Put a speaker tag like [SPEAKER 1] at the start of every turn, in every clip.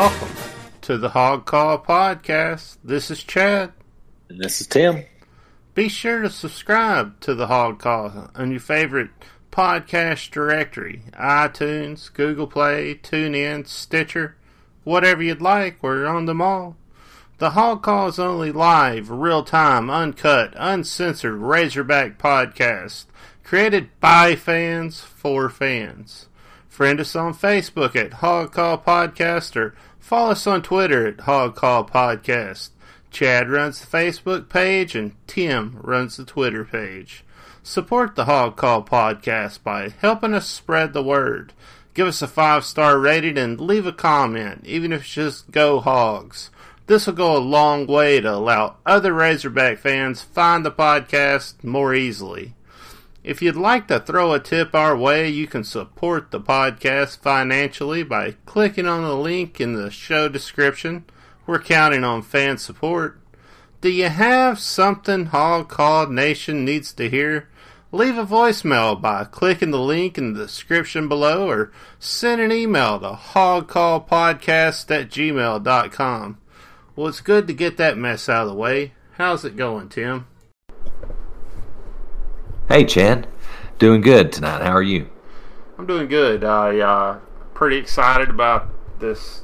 [SPEAKER 1] Welcome to the Hog Call Podcast. This is Chad.
[SPEAKER 2] And this is Tim.
[SPEAKER 1] Be sure to subscribe to the Hog Call on your favorite podcast directory iTunes, Google Play, TuneIn, Stitcher, whatever you'd like. We're on them all. The Hog Call is only live, real time, uncut, uncensored Razorback podcast created by fans for fans. Friend us on Facebook at Hog Call Podcast or follow us on Twitter at Hog Call Podcast. Chad runs the Facebook page and Tim runs the Twitter page. Support the Hog Call Podcast by helping us spread the word. Give us a five star rating and leave a comment, even if it's just go hogs. This will go a long way to allow other Razorback fans find the podcast more easily. If you'd like to throw a tip our way, you can support the podcast financially by clicking on the link in the show description. We're counting on fan support. Do you have something Hog Call Nation needs to hear? Leave a voicemail by clicking the link in the description below or send an email to hogcallpodcast at gmail.com. Well, it's good to get that mess out of the way. How's it going, Tim?
[SPEAKER 2] Hey, Chad. Doing good tonight. How are you?
[SPEAKER 1] I'm doing good. I uh, pretty excited about this,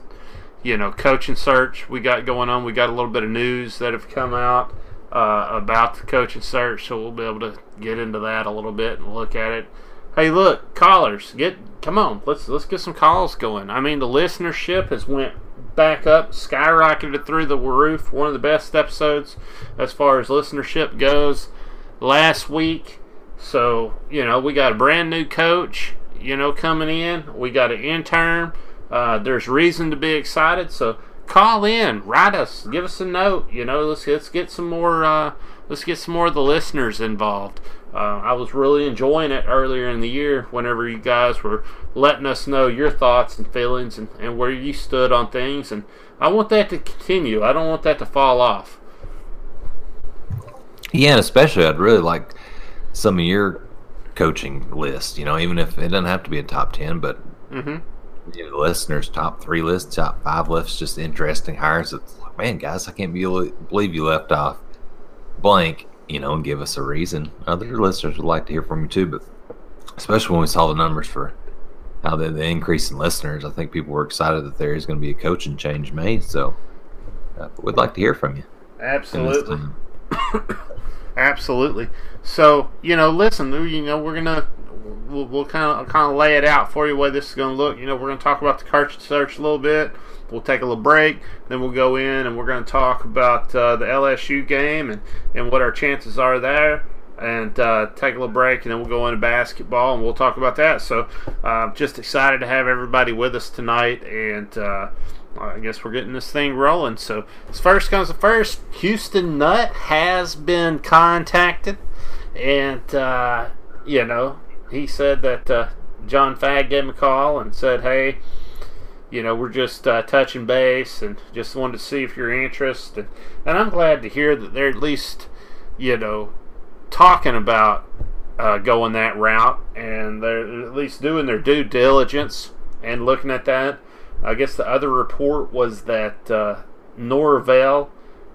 [SPEAKER 1] you know, coaching search we got going on. We got a little bit of news that have come out uh, about the coaching search, so we'll be able to get into that a little bit and look at it. Hey, look, callers, get come on, let's let's get some calls going. I mean, the listenership has went back up, skyrocketed through the roof. One of the best episodes as far as listenership goes last week. So, you know, we got a brand new coach, you know, coming in. We got an intern. Uh, there's reason to be excited. So call in, write us, give us a note. You know, let's let's get some more. Uh, let's get some more of the listeners involved. Uh, I was really enjoying it earlier in the year whenever you guys were letting us know your thoughts and feelings and, and where you stood on things. And I want that to continue. I don't want that to fall off.
[SPEAKER 2] Yeah, and especially I'd really like some of your coaching list. You know, even if it doesn't have to be a top ten, but
[SPEAKER 1] Mm-hmm.
[SPEAKER 2] you know, listeners top three lists, top five lists, just interesting hires. It's like, man, guys, I can't be, believe you left off blank. You know, and give us a reason. Other listeners would like to hear from you too, but especially when we saw the numbers for how the, the increase in listeners, I think people were excited that there is going to be a coaching change made. So, uh, we'd like to hear from you.
[SPEAKER 1] Absolutely. Absolutely. So you know, listen, you know, we're gonna we'll, we'll kind of kind of lay it out for you what this is gonna look. You know, we're gonna talk about the coach search a little bit. We'll take a little break, then we'll go in and we're gonna talk about uh, the LSU game and and what our chances are there. And uh, take a little break, and then we'll go into basketball, and we'll talk about that. So, uh, just excited to have everybody with us tonight, and uh, I guess we're getting this thing rolling. So, as first comes the first, Houston Nutt has been contacted, and uh, you know he said that uh, John Fag gave him a call and said, "Hey, you know we're just uh, touching base and just wanted to see if you're interested." And I'm glad to hear that they're at least, you know, talking about uh, going that route, and they're at least doing their due diligence and looking at that. I guess the other report was that uh, Norvell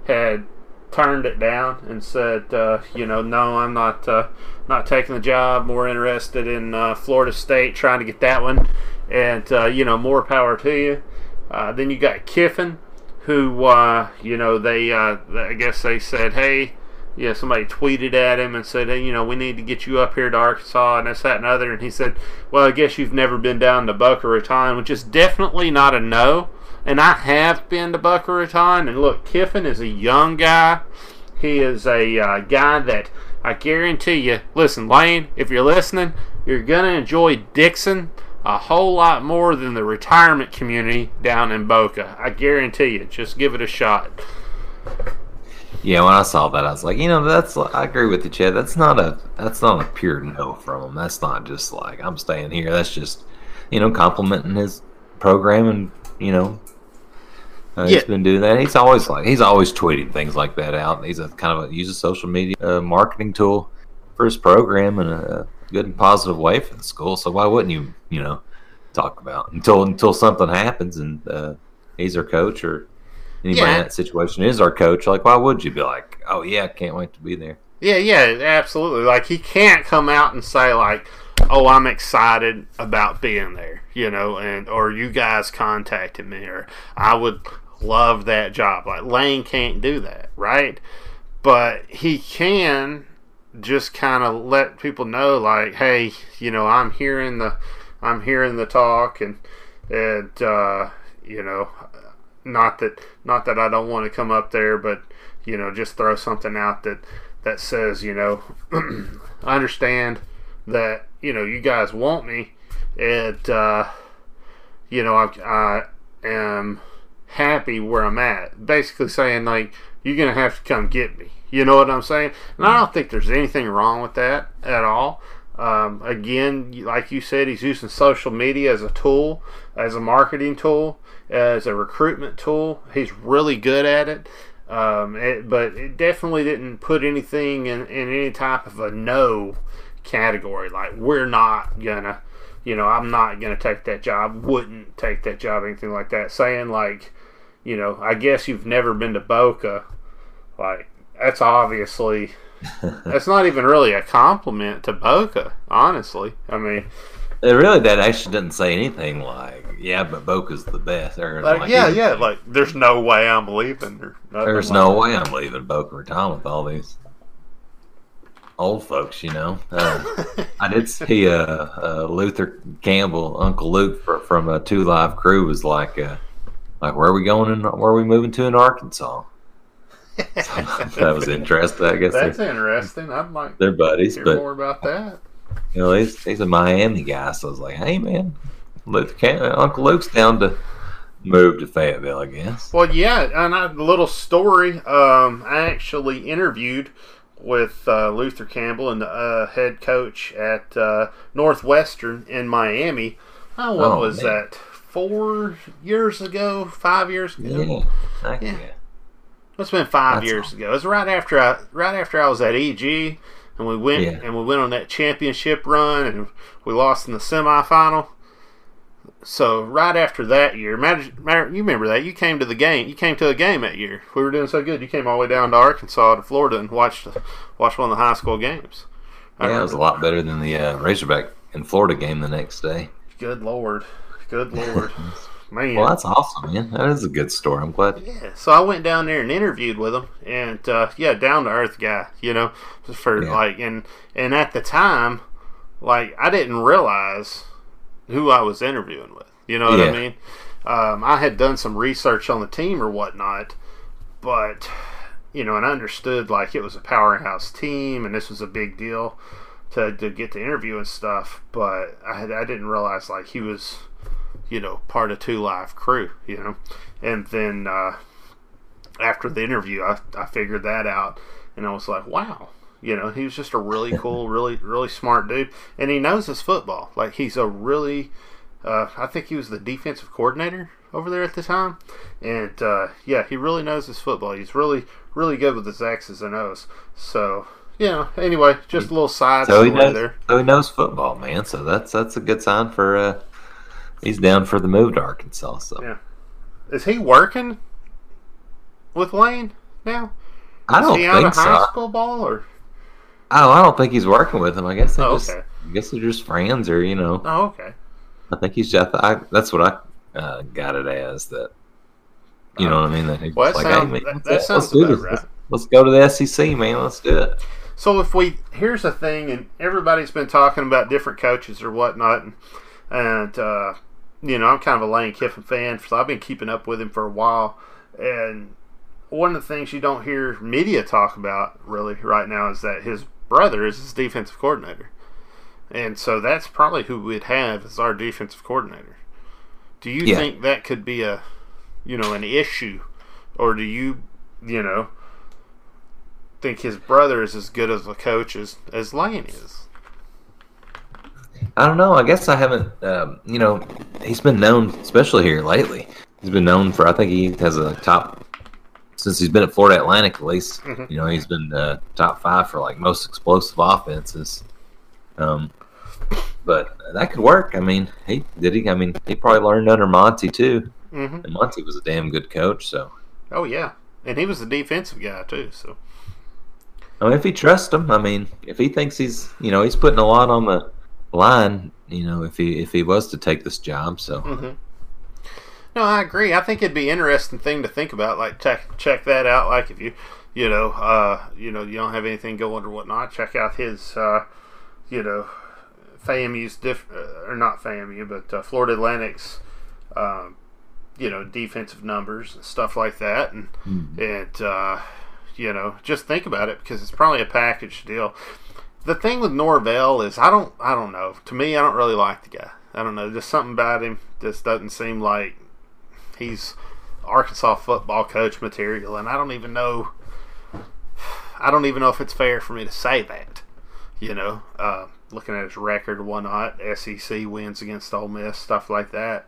[SPEAKER 1] had turned it down and said, uh, you know, no, I'm not uh, not taking the job. More interested in uh, Florida State, trying to get that one, and uh, you know, more power to you. Uh, then you got Kiffin, who uh, you know they I guess they said, hey. Yeah, somebody tweeted at him and said, hey, you know, we need to get you up here to Arkansas and this, that, and other. And he said, well, I guess you've never been down to Boca Raton, which is definitely not a no. And I have been to Boca Raton. And look, Kiffin is a young guy. He is a uh, guy that I guarantee you, listen, Lane, if you're listening, you're going to enjoy Dickson a whole lot more than the retirement community down in Boca. I guarantee you. Just give it a shot.
[SPEAKER 2] Yeah, when I saw that, I was like, you know, that's I agree with you, Chad. That's not a that's not a pure no from him. That's not just like I'm staying here. That's just you know complimenting his program and you know uh,
[SPEAKER 1] Yeah.
[SPEAKER 2] he's been doing that. He's always like he's always tweeting things like that out. He's a kind of a uses social media uh, marketing tool for his program in a good and positive way for the school. So why wouldn't you you know talk about until until something happens and uh, he's our coach or anybody
[SPEAKER 1] Yeah.
[SPEAKER 2] in that situation is our coach, like why would you be like, oh yeah, can't wait to be there?
[SPEAKER 1] Yeah, yeah, absolutely. Like he can't come out and say like, "Oh, I'm excited about being there," you know, and or you guys contacted me, or I would love that job. Like Lane can't do that, right? But he can just kind of let people know, like, "Hey, you know, I'm hearing the, I'm hearing the talk, and and uh, you know, not that not that I don't want to come up there, but you know, just throw something out that that says, you know, I understand that you know you guys want me, and uh, you know I, I am happy where I'm at. Basically saying like you're gonna have to come get me. You know what I'm saying? And I don't think there's anything wrong with that at all. Um, again, like you said, he's using social media as a tool, as a marketing tool, as a recruitment tool. He's really good at it. Um, it, but it definitely didn't put anything in, in any type of a no category. Like we're not gonna, you know, I'm not gonna take that job. Wouldn't take that job, anything like that. Saying like, you know, I guess you've never been to Boca. Like that's obviously that's not even really a compliment to Boca. Honestly, I mean,
[SPEAKER 2] It really that actually didn't say anything like, yeah, but Boca's the best. Or
[SPEAKER 1] like,
[SPEAKER 2] like,
[SPEAKER 1] yeah, yeah, like there's no way I'm leaving. Or
[SPEAKER 2] There's
[SPEAKER 1] like
[SPEAKER 2] no
[SPEAKER 1] that.
[SPEAKER 2] way I'm leaving Boca Raton with all these old folks, you know. Uh, I did see uh, uh, Luther Campbell, Uncle Luke fr- from a Two Live Crew was like, uh, like where are we going in? Where are we moving to in Arkansas? that was interesting. I guess
[SPEAKER 1] That's interesting. I'd like
[SPEAKER 2] they're
[SPEAKER 1] to
[SPEAKER 2] buddies,
[SPEAKER 1] hear
[SPEAKER 2] but
[SPEAKER 1] more about that.
[SPEAKER 2] you know he's, he's a Miami guy, so I was like, hey man, Luther Cam- Uncle Luke's down to move to Fayetteville, I guess.
[SPEAKER 1] Well, yeah, and I, a little story. Um, I actually interviewed with uh, Luther Campbell and the uh, head coach at uh, Northwestern in Miami. Oh, what
[SPEAKER 2] Oh,
[SPEAKER 1] was
[SPEAKER 2] man.
[SPEAKER 1] that? Four years ago? Five years ago?
[SPEAKER 2] Yeah,
[SPEAKER 1] Yeah.
[SPEAKER 2] yeah.
[SPEAKER 1] It's been five
[SPEAKER 2] That's
[SPEAKER 1] years
[SPEAKER 2] awesome.
[SPEAKER 1] ago. It was right after I right after I was at EG, and we went
[SPEAKER 2] Yeah.
[SPEAKER 1] and we went on that championship run, and we lost in the semifinal. So right after that year, you remember that you came to the game. You came to a game that year. We were doing so good. You came all the way down to Arkansas to Florida and watched watched one of the high school games. I
[SPEAKER 2] Yeah, it was a lot better than the uh, Razorback in Florida game the next day.
[SPEAKER 1] Good lord, good lord, man.
[SPEAKER 2] Well, that's awesome, man. That is a good story. I'm glad.
[SPEAKER 1] Yeah, so I went down there and interviewed with him, and uh, yeah, down to earth guy, you know, for
[SPEAKER 2] Yeah.
[SPEAKER 1] like, and and at the time, like I didn't realize who I was interviewing with. You know what I mean? Um, I had done some research on the team or whatnot, but you know, and I understood like it was a powerhouse team, and this was a big deal to to get the interview and stuff. But I had, I didn't realize like he was, you know, part of Two Live Crew. You know, and then uh, after the interview, I I figured that out, and I was like, wow. You know, he was just a really cool, really, really smart dude, and he knows his football. Like he's a really, uh, I think he was the defensive coordinator over there at the time, and uh, yeah, he really knows his football. He's really, really good with his X's and O's. So, you know, anyway, just a little side
[SPEAKER 2] So he knows.
[SPEAKER 1] there.
[SPEAKER 2] So he knows football, man. So that's that's a good sign for. Uh, he's down for the move to Arkansas. So
[SPEAKER 1] Yeah. Is he working with Lane now?
[SPEAKER 2] I don't
[SPEAKER 1] he out
[SPEAKER 2] think
[SPEAKER 1] of
[SPEAKER 2] so.
[SPEAKER 1] high school ball or?
[SPEAKER 2] I don't, I don't think he's working with him. I guess they
[SPEAKER 1] Oh,
[SPEAKER 2] just.
[SPEAKER 1] okay.
[SPEAKER 2] I guess they're just friends, or you know.
[SPEAKER 1] Oh, okay.
[SPEAKER 2] I think he's just. I, that's what I uh, got it as that. You know what I mean? That he's
[SPEAKER 1] Well, that
[SPEAKER 2] like,
[SPEAKER 1] sounds-
[SPEAKER 2] hey, man,
[SPEAKER 1] that-
[SPEAKER 2] let's,
[SPEAKER 1] that
[SPEAKER 2] let's
[SPEAKER 1] sounds about right.
[SPEAKER 2] Let's, let's go to the SEC, man. Let's do it.
[SPEAKER 1] So if we here's the thing, and everybody's been talking about different coaches or whatnot, and, and uh, you know I'm kind of a Lane Kiffin fan, so I've been keeping up with him for a while. And one of the things you don't hear media talk about really right now is that his brother is his defensive coordinator, and so that's probably who we'd have as our defensive coordinator. Do you
[SPEAKER 2] Yeah.
[SPEAKER 1] think that could be a you know an issue, or do you you know? think his brother is as good as a coach as, as Lane is.
[SPEAKER 2] I don't know. I guess I haven't. Um, you know, he's been known, especially here lately. He's been known for. I think he has a top since he's been at Florida Atlantic. At least,
[SPEAKER 1] Mhm.
[SPEAKER 2] you know, he's been uh, top five for like most explosive offenses. Um, but that could work. I mean, he did he. I mean, he probably learned under Monte too.
[SPEAKER 1] Mhm.
[SPEAKER 2] And Monte was a damn good coach, so
[SPEAKER 1] Oh yeah, and he was a defensive guy too. So
[SPEAKER 2] I mean, if he trusts him, I mean, if he thinks he's, you know, he's putting a lot on the line, you know, if he if he was to take this job, so
[SPEAKER 1] Mhm. No, I agree. I think it'd be interesting thing to think about. Like check check that out. Like if you you know uh, you know you don't have anything going or whatnot, check out his uh, you know FAMU's diff uh, or not FAMU, but uh, Florida Atlantic's um, you know defensive numbers and stuff like that, and and uh, you know just think about it because it's probably a package deal. The thing with Norvell is I don't I don't know. To me, I don't really like the guy. I don't know. Just something about him just doesn't seem like he's Arkansas football coach material, and I don't even know. I don't even know if it's fair for me to say that. You know, uh, looking at his record whatnot, SEC wins against Ole Miss, stuff like that.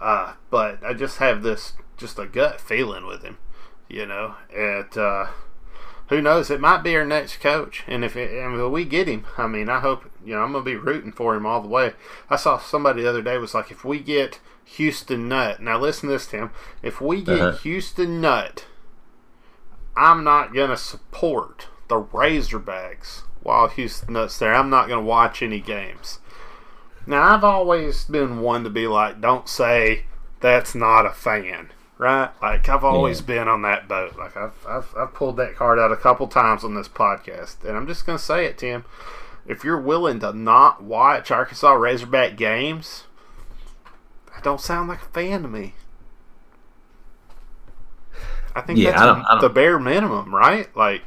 [SPEAKER 1] Uh, but I just have this just a gut feeling with him. You know, it. Uh, who knows? It might be our next coach, and if, it, and if we get him, I mean, I hope you know I'm gonna be rooting for him all the way. I saw somebody the other day was like, if we get Houston Nutt. now listen to this, Tim. If we get
[SPEAKER 2] Uh-huh.
[SPEAKER 1] Houston Nutt, I'm not gonna support the Razorbacks while Houston Nutt's there. I'm not gonna watch any games. Now I've always been one to be like, don't say that's not a fan, right? Like I've always
[SPEAKER 2] Yeah.
[SPEAKER 1] been on that boat. Like I've, I've I've pulled that card out a couple times on this podcast, and I'm just gonna say it, Tim. If you're willing to not watch Arkansas Razorback games, don't sound like a fan to me. I think
[SPEAKER 2] Yeah,
[SPEAKER 1] that's
[SPEAKER 2] I don't- I don't-
[SPEAKER 1] the bare minimum, right? Like,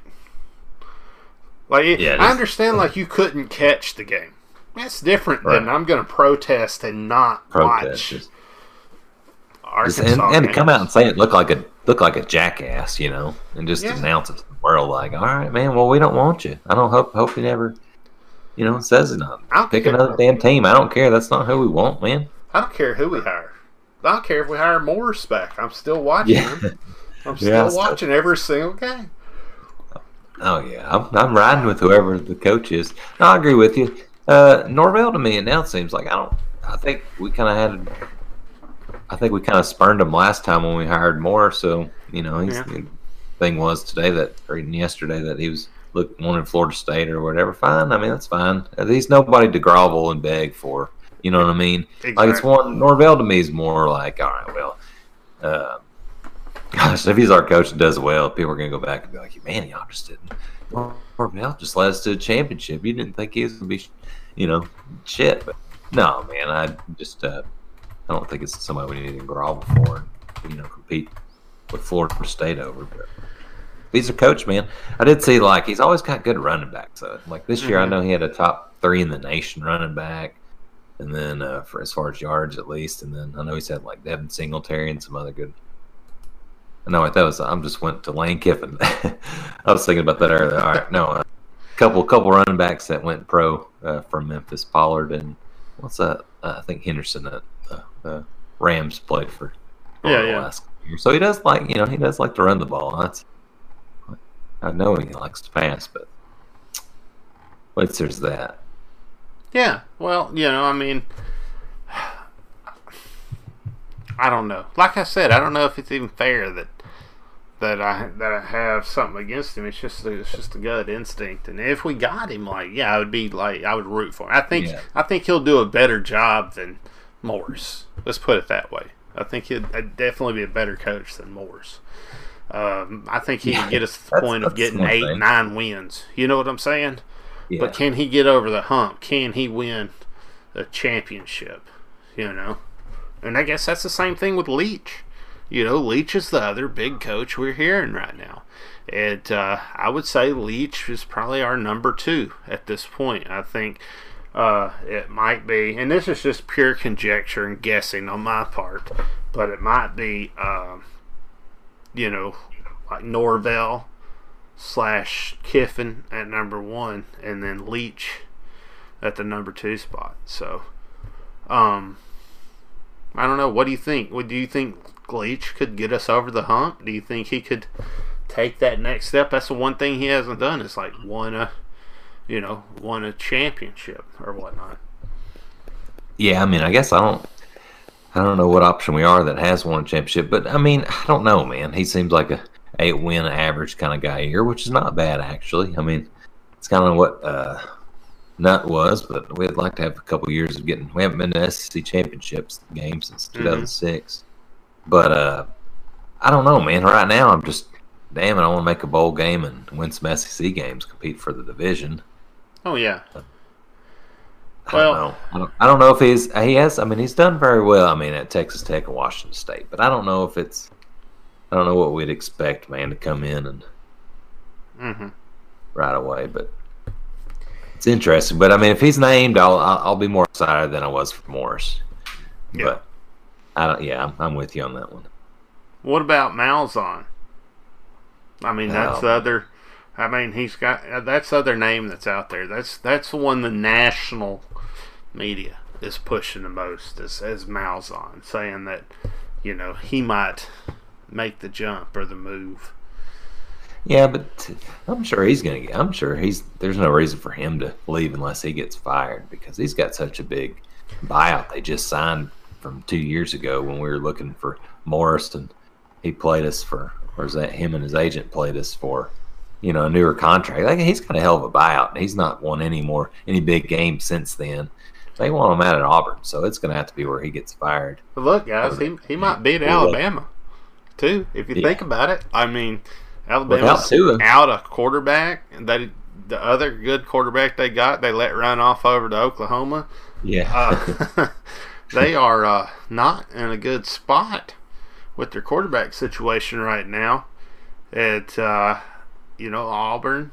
[SPEAKER 1] like
[SPEAKER 2] Yeah,
[SPEAKER 1] I
[SPEAKER 2] just-
[SPEAKER 1] understand. Like you couldn't catch the game. That's different than I'm going to protest and not
[SPEAKER 2] protest.
[SPEAKER 1] watch
[SPEAKER 2] Just, and, and to come out and say it look like a look like a jackass, you know, and just
[SPEAKER 1] Yeah.
[SPEAKER 2] announce it to the world like, all right, man, well we don't want you. I don't hope hope he never, you know, says it. Pick another damn team. I don't care. That's not who we want, man.
[SPEAKER 1] I don't care who we hire. I don't care if we hire Morris back. I'm still watching
[SPEAKER 2] Yeah.
[SPEAKER 1] him. I'm still
[SPEAKER 2] Yeah, I still-
[SPEAKER 1] watching every single game.
[SPEAKER 2] Oh yeah, I'm, I'm riding with whoever the coach is. No, I agree with you. Uh, Norvell to me, it now seems like I don't. I think we kind of had. I think we kind of spurned him last time when we hired Moore. So you know, he's,
[SPEAKER 1] Yeah.
[SPEAKER 2] the thing was today that or even yesterday that he was look wanting Florida State or whatever. Fine, I mean that's fine. He's nobody to grovel and beg for. You know what I mean? Like it's
[SPEAKER 1] Exactly.
[SPEAKER 2] one Norvell to me is more like all right, well. Uh, Gosh, if he's our coach and does well, people are going to go back and be like, man, y'all just didn't. Norvell just led us to a championship. You didn't think he was going to be, you know, shit. But no, man, I just, uh, I don't think it's somebody we need to grovel for and, you know, compete with Florida for State over. But he's a coach, man, I did see, like, he's always got good running backs. So, like, this year, I
[SPEAKER 1] Mhm.
[SPEAKER 2] know he had a top three in the nation running back. And then, uh, for as far as yards, at least. And then I know he's had, like, Devin Singletary and some other good I no, wait, that was I'm just went to Lane Kiffin. I was thinking about that earlier. All right, no, a couple couple running backs that went pro uh, from Memphis, Pollard and what's that? Uh, I think Henderson at uh, the Rams played for.
[SPEAKER 1] Yeah, yeah.
[SPEAKER 2] Last year. So he does like you know he does like to run the ball. That's I know he likes to pass, but at least there's that.
[SPEAKER 1] Yeah, well, you know, I mean, I don't know. Like I said, I don't know if it's even fair that that I that I have something against him. It's just it's just a gut instinct. And if we got him, like, yeah, I would be like, I would root for him. I think
[SPEAKER 2] Yeah.
[SPEAKER 1] I think he'll do a better job than Morris. Let's put it that way. I think he'd definitely be a better coach than Morris. Um, I think he can get us to the point of getting eight,
[SPEAKER 2] thing.
[SPEAKER 1] nine wins. You know what I'm saying?
[SPEAKER 2] Yeah,
[SPEAKER 1] But can he get over the hump? Can he win a championship? You know? And I guess that's the same thing with Leach. You know, Leach is the other big coach we're hearing right now. And uh, I would say Leach is probably our number two at this point. I think uh, it might be, and this is just pure conjecture and guessing on my part, but it might be, um, you know, like Norvell slash Kiffin at number one, and then Leach at the number two spot. So, um, I don't know. What do you think? What do you think Leach could get us over the hump? Do you think he could take that next step? That's the one thing he hasn't done. Is like won a, you know, won a championship or whatnot.
[SPEAKER 2] Yeah, I mean, I guess I don't. I don't know what option we are that has won a championship, but I mean, I don't know, man. He seems like a eight win average kind of guy here, which is not bad actually. I mean, it's kind of what uh, Nutt was, but we'd like to have a couple years of getting. We haven't been to SEC championships game since 2006, but uh, I don't know, man. Right now, I'm just damn it. I want to make a bowl game and win some SEC games, compete for the division.
[SPEAKER 1] Oh yeah.
[SPEAKER 2] I well, don't know. I don't, I don't know if he's he has. I mean, he's done very well. I mean, at Texas Tech and Washington State, but I don't know if it's. I don't know what we'd expect, man, to come in and
[SPEAKER 1] mm-hmm.
[SPEAKER 2] right away. But it's interesting. But I mean, if he's named, I'll I'll, be more excited than I was for Morris.
[SPEAKER 1] Yeah.
[SPEAKER 2] But I don't. Yeah, I'm, I'm with you on that one.
[SPEAKER 1] What about Malzahn? I mean, that's the other. I mean, he's got that's the other name that's out there. That's that's the one the national media is pushing the most is as Malzahn, saying that you know he might make the jump or the move.
[SPEAKER 2] Yeah, but I'm sure he's gonna get. I'm sure he's. There's no reason for him to leave unless he gets fired because he's got such a big buyout they just signed from two years ago when we were looking for Morris and he played us for, or is that him and his agent played us for, you know, a newer contract. Like he's got a hell of a buyout. He's not won any more any big games since then. They want him out at Auburn, so it's going to have to be where he gets fired.
[SPEAKER 1] But look, guys, he, he might beat Alabama too. If you yeah. think about it, I mean, Alabama's out a quarterback, they the other good quarterback they got, they let run off over to Oklahoma.
[SPEAKER 2] Yeah,
[SPEAKER 1] uh, they are uh, not in a good spot with their quarterback situation right now. At uh, you know Auburn,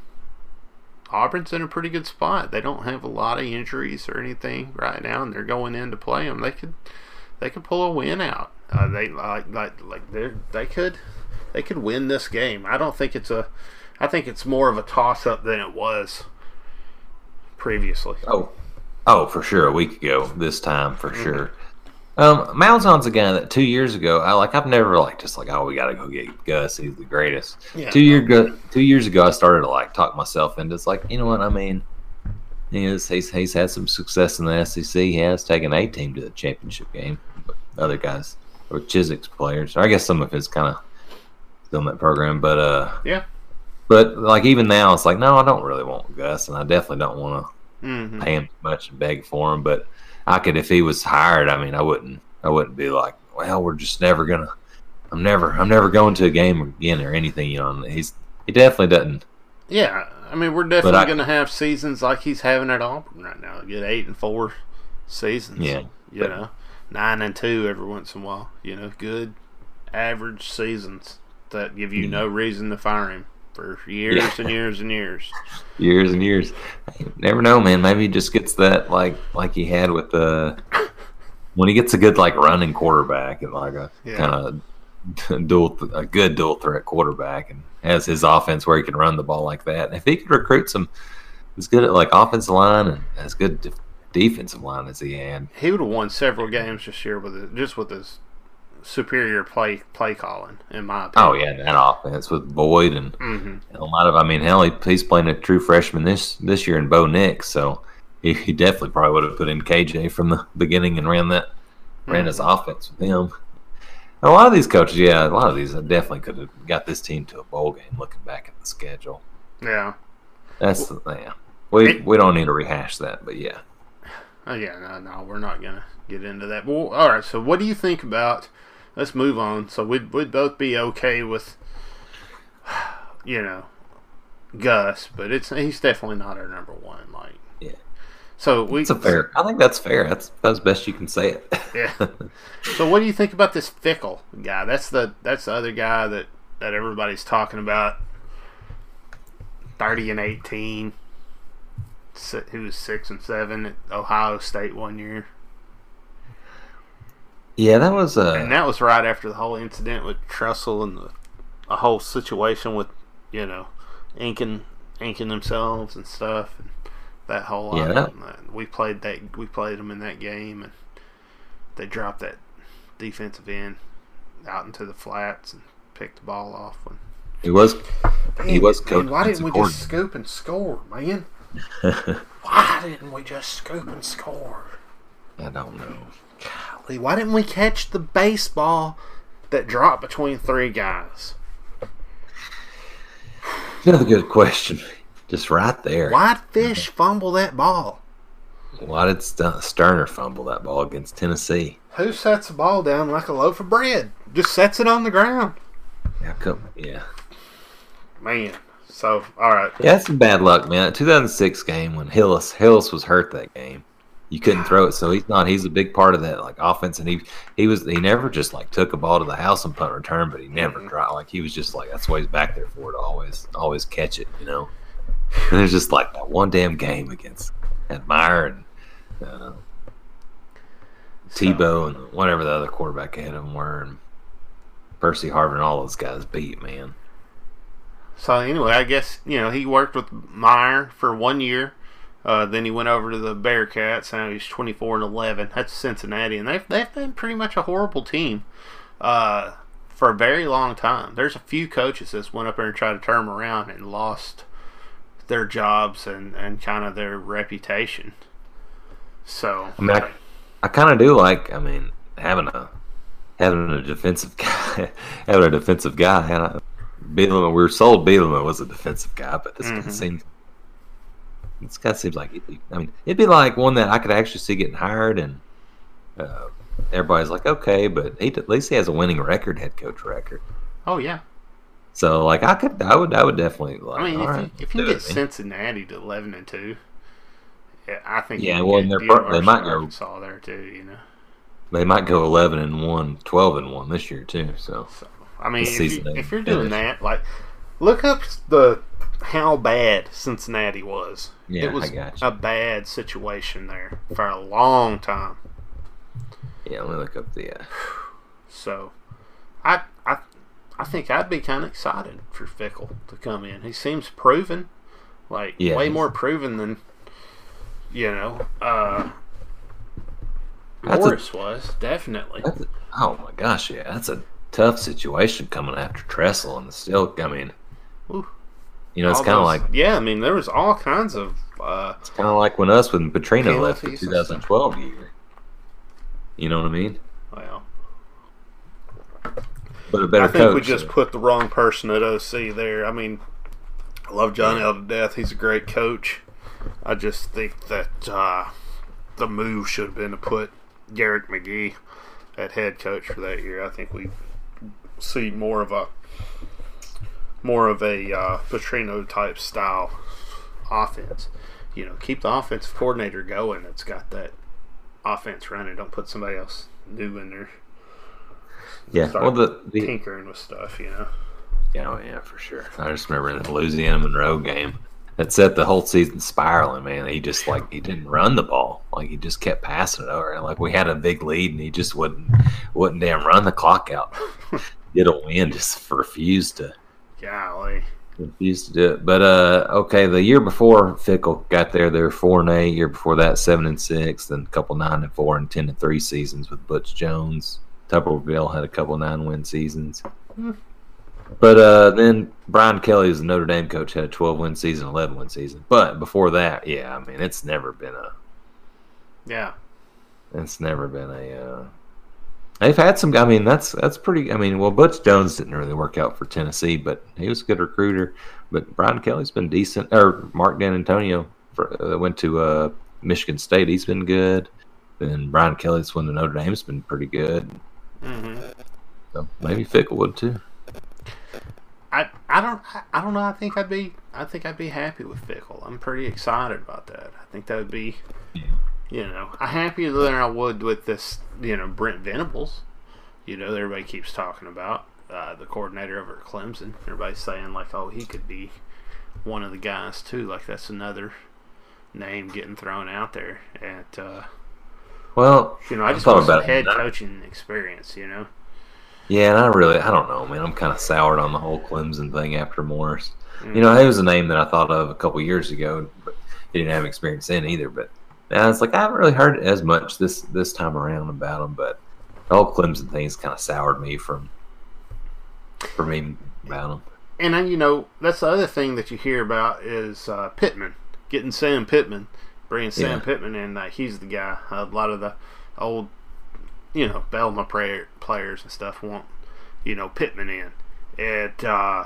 [SPEAKER 1] Auburn's in a pretty good spot. They don't have a lot of injuries or anything right now, and they're going in to play them. They could they could pull a win out. Uh, they like like like they they could they could win this game. I don't think it's a I think it's more of a toss up than it was previously.
[SPEAKER 2] Oh, oh, for sure. A week ago, this time for mm-hmm. sure. Um, Malzahn's a guy that two years ago, I like. I've never like just like, oh, we got to go get Gus. He's the greatest. Yeah. Two year two years ago, I started to like talk myself into. It's like, you know what I mean? He is, he's he's had some success in the SEC. He has taken a team to the championship game. But other guys or Chizik's players, or I guess some of his kind of still in that program. But uh,
[SPEAKER 1] yeah.
[SPEAKER 2] But like even now, it's like no, I don't really want Gus, and I definitely don't want to
[SPEAKER 1] mm-hmm.
[SPEAKER 2] pay him much and beg for him. But I could if he was hired. I mean, I wouldn't. I wouldn't be like, well, we're just never gonna. I'm never. I'm never going to a game again or anything. You know, he's he definitely doesn't.
[SPEAKER 1] Yeah, I mean, we're definitely gonna have seasons like he's having at Auburn right now. Get eight and four seasons.
[SPEAKER 2] Yeah,
[SPEAKER 1] you but, know, nine and two every once in a while. You know, good average seasons that give you mm-hmm. no reason to fire him for years yeah. and years and years.
[SPEAKER 2] years and years. You never know, man. Maybe he just gets that like like he had with the when he gets a good like running quarterback and like a yeah. kind of dual a good dual threat quarterback and has his offense where he can run the ball like that. And if he could recruit some, he's good at like offensive line and as good defensive line as he had.
[SPEAKER 1] He would have won several games this year with it, just with his superior play play calling, in my opinion.
[SPEAKER 2] Oh yeah, that offense with Boyd and,
[SPEAKER 1] mm-hmm.
[SPEAKER 2] a lot of. I mean, hell, he, he's playing a true freshman this this year in Bo Nix, so he, he definitely probably would have put in KJ from the beginning and ran that mm-hmm. ran his offense with him. And a lot of these coaches, yeah, a lot of these definitely could have got this team to a bowl game. Looking back at the schedule,
[SPEAKER 1] yeah,
[SPEAKER 2] that's the yeah. We it, we don't need to rehash that, but yeah.
[SPEAKER 1] Oh yeah, no, no, we're not gonna get into that. Well, all right. So, what do you think about let's move on. So we'd we'd both be okay with, you know, Gus, but it's he's definitely not our number one. Like,
[SPEAKER 2] yeah.
[SPEAKER 1] So we.
[SPEAKER 2] It's a fair. I think that's fair. That's that's best you can say it.
[SPEAKER 1] yeah. So what do you think about this Fickell guy? That's the that's the other guy that that everybody's talking about. Thirty and eighteen. He was six and seven at Ohio State one year.
[SPEAKER 2] Yeah, that was a.
[SPEAKER 1] And that was right after the whole incident with Tressel and the, a whole situation with, you know, inking inking themselves and stuff, and that whole
[SPEAKER 2] yeah.
[SPEAKER 1] That, we played that we played them in that game, and they dropped that defensive end out into the flats and picked the ball off. When
[SPEAKER 2] he was
[SPEAKER 1] Damn
[SPEAKER 2] he was
[SPEAKER 1] man, Why didn't we just scoop and score, man? Why didn't we just scoop and score?
[SPEAKER 2] I don't know.
[SPEAKER 1] Golly, why didn't we catch the baseball that dropped between three guys?
[SPEAKER 2] Another good question. Just right there.
[SPEAKER 1] Why'd Fish fumble that ball?
[SPEAKER 2] Why did St- Stoerner fumble that ball against Tennessee?
[SPEAKER 1] Who sets the ball down like a loaf of bread? Just sets it on the ground.
[SPEAKER 2] How come? Yeah.
[SPEAKER 1] Man. So, all right.
[SPEAKER 2] Yeah, that's some bad luck, man. 2006 game when Hillis Hillis was hurt that game, you couldn't throw it, so he's not. He's a big part of that like offense, and he he was he never just like took a ball to the house and punt return, but he never
[SPEAKER 1] Mhm.
[SPEAKER 2] dropped. Like he was just like that's why he's back there for to always always catch it, you know. And it's just like that one damn game against Admire and uh,
[SPEAKER 1] So-
[SPEAKER 2] Tebow and whatever the other quarterback ahead of him were, and Percy Harvin, all those guys beat man.
[SPEAKER 1] So anyway, I guess you know he worked with Meyer for one year. Uh, then he went over to the Bearcats. Now he's twenty four and eleven. That's Cincinnati, and they've they've been pretty much a horrible team uh, for a very long time. There's a few coaches that went up there and tried to turn them around and lost their jobs and, and kind of their reputation. So
[SPEAKER 2] I mean, I, I kind of do like. I mean, having a having a defensive guy, having a defensive guy. Bielema, we were sold Bielema was a defensive guy, but this
[SPEAKER 1] Mhm.
[SPEAKER 2] guy seems. This guy seems like. It'd be, I mean, it'd be like one that I could actually see getting hired, and uh, everybody's like, okay, but he at least he has a winning record, head coach record.
[SPEAKER 1] oh yeah,
[SPEAKER 2] So like, I could, I would, I would definitely like.
[SPEAKER 1] I mean if
[SPEAKER 2] right,
[SPEAKER 1] you, if you get
[SPEAKER 2] it, man.
[SPEAKER 1] Cincinnati to eleven and two, yeah, I think
[SPEAKER 2] Yeah, well, and they're pro- they might go-
[SPEAKER 1] Arkansas there too. You know.
[SPEAKER 2] they might go 11 and 1, 12 and 1 this year too. So
[SPEAKER 1] So I mean, if, you, if you're doing that, like, look up the how bad Cincinnati was.
[SPEAKER 2] Yeah,
[SPEAKER 1] it was
[SPEAKER 2] I got you.
[SPEAKER 1] a bad situation there for a long time.
[SPEAKER 2] yeah, let me look up the. Uh,
[SPEAKER 1] So, I I I think I'd be kind of excited for Fickell to come in. He seems proven, like
[SPEAKER 2] Yeah,
[SPEAKER 1] way
[SPEAKER 2] he's-
[SPEAKER 1] more proven than you know. uh
[SPEAKER 2] That's a-
[SPEAKER 1] Morris was definitely.
[SPEAKER 2] A, oh my gosh, yeah, that's a tough situation coming after Tressel and still. I mean,
[SPEAKER 1] Ooh.
[SPEAKER 2] you know, it's kind of like
[SPEAKER 1] yeah. I mean, there was all kinds of. uh
[SPEAKER 2] it's kind of like when us when Petrino left the
[SPEAKER 1] Penalties and stuff.
[SPEAKER 2] 2012 year. You know what I mean?
[SPEAKER 1] Well,
[SPEAKER 2] But a better
[SPEAKER 1] I think
[SPEAKER 2] coach.
[SPEAKER 1] we just
[SPEAKER 2] so-
[SPEAKER 1] put the wrong person at OC there. I mean, I love John L to death. He's a great coach. I just think that uh, the move should have been to put Garrick McGee at head coach for that year. I think we see more of a more of a uh, Petrino type style offense. You know, keep the offensive coordinator going. That's got that offense running. Don't put somebody else new in there
[SPEAKER 2] yeah.
[SPEAKER 1] start
[SPEAKER 2] Well, the, the
[SPEAKER 1] tinkering with stuff. You know.
[SPEAKER 2] yeah, oh, yeah, for sure. I just remember in the Louisiana Monroe game. That set the whole season spiraling, man. He just like he didn't run the ball, like he just kept passing it over. Like we had a big lead, and he just wouldn't wouldn't damn run the clock out. Get a win, just refused to
[SPEAKER 1] Golly.
[SPEAKER 2] refused to do it. But uh, okay, the year before Fickell got there, they were four and eight. Year before that, seven and six. Then a couple nine and four and ten and three seasons with Butch Jones. Tuberville had a couple nine win seasons.
[SPEAKER 1] Hmm.
[SPEAKER 2] But uh, then Brian Kelly, as a Notre Dame coach, had a twelve win season, eleven win season. But before that, yeah, I mean, it's never been a
[SPEAKER 1] Yeah.
[SPEAKER 2] it's never been a. Uh, they've had some. I mean, that's that's pretty. I mean, well, Butch Jones didn't really work out for Tennessee, but he was a good recruiter. But Brian Kelly's been decent. Or Mark Dantonio for, uh, went to uh, Michigan State. He's been good. Then Brian Kelly's went to Notre Dame's been pretty good.
[SPEAKER 1] hmm
[SPEAKER 2] So maybe Fickell would too.
[SPEAKER 1] I I don't I, I don't know. I think I'd be I think I'd be happy with Fickell. I'm pretty excited about that. I think that would be, you know, I'm happier than I would with this. You know, Brent Venables. You know, that everybody keeps talking about uh, the coordinator over at Clemson. Everybody's saying like, oh, he could be one of the guys too. Like that's another name getting thrown out there. At uh,
[SPEAKER 2] Well,
[SPEAKER 1] you know, I just
[SPEAKER 2] thought
[SPEAKER 1] want some head coaching experience. You know.
[SPEAKER 2] Yeah, and I really, I don't know, man. I'm kind of soured on the whole Clemson thing after Morris.
[SPEAKER 1] Mm.
[SPEAKER 2] You know, he was a name that I thought of a couple years ago, but he didn't have experience in either. But now it's like I haven't really heard as much this this time around about him. But the whole Clemson thing's kind of soured me from from me about him.
[SPEAKER 1] And then, you know, that's the other thing that you hear about is uh, Pittman getting Sam Pittman, bringing Sam
[SPEAKER 2] Yeah.
[SPEAKER 1] Pittman in. Uh, he's the guy. a lot of the old you know, Bielema prayer, players and stuff want, you know, Pittman in. It, uh,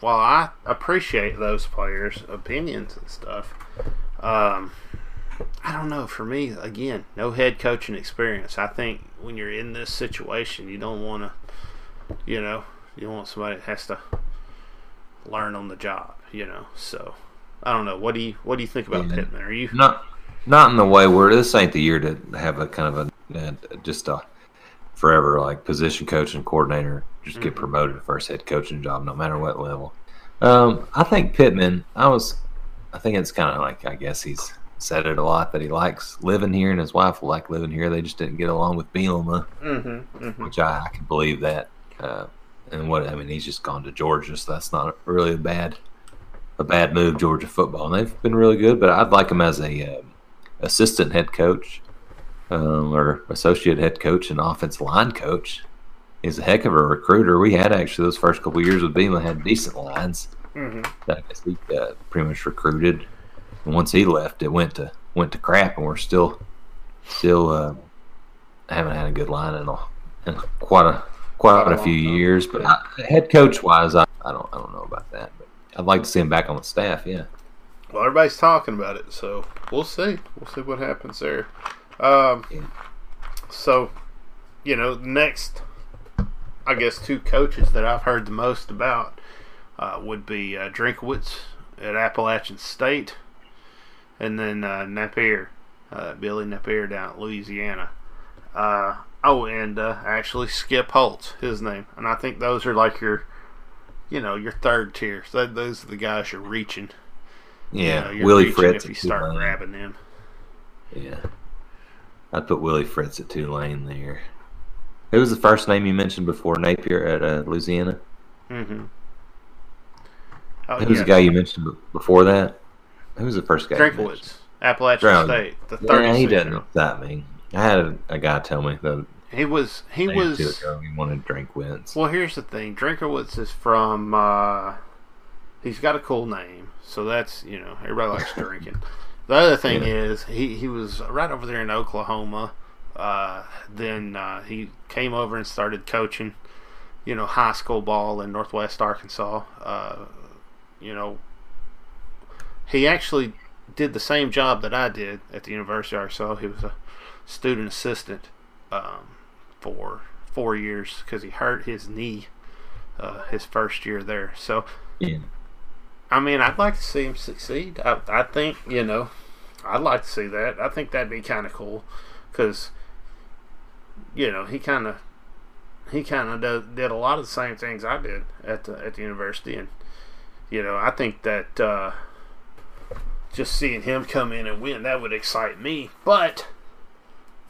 [SPEAKER 1] while I appreciate those players' opinions and stuff, um, I don't know. For me, again, no head coaching experience. I think when you're in this situation, you don't want to, you know, you want somebody that has to learn on the job. You know, so I don't know. What do you What do you think about
[SPEAKER 2] Yeah.
[SPEAKER 1] Pittman? Are you?
[SPEAKER 2] Not not in the way where this ain't the year to have a kind of a, a just a forever like position coach and coordinator just get
[SPEAKER 1] Mhm.
[SPEAKER 2] promoted to first head coaching job no matter what level. Um, I think Pittman. I was. I think it's kind of like I guess he's said it a lot that he likes living here and his wife will like living here. They just didn't get along with Bielema,
[SPEAKER 1] Mm-hmm, mm-hmm.
[SPEAKER 2] which I, I can believe that. Uh, and what I mean, he's just gone to Georgia, so that's not really a bad a bad move. Georgia football, and they've been really good. But I'd like him as a um, assistant head coach um, or associate head coach and offense line coach. He's a heck of a recruiter. We had actually those first couple years with Bielema had decent lines
[SPEAKER 1] Mm-hmm.
[SPEAKER 2] that I guess he uh, pretty much recruited. And once he left, it went to went to crap, and we're still still uh, haven't had a good line in, a, in quite a quite a few years. But I, head coach wise, I, I don't I don't know about that. But I'd like to see him back on the staff. Yeah.
[SPEAKER 1] Well, everybody's talking about it, so we'll see. We'll see what happens there. Um,
[SPEAKER 2] Yeah.
[SPEAKER 1] So, you know, next, I guess two coaches that I've heard the most about uh, would be uh, Drinkowitz at Appalachian State, and then uh, Napier, uh, Billy Napier down at Louisiana. Uh, oh, and uh, actually Skip Holtz, his name, and I think those are like your, you know, your third tier. So those are the guys you're reaching. You
[SPEAKER 2] Yeah.
[SPEAKER 1] know, you're
[SPEAKER 2] Willie
[SPEAKER 1] reaching
[SPEAKER 2] Fritz
[SPEAKER 1] if you start
[SPEAKER 2] Tulane.
[SPEAKER 1] grabbing them.
[SPEAKER 2] Yeah. I'd put Willie Fritz at Tulane there. Who was the first name you mentioned before Napier at uh, Louisiana?
[SPEAKER 1] Mm-hmm. Oh,
[SPEAKER 2] Who was the guy you mentioned before that? Who was the first guy?
[SPEAKER 1] Drinkowitz, Appalachian. State, the third.
[SPEAKER 2] Yeah, he
[SPEAKER 1] 36
[SPEAKER 2] doesn't
[SPEAKER 1] year old.
[SPEAKER 2] excite me. I had a, a guy tell me that
[SPEAKER 1] He was. He
[SPEAKER 2] a day or
[SPEAKER 1] was.
[SPEAKER 2] ago he wanted Drinkwitz.
[SPEAKER 1] Well, here's the thing. Drinkowitz is from. Uh, he's got a cool name, so that's you know everybody likes drinking. The other thing
[SPEAKER 2] Yeah.
[SPEAKER 1] is he he was right over there in Oklahoma. Uh, then uh, he came over and started coaching, you know, high school ball in Northwest Arkansas. Uh, you know, he actually did the same job that I did at the University of Arkansas. He was a student assistant um, for four years because he hurt his knee uh, his first year there. So,
[SPEAKER 2] Yeah.
[SPEAKER 1] I mean, I'd like to see him succeed. I, I think, you know, I'd like to see that. I think that'd be kind of cool because, you know, he kind of he kind of did, did a lot of the same things I did at the at the university, and you know, I think that uh, just seeing him come in and win that would excite me. But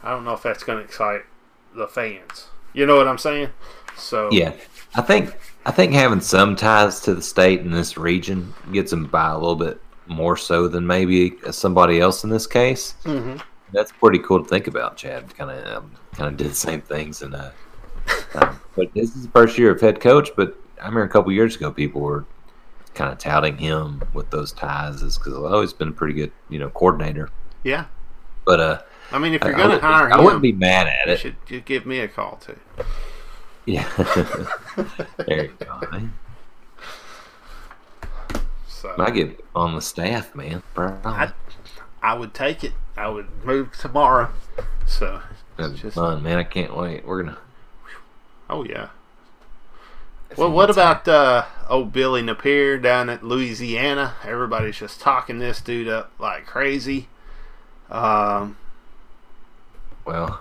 [SPEAKER 1] I don't know if that's going to excite the fans. You know what I'm saying? So
[SPEAKER 2] Yeah. I think I think having some ties to the state in this region gets them by a little bit more so than maybe somebody else in this case.
[SPEAKER 1] hmm
[SPEAKER 2] That's pretty cool to think about. Chad kind of um, kind of did the same things, and uh, um, but this is the first year of head coach. But I remember a couple years ago, people were kind of touting him with those ties, is because I've always been a pretty good, you know, coordinator.
[SPEAKER 1] yeah.
[SPEAKER 2] But uh,
[SPEAKER 1] I mean, if you're going to hire
[SPEAKER 2] I wouldn't be mad at
[SPEAKER 1] you
[SPEAKER 2] it.
[SPEAKER 1] should you give me a call too.
[SPEAKER 2] Yeah, there you go. Man.
[SPEAKER 1] So
[SPEAKER 2] I get on the staff, man.
[SPEAKER 1] I, I would take it. I would move tomorrow. So,
[SPEAKER 2] That'd
[SPEAKER 1] just-
[SPEAKER 2] fun, man. I can't wait. We're gonna.
[SPEAKER 1] oh yeah. Well, what about uh, old Billy Napier down at Louisiana? Everybody's just talking this dude up like crazy. Um,
[SPEAKER 2] Well,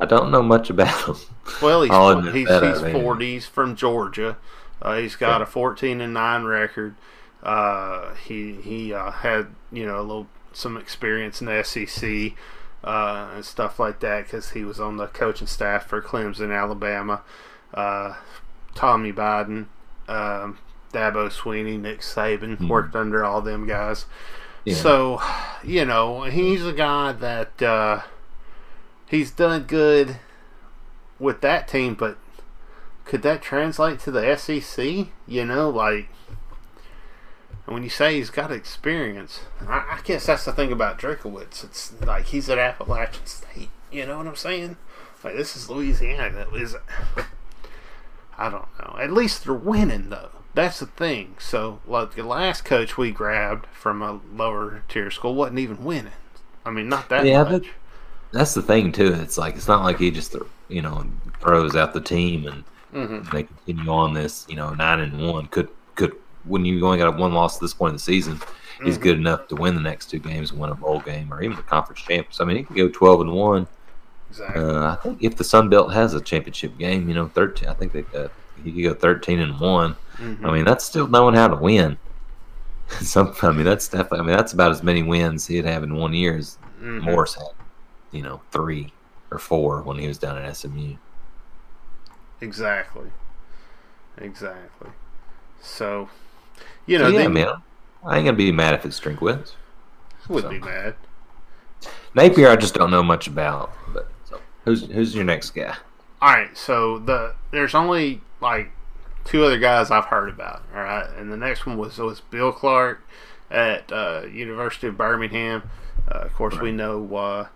[SPEAKER 2] I don't know much about him.
[SPEAKER 1] well, he's
[SPEAKER 2] I'll
[SPEAKER 1] fo-
[SPEAKER 2] admit
[SPEAKER 1] he's,
[SPEAKER 2] that,
[SPEAKER 1] he's
[SPEAKER 2] I mean.
[SPEAKER 1] 40s from Georgia. Uh, he's got a 14 and nine record. Uh, he he uh, had you know a little some experience in the SEC uh, and stuff like that because he was on the coaching staff for Clemson, Alabama. Tommy Bowden, um, Dabo Swinney, Nick Saban
[SPEAKER 2] Hmm.
[SPEAKER 1] worked under all them guys.
[SPEAKER 2] Yeah.
[SPEAKER 1] So, you know, he's a guy that uh, he's done good with that team, but could that translate to the SEC? You know, like and when you say he's got experience, I, I guess that's the thing about Drakowitz. It's like he's at Appalachian State. You know what I'm saying? Like, this is Louisiana. That is, I don't know. At least they're winning though. That's the thing. So, like the last coach we grabbed from a lower tier school wasn't even winning. I mean, not that
[SPEAKER 2] Yeah,
[SPEAKER 1] much.
[SPEAKER 2] That's the thing too. It's like it's not like he just you know throws out the team and
[SPEAKER 1] Mhm.
[SPEAKER 2] they continue on this you know nine and one. Could could when you only got one loss at this point in the season, he's
[SPEAKER 1] Mhm.
[SPEAKER 2] good enough to win the next two games and win a bowl game or even the conference champs. I mean, he could go twelve and one.
[SPEAKER 1] Exactly.
[SPEAKER 2] Uh, I think if the Sun Belt has a championship game, you know, thirteen. I think they uh, he could go thirteen and one.
[SPEAKER 1] Mhm.
[SPEAKER 2] I mean, that's still knowing how to win. Some, I mean, that's definitely. I mean, that's about as many wins he'd have in one year as
[SPEAKER 1] Mhm.
[SPEAKER 2] Morris had. You know, three or four when he was down at SMU.
[SPEAKER 1] Exactly. Exactly. So, you
[SPEAKER 2] So,
[SPEAKER 1] know,
[SPEAKER 2] yeah,
[SPEAKER 1] they
[SPEAKER 2] man, I ain't gonna be mad if it's drink wins.
[SPEAKER 1] would
[SPEAKER 2] so.
[SPEAKER 1] be mad.
[SPEAKER 2] Napier, I just don't know much about. Who's who's your next guy?
[SPEAKER 1] All right, so the there's only like two other guys I've heard about. All right, and the next one was was Bill Clark at uh, University of Birmingham. Uh, of course, we know uh,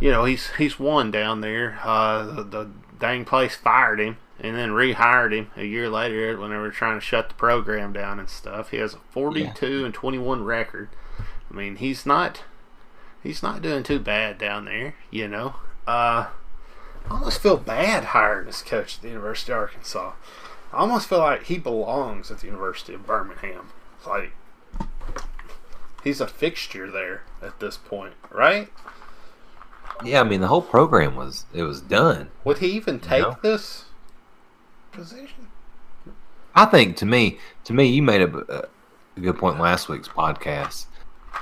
[SPEAKER 1] you know he's he's won down there. Uh, the, the dang place fired him and then rehired him a year later when they were trying to shut the program down and stuff. He has a 42 and 21 record. I mean, he's not he's not doing too bad down there. You know. Uh, I almost feel bad hiring this coach at the University of Arkansas. I almost feel like he belongs at the University of Birmingham. Like he's a fixture there at this point, right?
[SPEAKER 2] Yeah, I mean, the whole program was it was done.
[SPEAKER 1] Would he even take
[SPEAKER 2] No.
[SPEAKER 1] this position?
[SPEAKER 2] I think to me, to me, you made a, a good point last week's podcast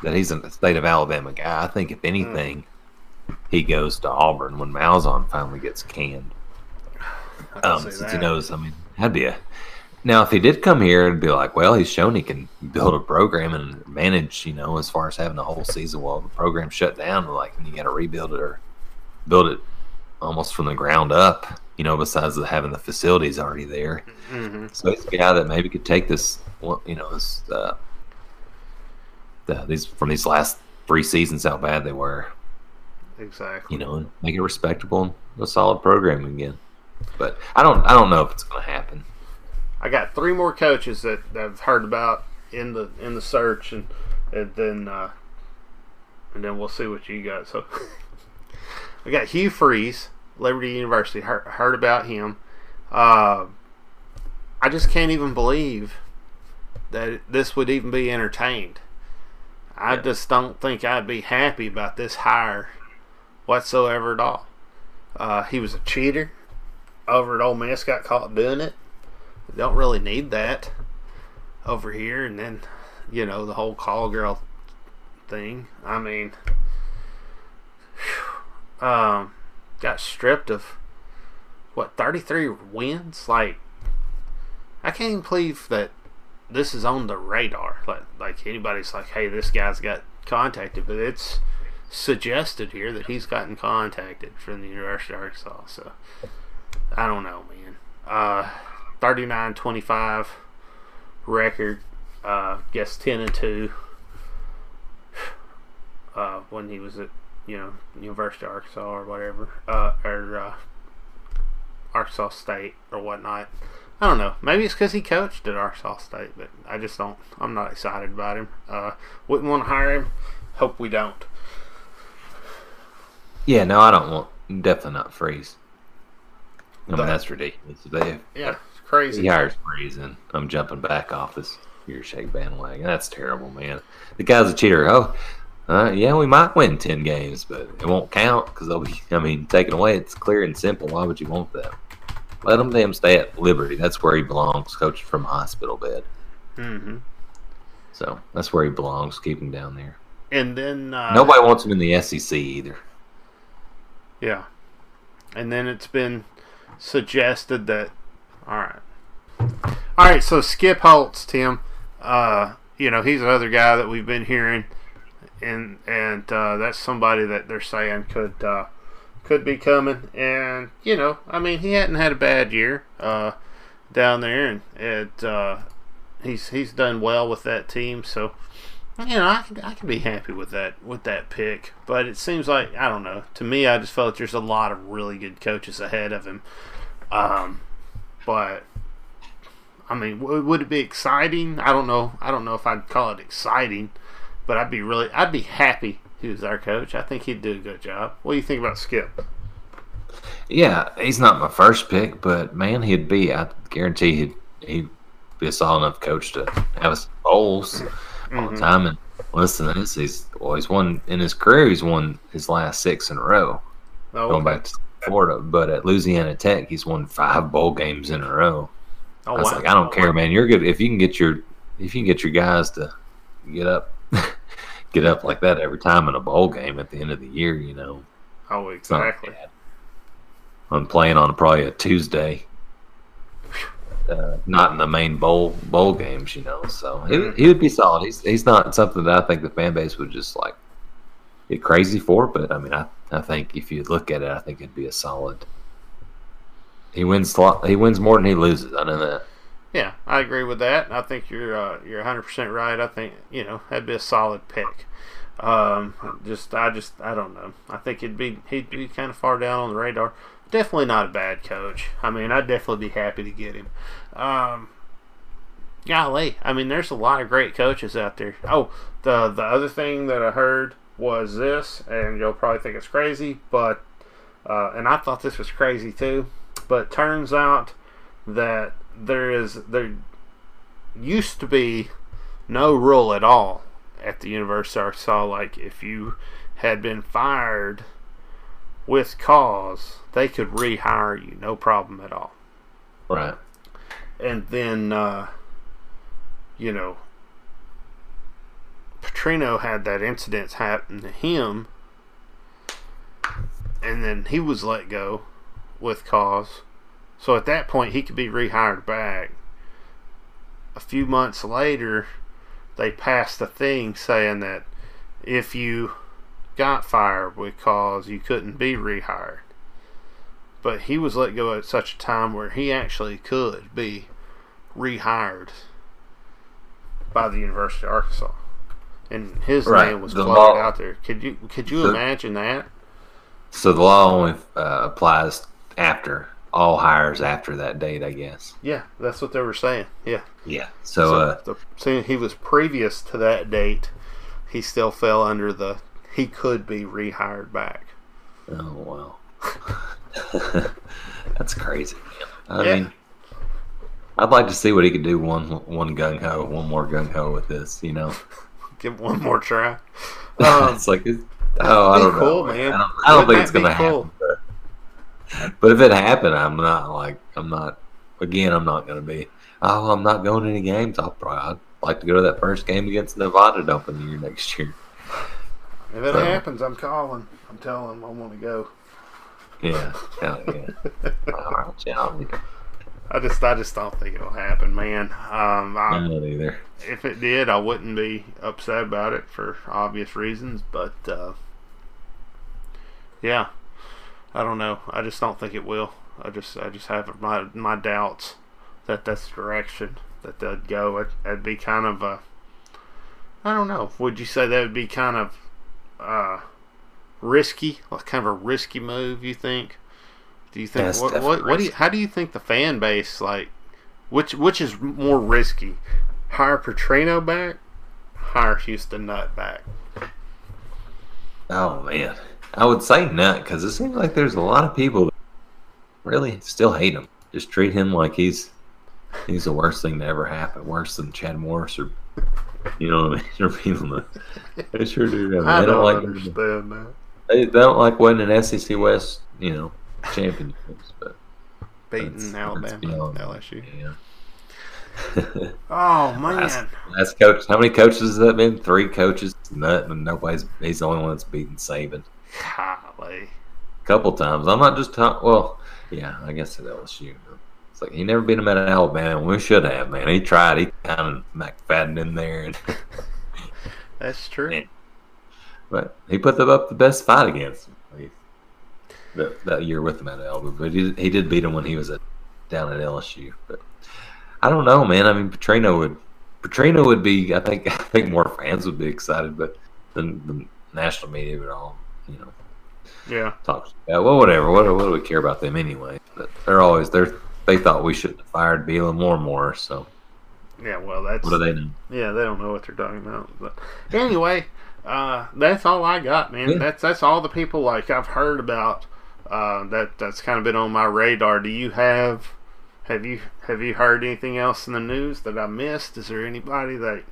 [SPEAKER 2] that he's a state of Alabama guy. I think if anything, he goes to Auburn when Malzahn finally gets canned. Um, since he knows, I mean, that'd be a. Now, if he did come here, it'd be like, well, he's shown he can build a program and manage, you know, as far as having a whole season while the program shut down, like, and you got to rebuild it or build it almost from the ground up, you know, besides the, having the facilities already there.
[SPEAKER 1] Mhm.
[SPEAKER 2] So he's a guy that maybe could take this, you know, this, uh, the, these from these last three seasons, how bad they were,
[SPEAKER 1] Exactly.
[SPEAKER 2] you know, make it respectable and a solid program again. But I don't, I don't know if it's going to happen.
[SPEAKER 1] I got three more coaches that, that I've heard about in the in the search, and and then uh, and then we'll see what you got. So I got Hugh Freeze, Liberty University. Heard, heard about him. Uh, I just can't even believe that this would even be entertained. I
[SPEAKER 2] Yeah.
[SPEAKER 1] just don't think I'd be happy about this hire whatsoever at all. Uh, he was a cheater. Over at Ole Miss, got caught doing it. Don't really need that over here. And then you know the whole call girl thing. I mean phew, um got stripped of what 33 wins? Like i can't believe that this is on the radar. Like like anybody's like hey this guy's got contacted. But it's suggested here that he's gotten contacted from the university of arkansas so i don't know man uh 39 25 record. Uh, guess 10 and 2 uh, when he was at, you know, University of Arkansas or whatever. Uh, or uh, Arkansas State or whatnot. I don't know. Maybe it's because he coached at Arkansas State, but I just don't. I'm not excited about him. Uh, wouldn't want to hire him. Hope we don't.
[SPEAKER 2] Yeah, no, I don't want definitely not freeze. I mean
[SPEAKER 1] The-
[SPEAKER 2] that's ridiculous. They
[SPEAKER 1] Yeah, it's crazy.
[SPEAKER 2] he hires freeze, and I'm jumping back off this Yurachek bandwagon. That's terrible, man. The guy's a cheater. Oh, uh, yeah, we might win ten games, but it won't count because they'll be. I mean, taken away. It's clear and simple. Why would you want that? Let him damn stay at Liberty. That's where he belongs, coached from a hospital bed.
[SPEAKER 1] Mm-hmm.
[SPEAKER 2] So that's where he belongs. Keep him down there.
[SPEAKER 1] And then uh,
[SPEAKER 2] Nobody wants him in the SEC either.
[SPEAKER 1] Yeah. And then it's been suggested that all right. All right, so Skip Holtz, Tim, uh, you know, he's another guy that we've been hearing and and uh, that's somebody that they're saying could uh, could be coming and you know, I mean, he hadn't had a bad year uh, down there and it uh, he's he's done well with that team, so you know, I could, I could be happy with that with that pick, but it seems like I don't know. To me, I just felt like there's a lot of really good coaches ahead of him. Um, but I mean, w- would it be exciting? I don't know. I don't know if I'd call it exciting, but I'd be really, I'd be happy he was our coach. I think he'd do a good job. What do you think about Skip?
[SPEAKER 2] Yeah, he's not my first pick, but man, he'd be. I guarantee he'd he'd be a solid enough coach to have us bowls all the mm-hmm. time. And listen to this, he's well, he's won in his career. He's won his last six in a row,
[SPEAKER 1] Oh,
[SPEAKER 2] going back to Florida. But at Louisiana Tech, he's won five bowl games in a row.
[SPEAKER 1] Oh,
[SPEAKER 2] I was
[SPEAKER 1] wow.
[SPEAKER 2] like, I don't care, man. You're good if you can get your if you can get your guys to get up, get up like that every time in a bowl game at the end of the year. You know,
[SPEAKER 1] Oh, exactly.
[SPEAKER 2] I'm playing on probably a Tuesday, uh, not in the main bowl bowl games. You know, so he, he would be solid. He's he's not something that I think the fan base would just like get crazy for. But I mean, I I think if you look at it, I think it'd be a solid. He wins. lot- He wins more than he loses. I know that.
[SPEAKER 1] Yeah, I agree with that. I think you're uh, you're 100 percent right. I think you know that'd be a solid pick. Um, just I just I don't know. I think he'd be he'd be kind of far down on the radar. Definitely not a bad coach. I mean, I'd definitely be happy to get him. Um, golly, I mean, there's a lot of great coaches out there. Oh, the the other thing that I heard was this, and you'll probably think it's crazy, but uh, and I thought this was crazy too. But turns out that there is there used to be no rule at all at the University of Arkansas. Like if you had been fired with cause, they could rehire you, no problem at all.
[SPEAKER 2] Right.
[SPEAKER 1] And then, uh, you know, Petrino had that incident happen to him, and then he was let go with cause. So at that point, he could be rehired back. A few months later, they passed a thing saying that if you got fired cause, you couldn't be rehired. But he was let go at such a time where he actually could be rehired by the University of Arkansas, and his
[SPEAKER 2] Right.
[SPEAKER 1] name was
[SPEAKER 2] The
[SPEAKER 1] floated
[SPEAKER 2] law-
[SPEAKER 1] out there. Could you could you
[SPEAKER 2] The-
[SPEAKER 1] imagine that?
[SPEAKER 2] So the law only uh, applies after all hires after that date, I guess.
[SPEAKER 1] Yeah, that's what they were saying. Yeah.
[SPEAKER 2] Yeah. So, uh,
[SPEAKER 1] the, seeing he was previous to that date, he still fell under the he could be rehired back.
[SPEAKER 2] oh wow, that's crazy. I
[SPEAKER 1] Yeah.
[SPEAKER 2] mean, I'd like to see what he could do one one gung ho, one more gung ho with this. You know,
[SPEAKER 1] Give one more try. Um,
[SPEAKER 2] it's like, it's, oh, I don't know.
[SPEAKER 1] cool,
[SPEAKER 2] man.
[SPEAKER 1] man.
[SPEAKER 2] I don't, I don't think it's gonna
[SPEAKER 1] cool?
[SPEAKER 2] happen. But, but if it happened, I'm not like I'm not. Again, I'm not gonna be. Oh, I'm not going to any games. I'll probably I'd like to go to that first game against Nevada to open the year next year.
[SPEAKER 1] If it happens, I'm calling. I'm telling him I want to go.
[SPEAKER 2] Yeah, hell yeah. All right, yeah,
[SPEAKER 1] I just I just don't think it'll happen, man. Um, I,
[SPEAKER 2] I'm not either.
[SPEAKER 1] if it did, I wouldn't be upset about it for obvious reasons. But uh, yeah, I don't know. I just don't think it will. I just I just have my my doubts that that's the direction that they'd go. It, it'd be kind of a I don't know. Would you say that would be kind of uh, risky, like kind of a risky move? You think? Do you think
[SPEAKER 2] That's
[SPEAKER 1] what what, what do you, how do you think the fan base like which which is more risky? Hire Petrino back, hire Houston Nutt back.
[SPEAKER 2] Oh man, I would say not because it seems like there's a lot of people that really still hate him. Just treat him like he's he's the worst thing to ever happen, worse than Chad Morris or you know what I mean, or people that they sure do. I
[SPEAKER 1] I
[SPEAKER 2] they
[SPEAKER 1] don't,
[SPEAKER 2] don't like
[SPEAKER 1] understand that.
[SPEAKER 2] they, they don't like winning an SEC West, you know, championships. But
[SPEAKER 1] Beating
[SPEAKER 2] That's- that's
[SPEAKER 1] Alabama, LSU.
[SPEAKER 2] yeah.
[SPEAKER 1] Oh man,
[SPEAKER 2] Last, last coach, how many coaches has that been? Three coaches, nothing, and nobody's. He's the only one that's beaten Saban.
[SPEAKER 1] golly.
[SPEAKER 2] couple times. I'm not just talking. Well, yeah, I guess at LSU. It's like he never beat him at Alabama. We should have, man. He tried. He kind of McFadden in there, and
[SPEAKER 1] That's true.
[SPEAKER 2] Yeah. but he put them up the best fight against him. He- That, that year with him at Alabama, but he, he did beat him when he was at down at LSU. But I don't know, man. I mean, Petrino would Petrino would be. I think. I think more fans would be excited, but the, the national media would all, you know,
[SPEAKER 1] Yeah.
[SPEAKER 2] talk. Yeah, well, whatever. What, what do we care about them anyway? But they're always they're they thought we should have fired Bielema. So
[SPEAKER 1] Yeah, well, that's
[SPEAKER 2] what do they know?
[SPEAKER 1] yeah. They don't know what they're talking about. But anyway, uh, that's all I got, man.
[SPEAKER 2] Yeah.
[SPEAKER 1] That's that's all the people like I've heard about. Uh, that that's kind of been on my radar. Do you have have you have you heard anything else in the news that I missed? Is there anybody that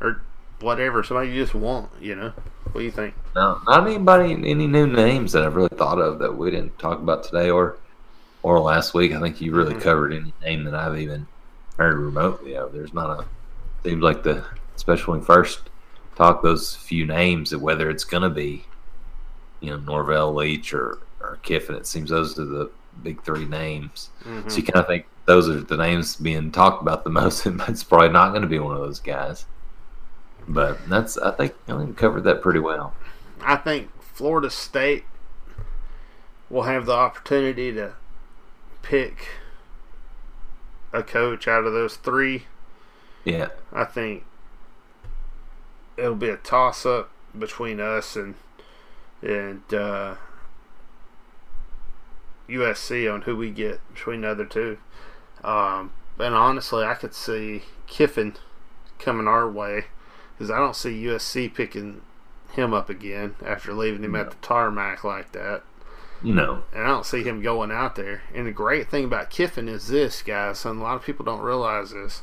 [SPEAKER 1] or whatever somebody you just want? You know, what do you think?
[SPEAKER 2] No, not anybody. Any new names that I've really thought of that we didn't talk about today or or last week. I think you really
[SPEAKER 1] Mhm.
[SPEAKER 2] covered any name that I've even heard remotely of. There's not a. Seems like the especially when first talk those few names of whether it's going to be, you know, Norvell, Leach, or or Kiffin. It seems those are the big three names.
[SPEAKER 1] Mhm.
[SPEAKER 2] So you kind of think those are the names being talked about the most, and it's probably not going to be one of those guys. But that's I think I think covered that pretty well.
[SPEAKER 1] I think Florida State will have the opportunity to pick a coach out of those three.
[SPEAKER 2] Yeah,
[SPEAKER 1] I think it'll be a toss up between us and and uh, USC on who we get between the other two. Um, and honestly, I could see Kiffin coming our way because I don't see USC picking him up again after leaving him at the tarmac like that.
[SPEAKER 2] No,
[SPEAKER 1] And I don't see him going out there. And the great thing about Kiffin is this, guys, and a lot of people don't realize this,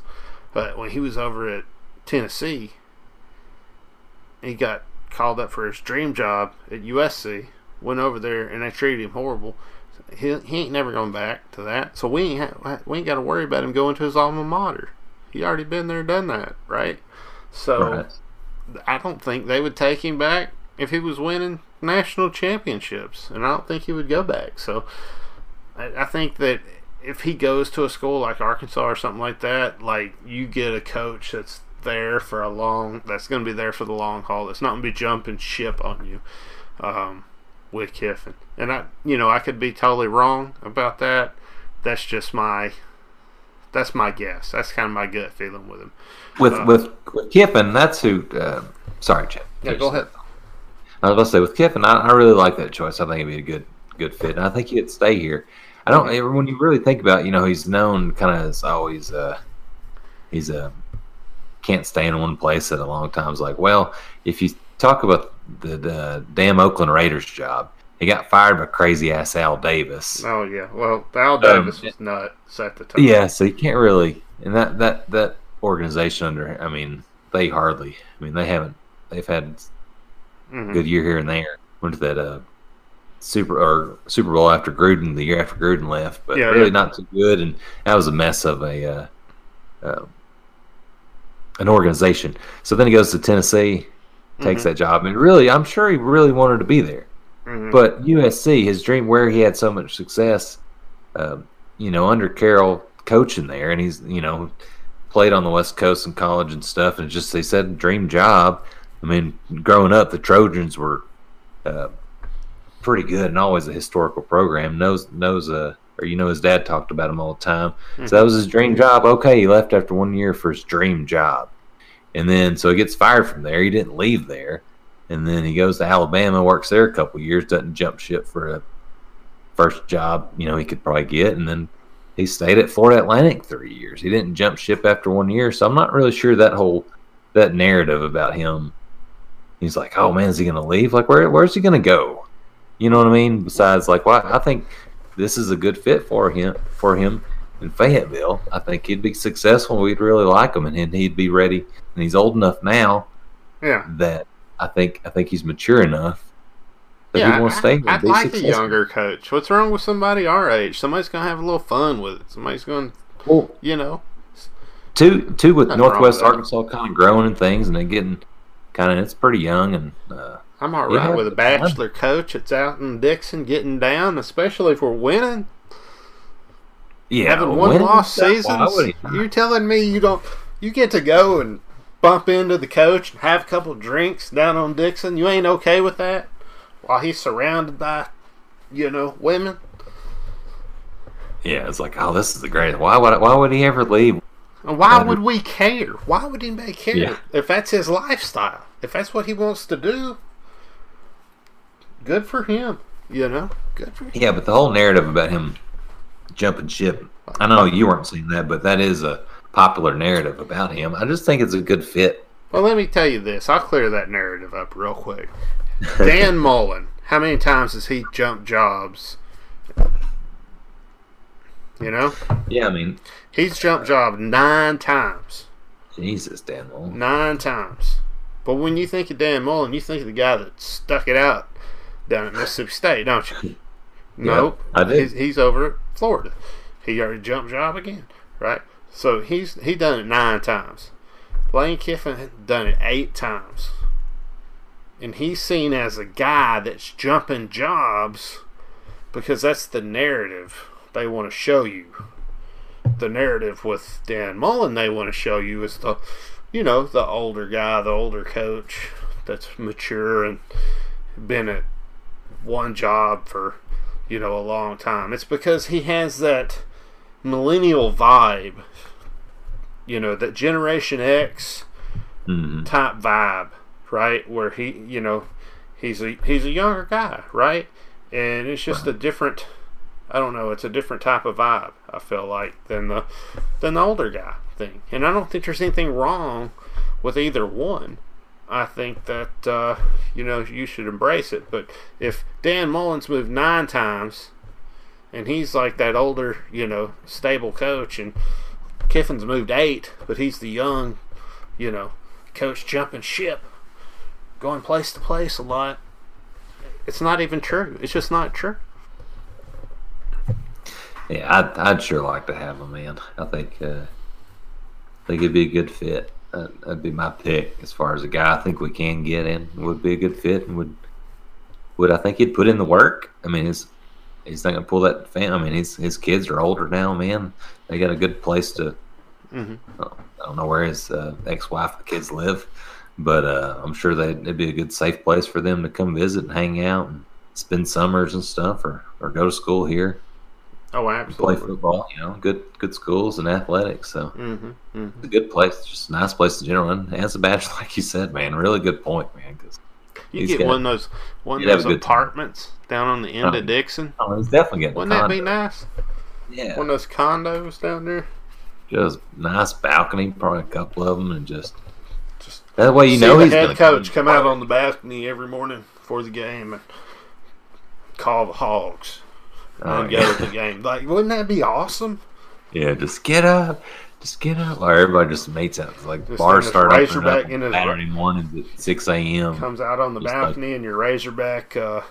[SPEAKER 1] but when he was over at Tennessee, he got called up for his dream job at USC, went over there, and they treated him horrible. He, he ain't never going back to that. So we ain't ha- we ain't got to worry about him going to his alma mater. He already been there, done that, right? So
[SPEAKER 2] right.
[SPEAKER 1] I don't think they would take him back if he was winning national championships, and I don't think he would go back. So I, I think that if he goes to a school like Arkansas or something like that, like you get a coach that's there for a long, that's going to be there for the long haul. That's not going to be jumping ship on you um, with Kiffin. And I, you know, I could be totally wrong about that. That's just my. That's my guess. That's kind of my gut feeling with him.
[SPEAKER 2] With
[SPEAKER 1] Uh,
[SPEAKER 2] with with Kiffin, that's who. Uh, sorry, Chad.
[SPEAKER 1] Yeah, go ahead.
[SPEAKER 2] I was about to say with Kiffin, I, I really like that choice. I think it'd be a good good fit, and I think he'd stay here. I don't. When you really think about, it, you know, he's known kind of as always. Uh, he's a can't stay in one place at a long time. It's like, well, if you talk about the, the damn Oakland Raiders job, he got fired by crazy ass Al Davis.
[SPEAKER 1] Oh yeah. Well, Al Davis was nuts at the time.
[SPEAKER 2] Um, Yeah, so you can't really, and that that that organization under, I mean, they hardly. I mean, they haven't. They've had
[SPEAKER 1] Mhm.
[SPEAKER 2] good year here and there. Went to that uh, Super or Super Bowl after Gruden, the year after Gruden left, but
[SPEAKER 1] Yeah,
[SPEAKER 2] really
[SPEAKER 1] yeah.
[SPEAKER 2] not too good. And that was a mess of a uh, uh, an organization. So then he goes to Tennessee, takes
[SPEAKER 1] Mhm.
[SPEAKER 2] that job, and really, I'm sure he really wanted to be there.
[SPEAKER 1] Mhm.
[SPEAKER 2] But USC, his dream, where he had so much success, um, you know, under Carroll coaching there, and he's you know played on the West Coast in college and stuff, and just they said dream job. I mean, growing up, the Trojans were uh, pretty good and always a historical program. Knows knows uh, or you know his dad talked about him all the time. So that was his dream job. Okay, he left after one year for his dream job, and then so he gets fired from there. He didn't leave there, and then he goes to Alabama, works there a couple years, doesn't jump ship for a first job you know he could probably get, and then he stayed at Florida Atlantic three years. He didn't jump ship after one year, so I'm not really sure that whole that narrative about him. He's like, oh man, is he going to leave? Like, where where's he going to go? You know what I mean? Besides, like, well, I think this is a good fit for him for him in Fayetteville. I think he'd be successful. We'd really like him, and then he'd be ready. And he's old enough now
[SPEAKER 1] yeah.
[SPEAKER 2] that I think I think he's mature enough that
[SPEAKER 1] Yeah,
[SPEAKER 2] he wants to stay here
[SPEAKER 1] I,
[SPEAKER 2] and
[SPEAKER 1] I'd
[SPEAKER 2] be
[SPEAKER 1] like a younger coach. What's wrong with somebody our age? Somebody's gonna have a little fun with it. Somebody's going, to
[SPEAKER 2] Well,
[SPEAKER 1] you know,
[SPEAKER 2] two two with
[SPEAKER 1] Nothing
[SPEAKER 2] Northwest
[SPEAKER 1] with.
[SPEAKER 2] Arkansas kind of growing and things, and then getting kind of it's pretty young and. Uh,
[SPEAKER 1] I'm all right with a bachelor coach that's out in Dickson getting down, especially if we're winning.
[SPEAKER 2] yeah,
[SPEAKER 1] having one lost
[SPEAKER 2] stuff,
[SPEAKER 1] seasons.
[SPEAKER 2] why would he not?
[SPEAKER 1] You're telling me you don't you get to go and bump into the coach and have a couple drinks down on Dickson. You ain't okay with that while he's surrounded by you know women.
[SPEAKER 2] Yeah, it's like, oh, this is the greatest. Why would why would he ever leave?
[SPEAKER 1] And why would we care? Why would anybody care
[SPEAKER 2] Yeah.
[SPEAKER 1] if that's his lifestyle? If that's what he wants to do, good for him. You know, good for him.
[SPEAKER 2] Yeah, but the whole narrative about him jumping ship, I know you weren't seeing that, but that is a popular narrative about him. I just think it's a good fit.
[SPEAKER 1] Well, let me tell you this. I'll clear that narrative up real quick. Dan Mullen, how many times has he jumped jobs? You know,
[SPEAKER 2] Yeah, I mean,
[SPEAKER 1] he's jumped job nine times.
[SPEAKER 2] Jesus, Dan Mullen.
[SPEAKER 1] Nine times. But when you think of Dan Mullen, you think of the guy that stuck it out down at Mississippi State, don't you? No,
[SPEAKER 2] I did.
[SPEAKER 1] He's, he's over at Florida. He already jumped job again, right? So he's he done it nine times. Lane Kiffin done it eight times, and he's seen as a guy that's jumping jobs because that's the narrative they want to show you. The narrative with Dan Mullen they want to show you is the, you know, the older guy, the older coach that's mature and been at one job for you know a long time. It's because he has that millennial vibe, you know, that Generation X
[SPEAKER 2] hmm
[SPEAKER 1] type vibe, right? Where he, you know, he's a he's a younger guy, right? And it's just a different. I don't know. It's a different type of vibe. I feel like than the than the older guy thing. And I don't think there's anything wrong with either one. I think that uh, you know you should embrace it. But if Dan Mullins moved nine times, and he's like that older, you know, stable coach, and Kiffin's moved eight, but he's the young, you know, coach jumping ship, going place to place a lot. It's not even true. It's just not true.
[SPEAKER 2] Yeah, I'd, I'd sure like to have him, man. I think uh, I think it'd be a good fit. Uh, that'd be my pick as far as a guy I think we can get in would be a good fit and would would I think he'd put in the work. I mean, he's he's not gonna pull that fan. I mean, his his kids are older now, man. They got a good place to.
[SPEAKER 1] Mhm.
[SPEAKER 2] I don't know where his uh, ex-wife and kids live, but uh, I'm sure they'd, it'd be a good safe place for them to come visit and hang out and spend summers and stuff, or or go to school here
[SPEAKER 1] Oh, absolutely.
[SPEAKER 2] play football. You know, good good schools and athletics. So
[SPEAKER 1] Mm-hmm. hmm
[SPEAKER 2] it's a good place. Just a nice place in general. And as a bachelor, like you said, man, really good point, man. Because
[SPEAKER 1] You get one of those one of those
[SPEAKER 2] a good time.
[SPEAKER 1] apartments down on the end
[SPEAKER 2] Oh.
[SPEAKER 1] of Dickson.
[SPEAKER 2] oh, he's definitely getting.
[SPEAKER 1] Wouldn't
[SPEAKER 2] a
[SPEAKER 1] that be nice?
[SPEAKER 2] Yeah,
[SPEAKER 1] One of those condos down there.
[SPEAKER 2] just nice balcony, probably a couple of them, and just
[SPEAKER 1] Just
[SPEAKER 2] that way you know
[SPEAKER 1] the
[SPEAKER 2] he's
[SPEAKER 1] head coach come out on the balcony every morning before the game and call the Hogs
[SPEAKER 2] Oh,
[SPEAKER 1] and
[SPEAKER 2] yeah.
[SPEAKER 1] go to the game. Like, wouldn't that be awesome?
[SPEAKER 2] Yeah, just get up, just get up. Like everybody just meets up. Like
[SPEAKER 1] Just
[SPEAKER 2] bars start opening up
[SPEAKER 1] in
[SPEAKER 2] on
[SPEAKER 1] his-
[SPEAKER 2] Saturday mornings at six a.m.
[SPEAKER 1] Comes out on the
[SPEAKER 2] Just like-
[SPEAKER 1] balcony in your Razorback, uh,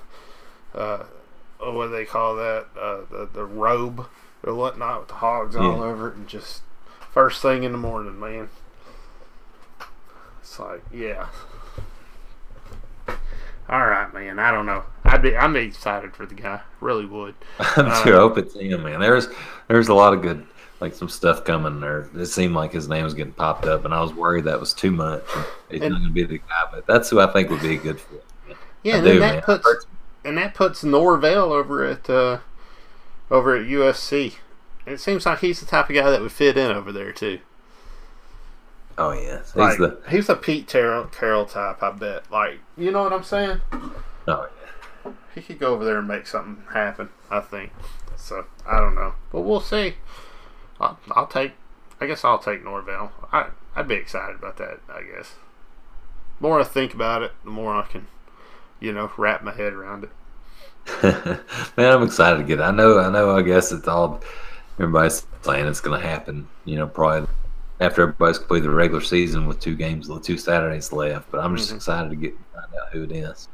[SPEAKER 1] uh, oh, what do they call that? Uh, the the robe or whatnot with the hogs all over it, and just first thing in the morning, man. It's like, yeah. All right, man. I don't know. I'd be I'm excited for the guy. Really would.
[SPEAKER 2] I'm
[SPEAKER 1] Uh,
[SPEAKER 2] too open to him, man. There's there's a lot of good like some stuff coming there. It seemed like his name was getting popped up, and I was worried that was too much. He's
[SPEAKER 1] And-
[SPEAKER 2] not going to be the guy, but that's who I think would be a good fit.
[SPEAKER 1] Yeah,
[SPEAKER 2] I
[SPEAKER 1] and
[SPEAKER 2] do,
[SPEAKER 1] then
[SPEAKER 2] man.
[SPEAKER 1] that puts and that puts Norvell over at uh, over at USC. It seems like he's the type of guy that would fit in over there too.
[SPEAKER 2] Oh yeah, he's
[SPEAKER 1] Like,
[SPEAKER 2] the
[SPEAKER 1] he's a Pete Terrell, Carroll type, I bet. Like, you know what I'm saying?
[SPEAKER 2] oh yeah.
[SPEAKER 1] He could go over there and make something happen. I think. So I don't know, but we'll see. I'll, I'll take. I guess I'll take Norvell. I I'd be excited about that. I guess. The more I think about it, the more I can, you know, wrap my head around it.
[SPEAKER 2] man, I'm excited to get. It. I know, I know. I guess it's all everybody's saying it's going to happen. You know, probably after everybody's completed the regular season with two games, two Saturdays left. But I'm just
[SPEAKER 1] Mhm.
[SPEAKER 2] excited to get find out who it is.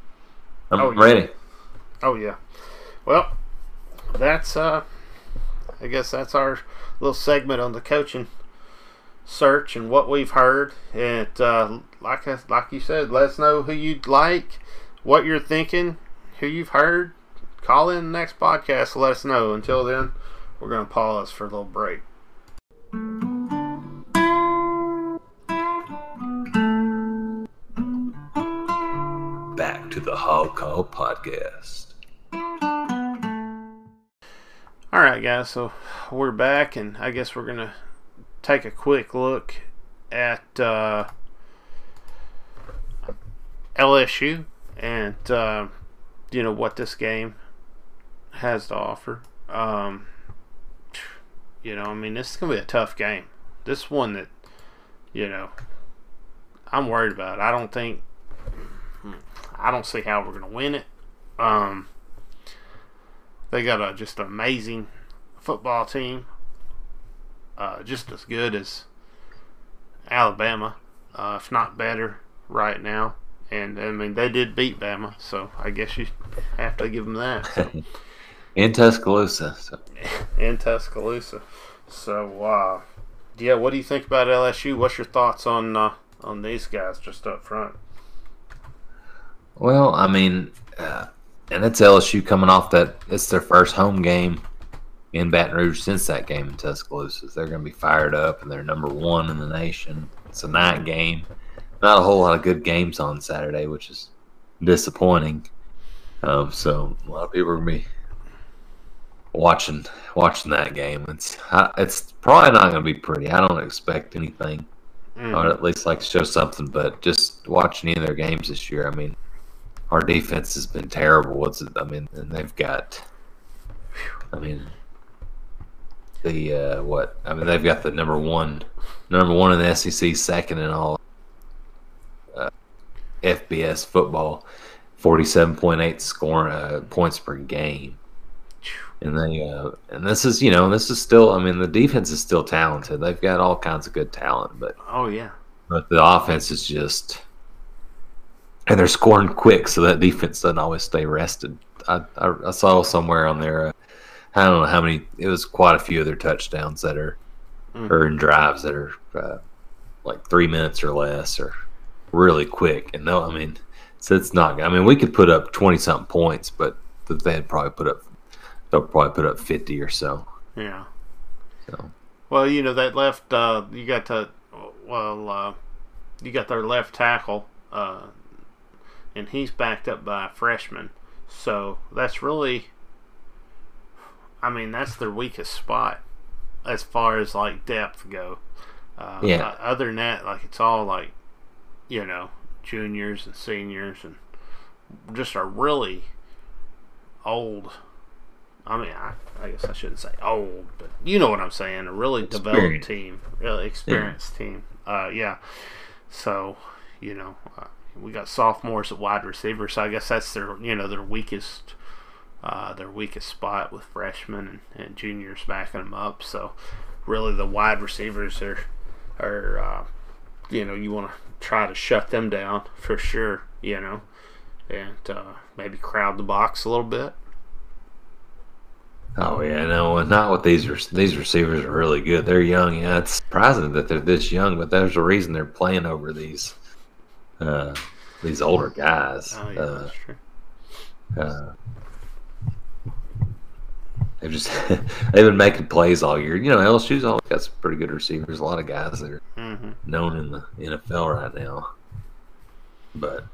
[SPEAKER 2] I'm
[SPEAKER 1] Oh, yeah.
[SPEAKER 2] ready.
[SPEAKER 1] Oh yeah. Well, that's uh I guess that's our little segment on the coaching search and what we've heard. And uh, like I, like you said, let us know who you'd like, what you're thinking, who you've heard. Call in the next podcast. Let us know. Until then, we're gonna pause for a little break.
[SPEAKER 2] To the Hog Call podcast.
[SPEAKER 1] All right, guys. So we're back, and I guess we're gonna take a quick look at uh, LSU and uh, you know what this game has to offer. Um, you know, I mean, this is gonna be a tough game. This one that you know I'm worried about. I don't think I don't see how we're gonna win it. Um, they got a just an amazing football team, uh, just as good as Alabama, uh, if not better, right now. And I mean, they did beat Bama, so I guess you have to give them that. So.
[SPEAKER 2] in Tuscaloosa. So.
[SPEAKER 1] in Tuscaloosa. So, uh, yeah, what do you think about LSU? What's your thoughts on uh, on these guys just up front?
[SPEAKER 2] Well, I mean, uh, and it's LSU coming off that it's their first home game in Baton Rouge since that game in Tuscaloosa. They're going to be fired up, and they're number one in the nation. It's a night game. Not a whole lot of good games on Saturday, which is disappointing. Um, so a lot of people are going to be watching watching that game. It's it's probably not going to be pretty. I don't expect anything, mm. or at least like to show something. But just watching any of their games this year, I mean, our defense has been terrible. What's it? I mean, and they've got, I mean, the uh, what? I mean, they've got the number one, number one in the SEC, second in all uh, FBS football, forty-seven point eight scoring uh, points per game and they uh, and this is you know this is still I mean the defense is still talented. They've got all kinds of good talent, but
[SPEAKER 1] oh yeah,
[SPEAKER 2] but the offense is just and they're scoring quick, so that defense doesn't always stay rested. I I, I saw somewhere on there. Uh, I don't know how many. It was quite a few of their touchdowns that are mm-hmm. or in drives that are uh, like three minutes or less, or really quick. And no, I mean, so it's not. I mean, we could put up twenty something points, but they'd probably put up they'll probably put up 50 or so.
[SPEAKER 1] Yeah. So. Well, you know that left. Uh, you got to. Well, uh, you got their left tackle, uh, and he's backed up by a freshman. So that's really. I mean, that's their weakest spot as far as like depth go. Uh, yeah. Other than that, like it's all like, you know, juniors and seniors and just a really old I mean, I, I, guess I shouldn't say old, but you know what I'm saying. A really developed team, really experienced yeah. team. Uh, yeah. So, you know, uh, we got sophomores at wide receiver, so I guess that's their, you know, their weakest, uh, their weakest spot with freshmen and, and, juniors backing them up. So, really, the wide receivers are, are, uh, you know, you want to try to shut them down for sure. You know, and uh, maybe crowd the box a little bit.
[SPEAKER 2] Oh yeah, no, not with these. These receivers are really good. They're young. Yeah, it's surprising that they're this young, but there's a reason they're playing over these uh, these older guys.
[SPEAKER 1] Oh yeah, uh, that's true.
[SPEAKER 2] Uh, they've just they've been making plays all year. You know, LSU's always got some pretty good receivers. A lot of guys that are mm-hmm. known in the NFL right now. But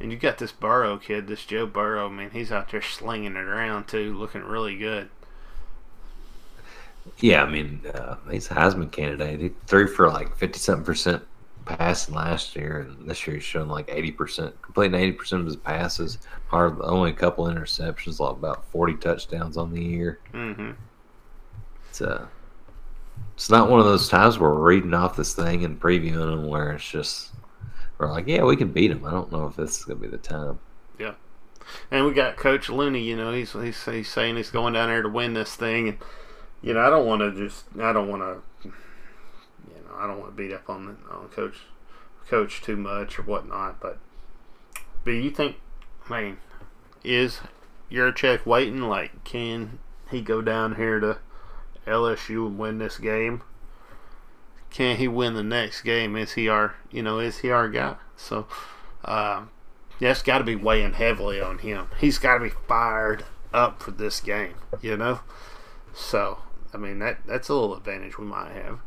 [SPEAKER 1] and you got this Burrow kid, this Joe Burrow. Man, he's out there slinging it around too, looking really good.
[SPEAKER 2] Yeah, I mean, uh, he's a Heisman candidate. He threw for like 50 something percent passing last year, and this year he's shown like 80%, completing 80% of his passes. Hard, only a couple interceptions, like about 40 touchdowns on the year.
[SPEAKER 1] Mm-hmm.
[SPEAKER 2] It's, uh, it's not one of those times where we're reading off this thing and previewing them where it's just, we're like, yeah, we can beat him. I don't know if this is going to be the time.
[SPEAKER 1] Yeah. And we got Coach Lunney, you know, he's, he's, he's saying he's going down there to win this thing. And, you know, I don't want to just, I don't want to, I don't want to beat up on on coach, coach too much or whatnot. But, but you think, I mean, is Yurachek waiting? Like, can he go down here to LSU and win this game? Can he win the next game? Is he our, you know, is he our guy? So, uh, that's got to be weighing heavily on him. He's got to be fired up for this game, you know. So I mean that that's a little advantage we might have.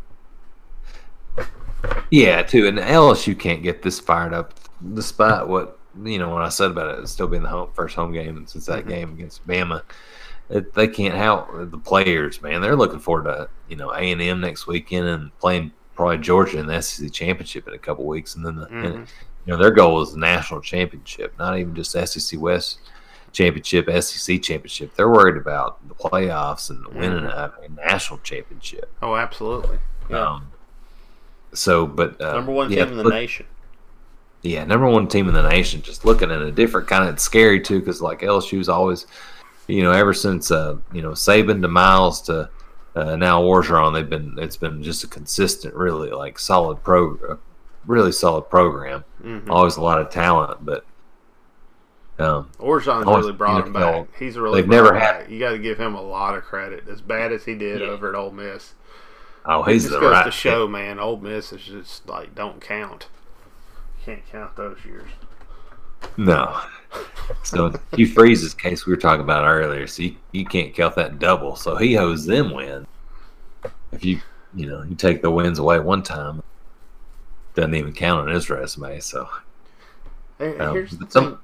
[SPEAKER 2] Yeah, too. And LSU can't get this fired up, despite what you know what I said about it. Still being the home, first home game since that mm-hmm. game against Bama. it, they can't help the players, man. They're looking forward to you know A and M next weekend and playing probably Georgia in the SEC championship in a couple weeks, and then the,
[SPEAKER 1] Mhm.
[SPEAKER 2] and, you know their goal is the national championship, not even just SEC West championship, SEC championship. They're worried about the playoffs and winning a, a national championship.
[SPEAKER 1] Oh, absolutely. Yeah.
[SPEAKER 2] Um, so, but uh,
[SPEAKER 1] Number one
[SPEAKER 2] yeah,
[SPEAKER 1] team in the
[SPEAKER 2] look-
[SPEAKER 1] nation.
[SPEAKER 2] yeah, number one team in the nation. Just looking at a different kind of it's scary too, because like LSU's always, you know, ever since uh, you know Saban to Miles to uh, now Orgeron, they've been it's been just a consistent, really like solid pro, uh, really solid program.
[SPEAKER 1] Mhm.
[SPEAKER 2] Always a lot of talent, but um,
[SPEAKER 1] Orgeron's
[SPEAKER 2] Always
[SPEAKER 1] really brought him back. He's really
[SPEAKER 2] They've never had-.
[SPEAKER 1] You got to give him a lot of credit. As bad as he did
[SPEAKER 2] Yeah.
[SPEAKER 1] over at Ole Miss,
[SPEAKER 2] oh,
[SPEAKER 1] it
[SPEAKER 2] he's
[SPEAKER 1] just
[SPEAKER 2] the
[SPEAKER 1] goes
[SPEAKER 2] right
[SPEAKER 1] to show, man. Old Miss is just like don't count. Can't count those years.
[SPEAKER 2] No. So Hugh Freeze's case we were talking about earlier, so you, you can't count that double. So he owes them win. If you you know you take the wins away one time, doesn't even count on his resume. So
[SPEAKER 1] Hey,
[SPEAKER 2] Um,
[SPEAKER 1] here's the
[SPEAKER 2] some-
[SPEAKER 1] thing.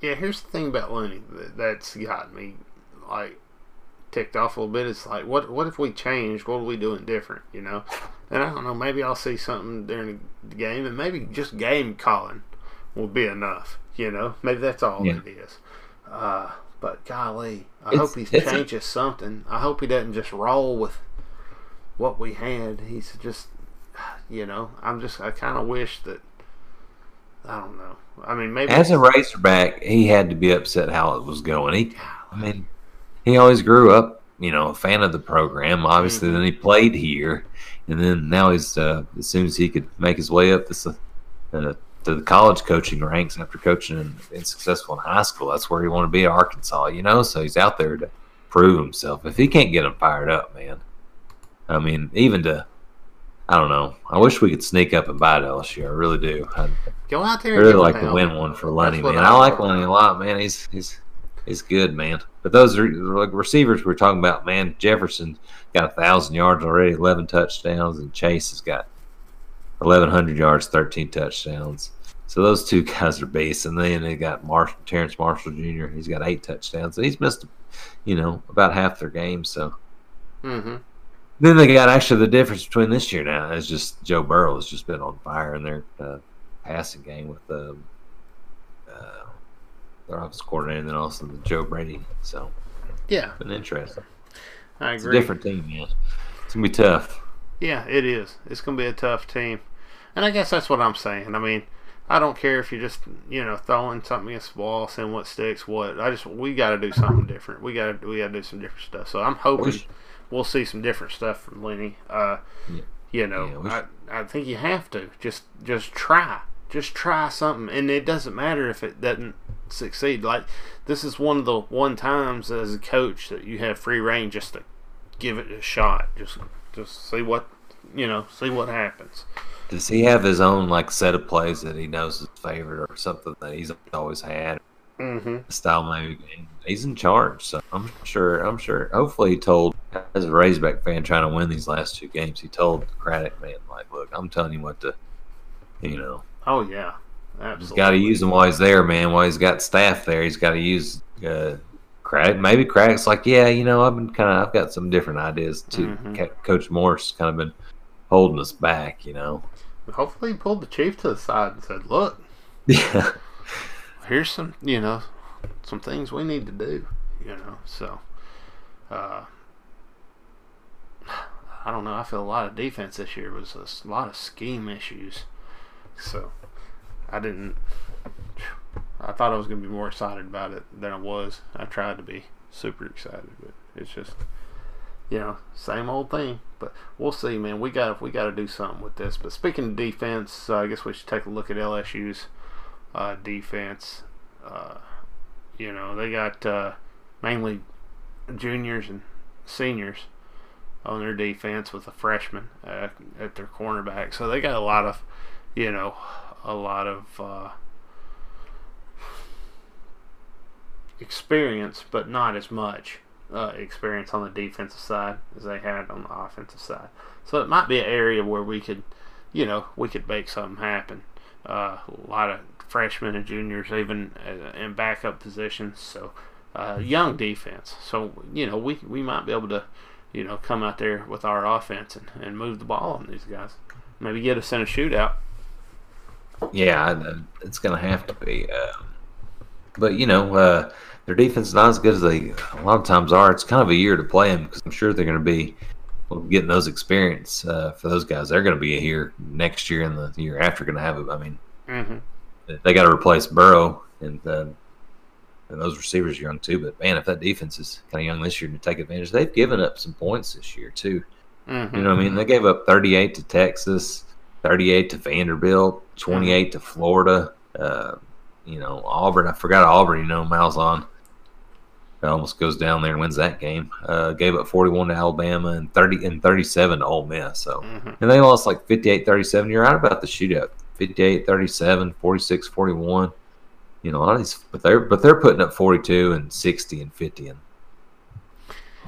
[SPEAKER 1] Yeah, here's the thing about Lunney that, that's got me like ticked off a little bit. It's like, what what if we changed? What are we doing different? You know, and I don't know. Maybe I'll see something during the game, and maybe just game calling will be enough. You know, maybe that's all
[SPEAKER 2] Yeah.
[SPEAKER 1] it is. Uh, but golly, I
[SPEAKER 2] It's-
[SPEAKER 1] hope he
[SPEAKER 2] it's a-
[SPEAKER 1] changes something. I hope he doesn't just roll with what we had. He's just, you know, I'm just, I kind of wish that, I don't know. I mean, maybe
[SPEAKER 2] as a Razorback, he had to be upset how it was going. He, I mean, he always grew up, you know, a fan of the program. Obviously,
[SPEAKER 1] Mhm.
[SPEAKER 2] then he played here, and then now he's uh, as soon as he could make his way up this, uh, to the college coaching ranks after coaching and being successful in high school. That's where he wanted to be at Arkansas, you know. So he's out there to prove himself. If he can't get him fired up, man, I mean, even to. I don't know. I wish we could sneak up and buy it LSU. I really do. I,
[SPEAKER 1] go out there
[SPEAKER 2] really like to win one for
[SPEAKER 1] Lenny,
[SPEAKER 2] man.
[SPEAKER 1] I
[SPEAKER 2] I like Lenny a lot, man. He's he's he's good, man. But those are like receivers we we're talking about, man. Jefferson got a thousand yards already, eleven touchdowns, and Chase has got eleven hundred yards, thirteen touchdowns. So those two guys are beasts, and then they got Marshall, Terrence Marshall Jr. He's got eight touchdowns. So he's missed, you know, about half their games. So
[SPEAKER 1] Mm-hmm.
[SPEAKER 2] then they got actually the difference between this year now is just Joe Burrow has just been on fire in their uh, passing game with the uh, their office coordinator and then also the Joe Brady. So
[SPEAKER 1] Yeah,
[SPEAKER 2] been interesting.
[SPEAKER 1] I
[SPEAKER 2] It's a
[SPEAKER 1] agree.
[SPEAKER 2] different team, yeah. It's gonna be tough.
[SPEAKER 1] Yeah, it is. It's going to be a tough team. And I guess that's what I'm saying. I mean, I don't care if you're just, you know, throwing something against the wall, seeing what sticks, what. I just, we got to do something different. We got to, we got to do some different stuff. So I'm hoping
[SPEAKER 2] Wish-
[SPEAKER 1] we'll see some different stuff from Lenny. Uh,
[SPEAKER 2] Yeah.
[SPEAKER 1] You know,
[SPEAKER 2] Yeah,
[SPEAKER 1] I, I think you have to just, just try, just try something, and it doesn't matter if it doesn't succeed. Like this is one of the one times as a coach that you have free reign just to give it a shot. Just, just see what, you know, see what happens.
[SPEAKER 2] Does he have his own like set of plays that he knows is favorite or something that he's always had?
[SPEAKER 1] Mm-hmm.
[SPEAKER 2] Style maybe he's in charge, so I'm sure. I'm sure. Hopefully, he told as a Razorback fan trying to win these last two games. He told the Craddock, man, like, look, I'm telling you what to, you know,
[SPEAKER 1] Oh yeah,
[SPEAKER 2] he's
[SPEAKER 1] absolutely.
[SPEAKER 2] got to use him while he's there, man. While he's got staff there, he's got to use uh. Maybe Craddock's like, yeah, you know, I've been kind of, I've got some different ideas too.
[SPEAKER 1] Mhm.
[SPEAKER 2] Coach Morris kind of been holding us back, you know.
[SPEAKER 1] Hopefully, he pulled the chief to the side and said, "Look,
[SPEAKER 2] Yeah.
[SPEAKER 1] here's some, you know, some things we need to do." You know, so uh, I don't know. I feel a lot of defense this year was a lot of scheme issues. So I didn't. I thought I was going to be more excited about it than I was. I tried to be super excited, but it's just you know, same old thing. But we'll see, man. We got we got to do something with this. But speaking of defense, uh, I guess we should take a look at LSU's uh, defense. Uh, you know, they got uh, mainly juniors and seniors on their defense with a freshman uh, at their cornerback. So they got a lot of, you know, a lot of uh, experience, but not as much uh, experience on the defensive side as they had on the offensive side. So it might be an area where we could, you know, we could make something happen. Uh, a lot of freshmen and juniors, even uh, in backup positions. So, uh, young defense. So, you know, we, we might be able to, you know, come out there with our offense and, and move the ball on these guys. Maybe get us in a shootout.
[SPEAKER 2] Yeah, it's going to have to be. Uh, but, you know, uh, their defense is not as good as they a lot of times are. It's kind of a year to play them because I'm sure they're going to be getting those experience uh, for those guys. They're going to be here next year and the year after. Going to have it. I mean,
[SPEAKER 1] mm-hmm.
[SPEAKER 2] they got to replace Burrow and uh, and those receivers are young too. But man, if that defense is kind of young this year to take advantage, they've given up some points this year too.
[SPEAKER 1] Mm-hmm.
[SPEAKER 2] You know what I mean? They gave up 38 to Texas, 38 to Vanderbilt, 28 mm-hmm. to Florida. Uh, you know, Auburn. I forgot Auburn. You know, Malzahn almost goes down there and wins that game. Uh, gave up 41 to Alabama and 30 and 37 to Ole Miss. So,
[SPEAKER 1] mm-hmm.
[SPEAKER 2] and they lost like 58-37. You're right about the shootout. 58-37, 46-41. You know, a lot of these, but they're but they're putting up 42 and 60 and 50 and.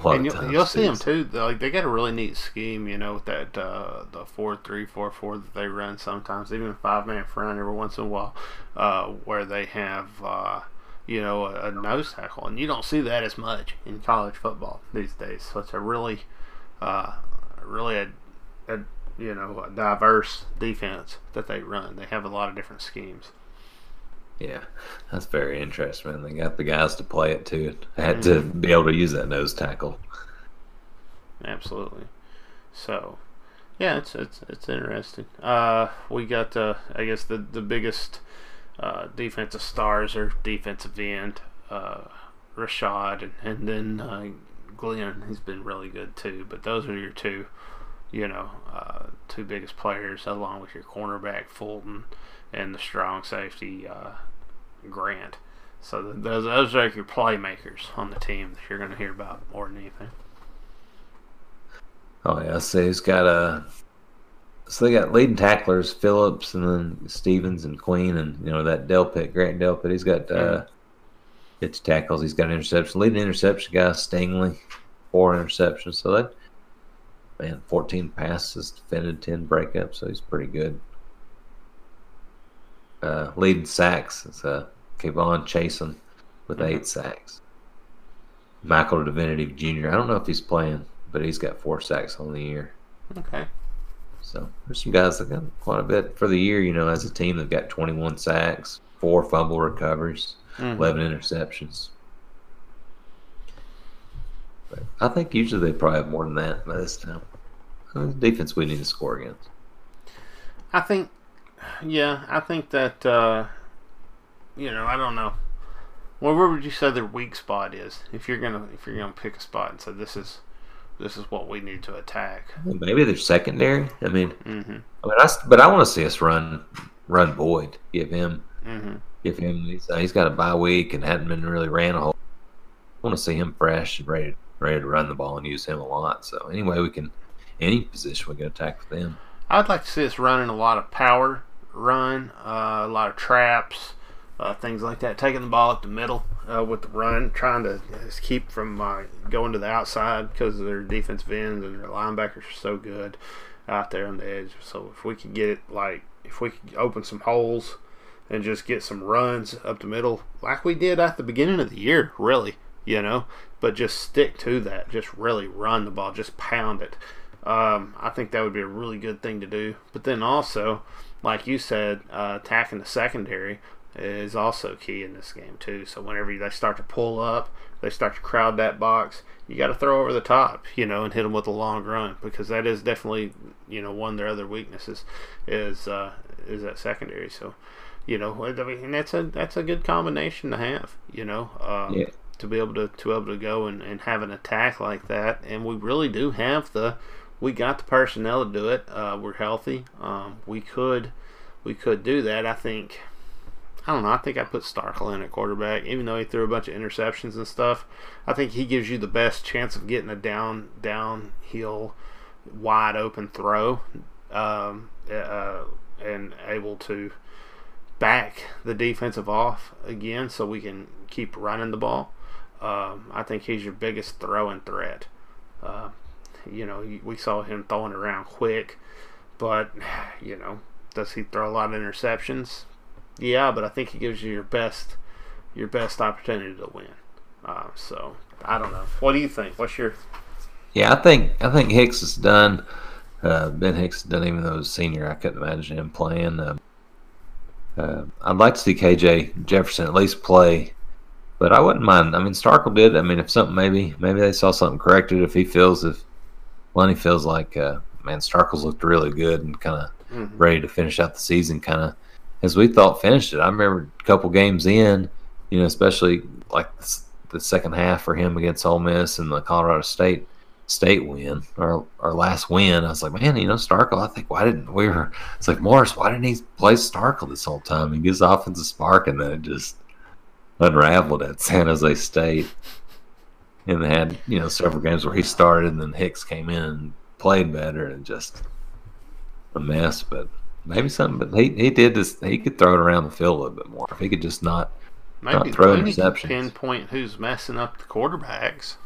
[SPEAKER 1] And you'll, you'll see them too. Like they got a really neat scheme, you know, with that uh, the four three four four that they run sometimes, even five man front every once in a while, uh, where they have uh, you know, a, a, nose tackle, and you don't see that as much in college football these days. So it's a really, uh, really a, a, you know, a diverse defense that they run. They have a lot of different schemes.
[SPEAKER 2] Yeah, that's very interesting. Man. They got the guys to play it too. I had to mm-hmm. be able to use that nose tackle.
[SPEAKER 1] Absolutely. So, yeah, it's it's it's interesting. Uh, we got uh, I guess the the biggest uh, defensive stars or defensive end, uh, Rashad, and, and then uh, Glenn. He's been really good too. But those are your two, you know, uh, two biggest players, along with your cornerback Fulton and the strong safety uh, Grant. So those those are your playmakers on the team that you're going to hear about more than anything.
[SPEAKER 2] Oh yeah, so he's got a so they got leading tacklers Phillips and then Stevens and Queen and you know that Delpit Grant Delpit he's got uh, fifty tackles he's got an interception leading interception guy Stingley four interceptions so that man fourteen passes defended ten breakups so he's pretty good. Uh, leading sacks is uh, K'Lavon Chaisson with mm-hmm. eight sacks. Michael Divinity Jr. I don't know if he's playing, but he's got four sacks on the year.
[SPEAKER 1] Okay.
[SPEAKER 2] So there's some guys that got quite a bit for the year. You know, as a team, they've got 21 sacks, four fumble recoveries, mm-hmm. 11 interceptions. But I think usually they probably have more than that by this time. The defense we need to score against.
[SPEAKER 1] I think, yeah, I think that, uh, you know, I don't know. Well, where would you say their weak spot is? If you're gonna if you're gonna pick a spot and say this is this is what we need to attack.
[SPEAKER 2] Well, maybe they're secondary. I mean,
[SPEAKER 1] mm-hmm.
[SPEAKER 2] I mean, I, but I want to see us run run Boyd. Give him,
[SPEAKER 1] mm-hmm.
[SPEAKER 2] give him. He's, uh, he's got a bye week and hadn't been really ran a whole. I want to see him fresh and ready ready to run the ball and use him a lot. So anyway, we can any position we can attack with them.
[SPEAKER 1] I'd like to see us running a lot of power run, uh, a lot of traps, uh, things like that. Taking the ball up the middle uh, with the run, trying to keep from going to the outside because their defensive ends and their linebackers are so good out there on the edge. So if we could get it like if we could open some holes and just get some runs up the middle, like we did at the beginning of the year, really, you know, but just stick to that. Just really run the ball, just pound it. Um, I think that would be a really good thing to do. But then also, like you said, uh, attacking the secondary is also key in this game too. So whenever they start to pull up, they start to crowd that box. You got to throw over the top, you know, and hit them with a long run because that is definitely, you know, one of their other weaknesses is uh, is that secondary. So, you know, I mean, that's a that's a good combination to have, you know, um,
[SPEAKER 2] yeah.
[SPEAKER 1] to be able to to be able to go and, and have an attack like that. And we really do have the we got the personnel to do it. Uh, we're healthy. Um, we could we could do that. I think I don't know. I think I put Starkel in at quarterback, even though he threw a bunch of interceptions and stuff. I think he gives you the best chance of getting a down downhill, wide open throw, um, uh, and able to back the defensive off again, so we can keep running the ball. Um, I think he's your biggest throwing threat. Uh, you know, we saw him throwing around quick, but you know, does he throw a lot of interceptions? Yeah, but I think he gives you your best your best opportunity to win. Uh, so I don't know. What do you think? What's your
[SPEAKER 2] Yeah, I think I think Hicks is done. Uh, ben Hicks is done, even though he's senior. I couldn't imagine him playing. Uh, uh, I'd like to see KJ Jefferson at least play, but I wouldn't mind. I mean, Starkel did. I mean, if something maybe maybe they saw something corrected. If he feels if Lunney feels like uh, man, Starkel's looked really good and kind of
[SPEAKER 1] Mhm.
[SPEAKER 2] ready to finish out the season, kind of as we thought finished it. I remember a couple games in, you know, especially like the, the second half for him against Ole Miss and the Colorado State State win, our our last win. I was like, man, you know, Starkel. I think why didn't we were? It's like Morris. Why didn't he play Starkel this whole time? He gives the offensive spark, and then it just unraveled at San Jose State. And they had you know several games where he started, and then Hicks came in and played better, and just a mess. But maybe something. But he he did this. He could throw it around the field a little bit more if he could just not.
[SPEAKER 1] maybe
[SPEAKER 2] throw
[SPEAKER 1] Lunney could
[SPEAKER 2] interceptions.
[SPEAKER 1] pinpoint who's messing up the quarterbacks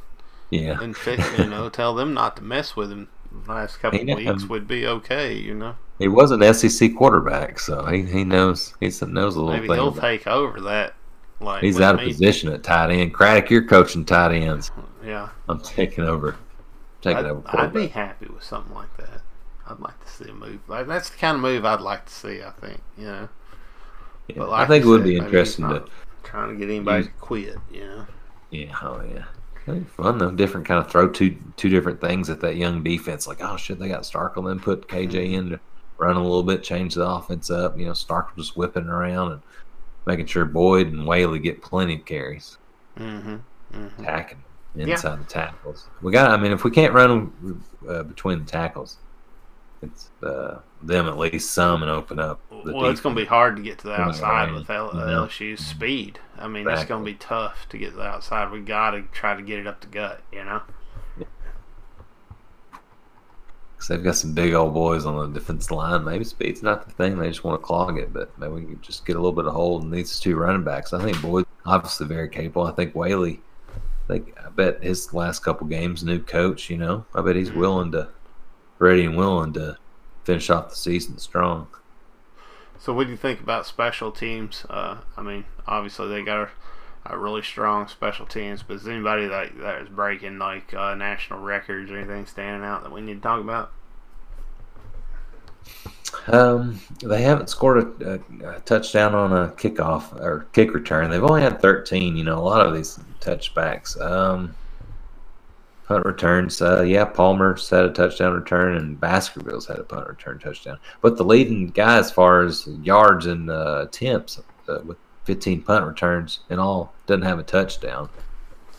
[SPEAKER 2] Yeah,
[SPEAKER 1] and fix, you know tell them not to mess with him. The last couple
[SPEAKER 2] He-
[SPEAKER 1] weeks
[SPEAKER 2] um,
[SPEAKER 1] would be okay. You know,
[SPEAKER 2] he was an SEC quarterback, so he, he knows he knows a little
[SPEAKER 1] maybe he'll take over that. Like
[SPEAKER 2] He's out of position at tight end. Craddock, you're coaching tight ends.
[SPEAKER 1] Yeah,
[SPEAKER 2] I'm taking over. Taking
[SPEAKER 1] I'd,
[SPEAKER 2] over.
[SPEAKER 1] I'd be happy with something like that. I'd like to see a move. Like that's the kind of move I'd like to see. I think you know,
[SPEAKER 2] Yeah,
[SPEAKER 1] but
[SPEAKER 2] I think it would
[SPEAKER 1] said,
[SPEAKER 2] be interesting to.
[SPEAKER 1] trying to get anybody
[SPEAKER 2] use-
[SPEAKER 1] to quit. You know,
[SPEAKER 2] Yeah, oh yeah. Be fun though. Different kind of throw two two different things at that young defense. Like, oh shit, they got Starkel. Then put KJ mm-hmm. in to run a little bit, change the offense up. You know, Starkel just whipping around and making sure Boyd and Whaley get plenty of carries,
[SPEAKER 1] mm-hmm. mm-hmm.
[SPEAKER 2] attacking inside the tackles. We got. I mean, if we can't run uh, between the tackles, it's uh, them at least some and open up. The
[SPEAKER 1] Well, it's going to be hard to get to the outside with L- uh,
[SPEAKER 2] Yeah.
[SPEAKER 1] LSU's speed. I mean, it's going to be tough to get to the outside. We got to try to get it up the gut. You know.
[SPEAKER 2] 'Cause they've got some big old boys on the defensive line. Maybe speed's not the thing. They just want to clog it, but maybe we can just get a little bit of hold in these two running backs. I think Boyd obviously very capable. I think Whaley, I think I bet his last couple games, new coach, you know, I bet he's willing to, ready and willing to finish off the season strong.
[SPEAKER 1] So, what do you think about special teams? Uh, I mean, obviously they got a, really strong special teams, but is anybody that that is breaking like uh, national records or anything standing out that we need to talk about?
[SPEAKER 2] Um, they haven't scored a, a, a touchdown on a kickoff or kick return. They've only had 13. You know, a lot of these touchbacks. Um, punt returns. Uh, yeah, Palmer's had a touchdown return, and Baskerville's had a punt return touchdown. But the leading guy as far as yards and uh, attempts uh, with 15 punt returns in all doesn't have a touchdown.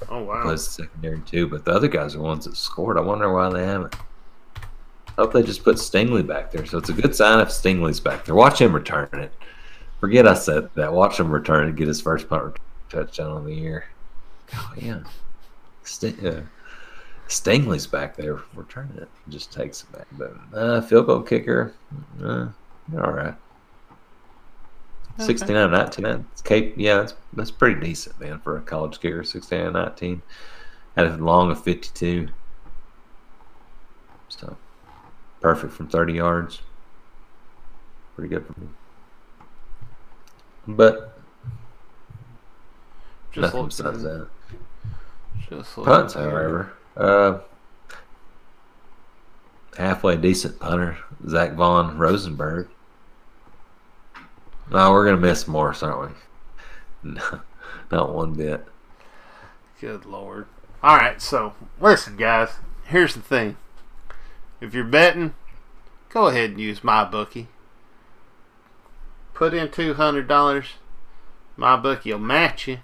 [SPEAKER 1] Oh wow!
[SPEAKER 2] Plays the secondary too, but the other guys are the ones that scored. I wonder why they haven't. I Hope they just put Stingley back there. So it's a good sign if Stingley's back there. Watch him return it. Forget I said that. Watch him return and get his first punt return touchdown of the year. Oh yeah, Sting, uh, Stingley's back there returning it. Just takes it back. But uh, field goal kicker, uh, all right.
[SPEAKER 1] Okay.
[SPEAKER 2] 69 19. That's Cade, yeah, that's, that's pretty decent, man, for a college kicker. 69 19. Had a long of 52. So, perfect from 30 yards. Pretty good for me. But,
[SPEAKER 1] Just
[SPEAKER 2] nothing
[SPEAKER 1] looking,
[SPEAKER 2] besides that.
[SPEAKER 1] Just
[SPEAKER 2] Punts, however. Uh, halfway decent punter, Zach Von Rosenberg. No, we're to miss Morris, aren't we? No, not one bit.
[SPEAKER 1] Good lord. All right, so listen, guys. Here's the thing. If you're betting, go ahead and use my bookie. Put in two hundred dollars. My bookie will match you.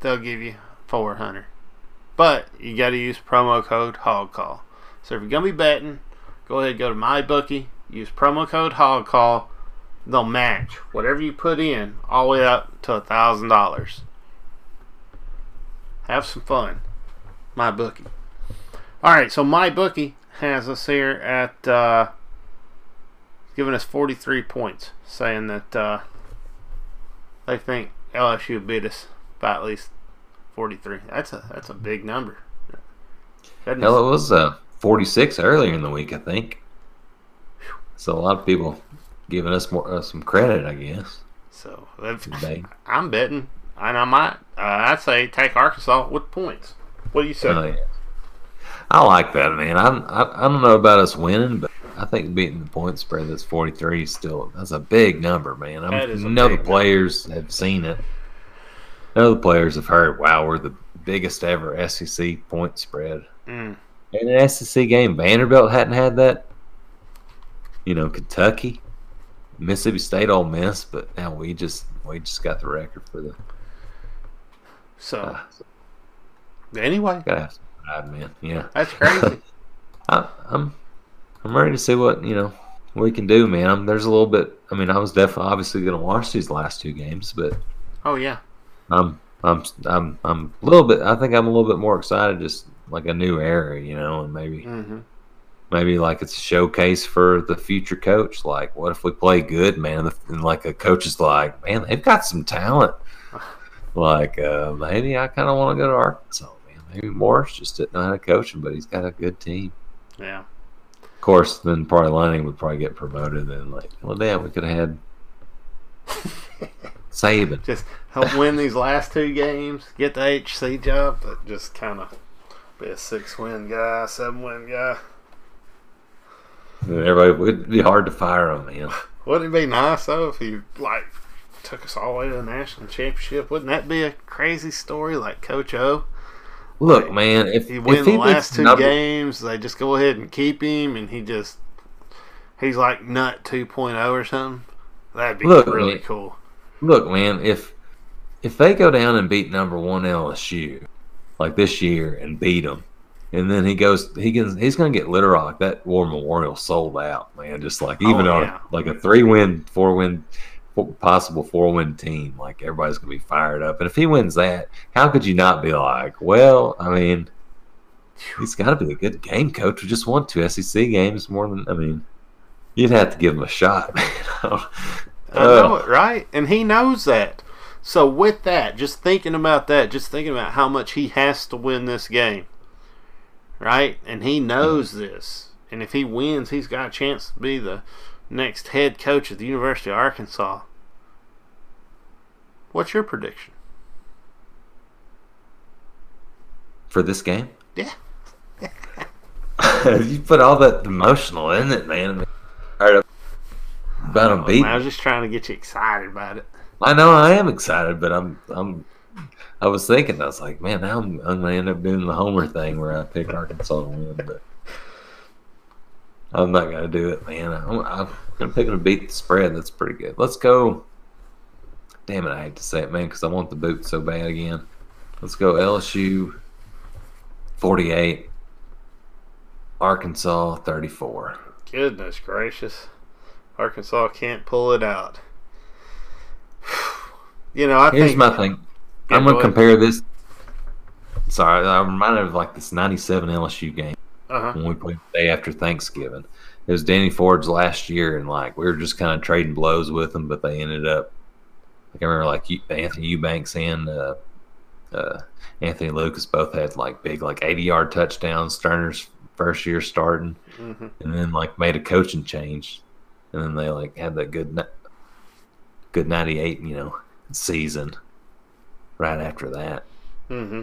[SPEAKER 1] They'll give you four hundred. But you got to use promo code HogCall. So if you're gonna be betting, go ahead and go to my bookie. Use promo code HogCall. They'll match whatever you put in all the way up to a thousand dollars. Have some fun. My bookie. All right, so my bookie has us here at uh, giving us 43 points, saying that uh, they think LSU beat us by at least 43. That's a that's a big number.
[SPEAKER 2] Hell, it was uh, 46 earlier in the week, I think. So a lot of people giving us more uh, some credit, I guess.
[SPEAKER 1] So I'm betting, and I might. Uh, I'd say take Arkansas with points. What do you say?
[SPEAKER 2] Oh, yeah. I like that, man. I, I I don't know about us winning, but I think beating the point spread that's 43 is still that's a big number, man. I
[SPEAKER 1] That is a
[SPEAKER 2] know the players have seen it. I know the players have heard, wow, we're the biggest ever SEC point spread.
[SPEAKER 1] Mm.
[SPEAKER 2] In an SEC game, Vanderbilt hadn't had that. You know, Kentucky, Mississippi State, Ole Miss, but now we just we just got the record for the.
[SPEAKER 1] So
[SPEAKER 2] Uh,
[SPEAKER 1] anyway,
[SPEAKER 2] gotta have some pride, man. Yeah.
[SPEAKER 1] that's crazy.
[SPEAKER 2] I, I'm I'm ready to see what you know we can do, man. I'm, there's a little bit. I mean, I was definitely obviously going to watch these last two games, but
[SPEAKER 1] oh yeah,
[SPEAKER 2] I'm I'm I'm I'm a little bit. I think I'm a little bit more excited, just like a new era, you know, and maybe
[SPEAKER 1] hmm
[SPEAKER 2] maybe like it's a showcase for the future coach. Like, what if we play good, man? And like a coach is like, man, they've got some talent. Like, uh, maybe I kind of want to go to Arkansas, man. Maybe Morris just didn't know how to coach him, but he's got a good team.
[SPEAKER 1] yeah.
[SPEAKER 2] Of course, then probably Lanning would probably get promoted. And like, well, damn, we could have had Saban.
[SPEAKER 1] Just help win these last two games, get the HC job, but just kind of be a six win guy, seven win guy.
[SPEAKER 2] Everybody it'd be hard to fire him, man.
[SPEAKER 1] Wouldn't it be nice though if he like took us all the way to the national championship? Wouldn't that be a crazy story like Coach O?
[SPEAKER 2] Look, man, if
[SPEAKER 1] He
[SPEAKER 2] wins
[SPEAKER 1] the last two
[SPEAKER 2] number-
[SPEAKER 1] games, they just go ahead and keep him, and he just he's like Nutt 2.0 or something. That'd be
[SPEAKER 2] Look,
[SPEAKER 1] really
[SPEAKER 2] man.
[SPEAKER 1] cool.
[SPEAKER 2] Look, man, if if they go down and beat number one LSU like this year and beat them, and then he goes, he gets, he's going to get Little Rock. That War Memorial sold out, man. Just like even
[SPEAKER 1] Oh,
[SPEAKER 2] on like a three win, four win, possible four win team, like everybody's going to be fired up. And if he wins that, how could you not be like, well, I mean, he's got to be a good game coach. We just won two SEC games more than I mean. You'd have to give him a shot, man.
[SPEAKER 1] I know oh. it, right? And he knows that. So with that, just thinking about that, just thinking about how much he has to win this game, right? And he mm-hmm. knows this. And if he wins, he's got a chance to be the next head coach at the University of Arkansas. What's your prediction?
[SPEAKER 2] for this game.
[SPEAKER 1] Yeah.
[SPEAKER 2] you put all that emotional in it, man. I mean, about him
[SPEAKER 1] Oh,
[SPEAKER 2] beating.
[SPEAKER 1] I was just trying to get you excited about it.
[SPEAKER 2] I know I am excited, but I'm I'm I was thinking I was like, man, now I'm, I'm gonna end up doing the Homer thing where I pick Arkansas to win, but I'm not gonna do it, man. I'm, I'm gonna pick them to beat the spread. That's pretty good. Let's go. Damn it, I hate to say it, man, because I want the boot so bad again. Let's go LSU 48, Arkansas 34.
[SPEAKER 1] Goodness gracious. Arkansas can't pull it out. You know, I
[SPEAKER 2] Here's
[SPEAKER 1] think
[SPEAKER 2] my thing.
[SPEAKER 1] Yeah,
[SPEAKER 2] I'm gonna
[SPEAKER 1] ahead.
[SPEAKER 2] compare this. Sorry, I'm reminded of like this '97 LSU game
[SPEAKER 1] uh-huh.
[SPEAKER 2] when we played the day after Thanksgiving. It was Danny Ford's last year, and like we were just kind of trading blows with them, but they ended up. Like I remember, like Anthony Eubanks and uh, uh, Anthony Lucas both had like big, like 80 yard touchdowns. Stoerner's first year starting,
[SPEAKER 1] hmm
[SPEAKER 2] and then like made a coaching change, and then they like had that good, good 98, you know, season right after that.
[SPEAKER 1] hmm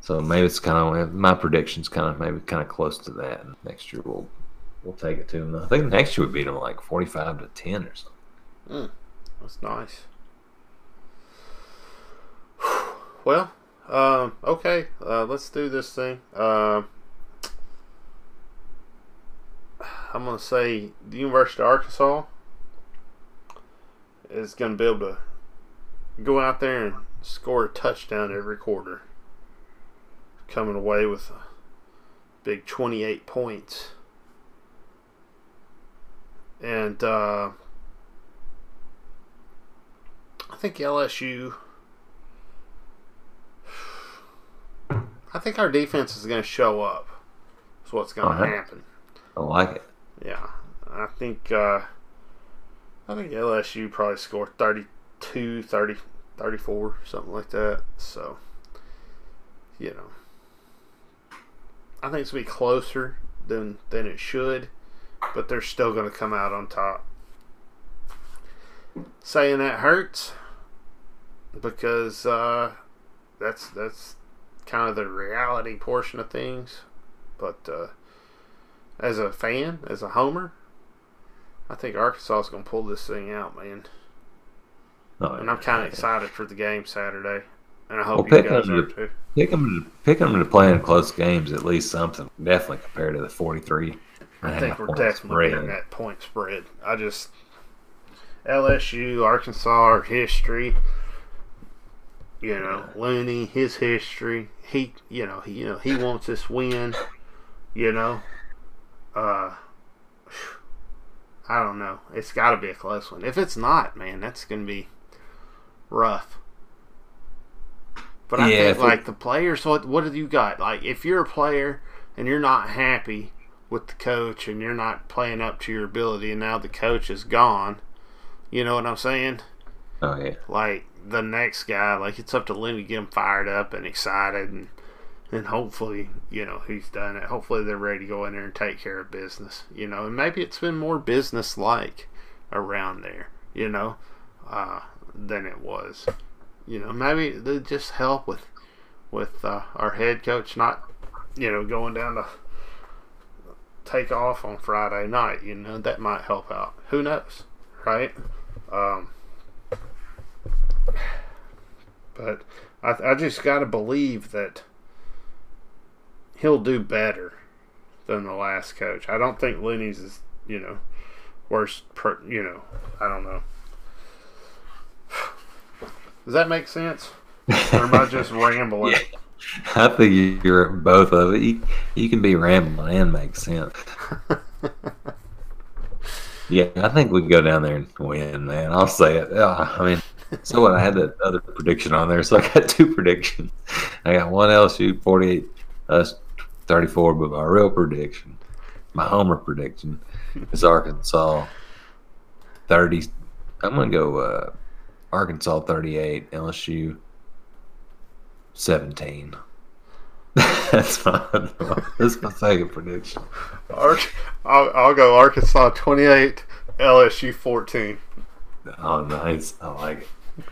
[SPEAKER 2] So maybe it's kind of my prediction's kind of maybe kind of close to that. Next year we'll we'll take it to them. I think next year we beat them like forty five to ten or something.
[SPEAKER 1] That's nice. Well, um, okay, uh, let's do this thing. Um I'm going to say the University of Arkansas is going to be able to go out there and score a touchdown every quarter, coming away with a big 28 points. And uh, I think LSU. I think our defense is going to show up. That's what's going to
[SPEAKER 2] Alright.
[SPEAKER 1] happen.
[SPEAKER 2] I like it.
[SPEAKER 1] Yeah, I think uh, I think LSU probably scored 32, 30, 34, something like that. So, you know, I think it's gonna be closer than than it should, but they're still to come out on top. Saying that hurts because uh, that's that's kind of the reality portion of things. But uh, as a fan, as a homer, I think Arkansas is going to pull this thing out, man. Oh, and I'm kind of excited for the game Saturday, and I hope well, you guys are too.
[SPEAKER 2] Pick them, to, pick them to play in close games, at least something. Definitely compared to the 43.
[SPEAKER 1] I think we're definitely getting that point spread. I just LSU, Arkansas, our history. You know, Lunney, his history. He, you know, he, you know, he wants this win. You know, uh, I don't know. It's got to be a close one. If it's not, man, that's gonna be rough. But I yeah, think like it, the players, what what have you got? Like if you're a player and you're not happy with the coach and you're not playing up to your ability, and now the coach is gone, you know what I'm saying?
[SPEAKER 2] Oh yeah.
[SPEAKER 1] Like the next guy, like it's up to Lunney to get him fired up and excited, and and hopefully, you know, he's done it. Hopefully, they're ready to go in there and take care of business. You know, and maybe it's been more business like around there. You know, uh, than it was. You know, maybe they just help with with uh, our head coach not, you know, going down to take off on Friday night. You know, that might help out. Who knows, right? Um, but I, I just got to believe that he'll do better than the last coach. I don't think Lunney's is, you know, worst. Per, you know, I don't know. Does that make sense? or am I just rambling? Yeah.
[SPEAKER 2] I think you're both of it. You, you can be rambling and make sense. yeah, I think we can go down there and win, man. I'll say it. I mean, so what? I had that other prediction on there, so I got two predictions. I got one LSU 48, us 34, but my real prediction, my homer prediction, is Arkansas 30. I'm going to go uh, Arkansas 38, LSU 17. that's my that's my second prediction.
[SPEAKER 1] I'll, I'll go Arkansas 28, LSU 14.
[SPEAKER 2] Oh, nice. I like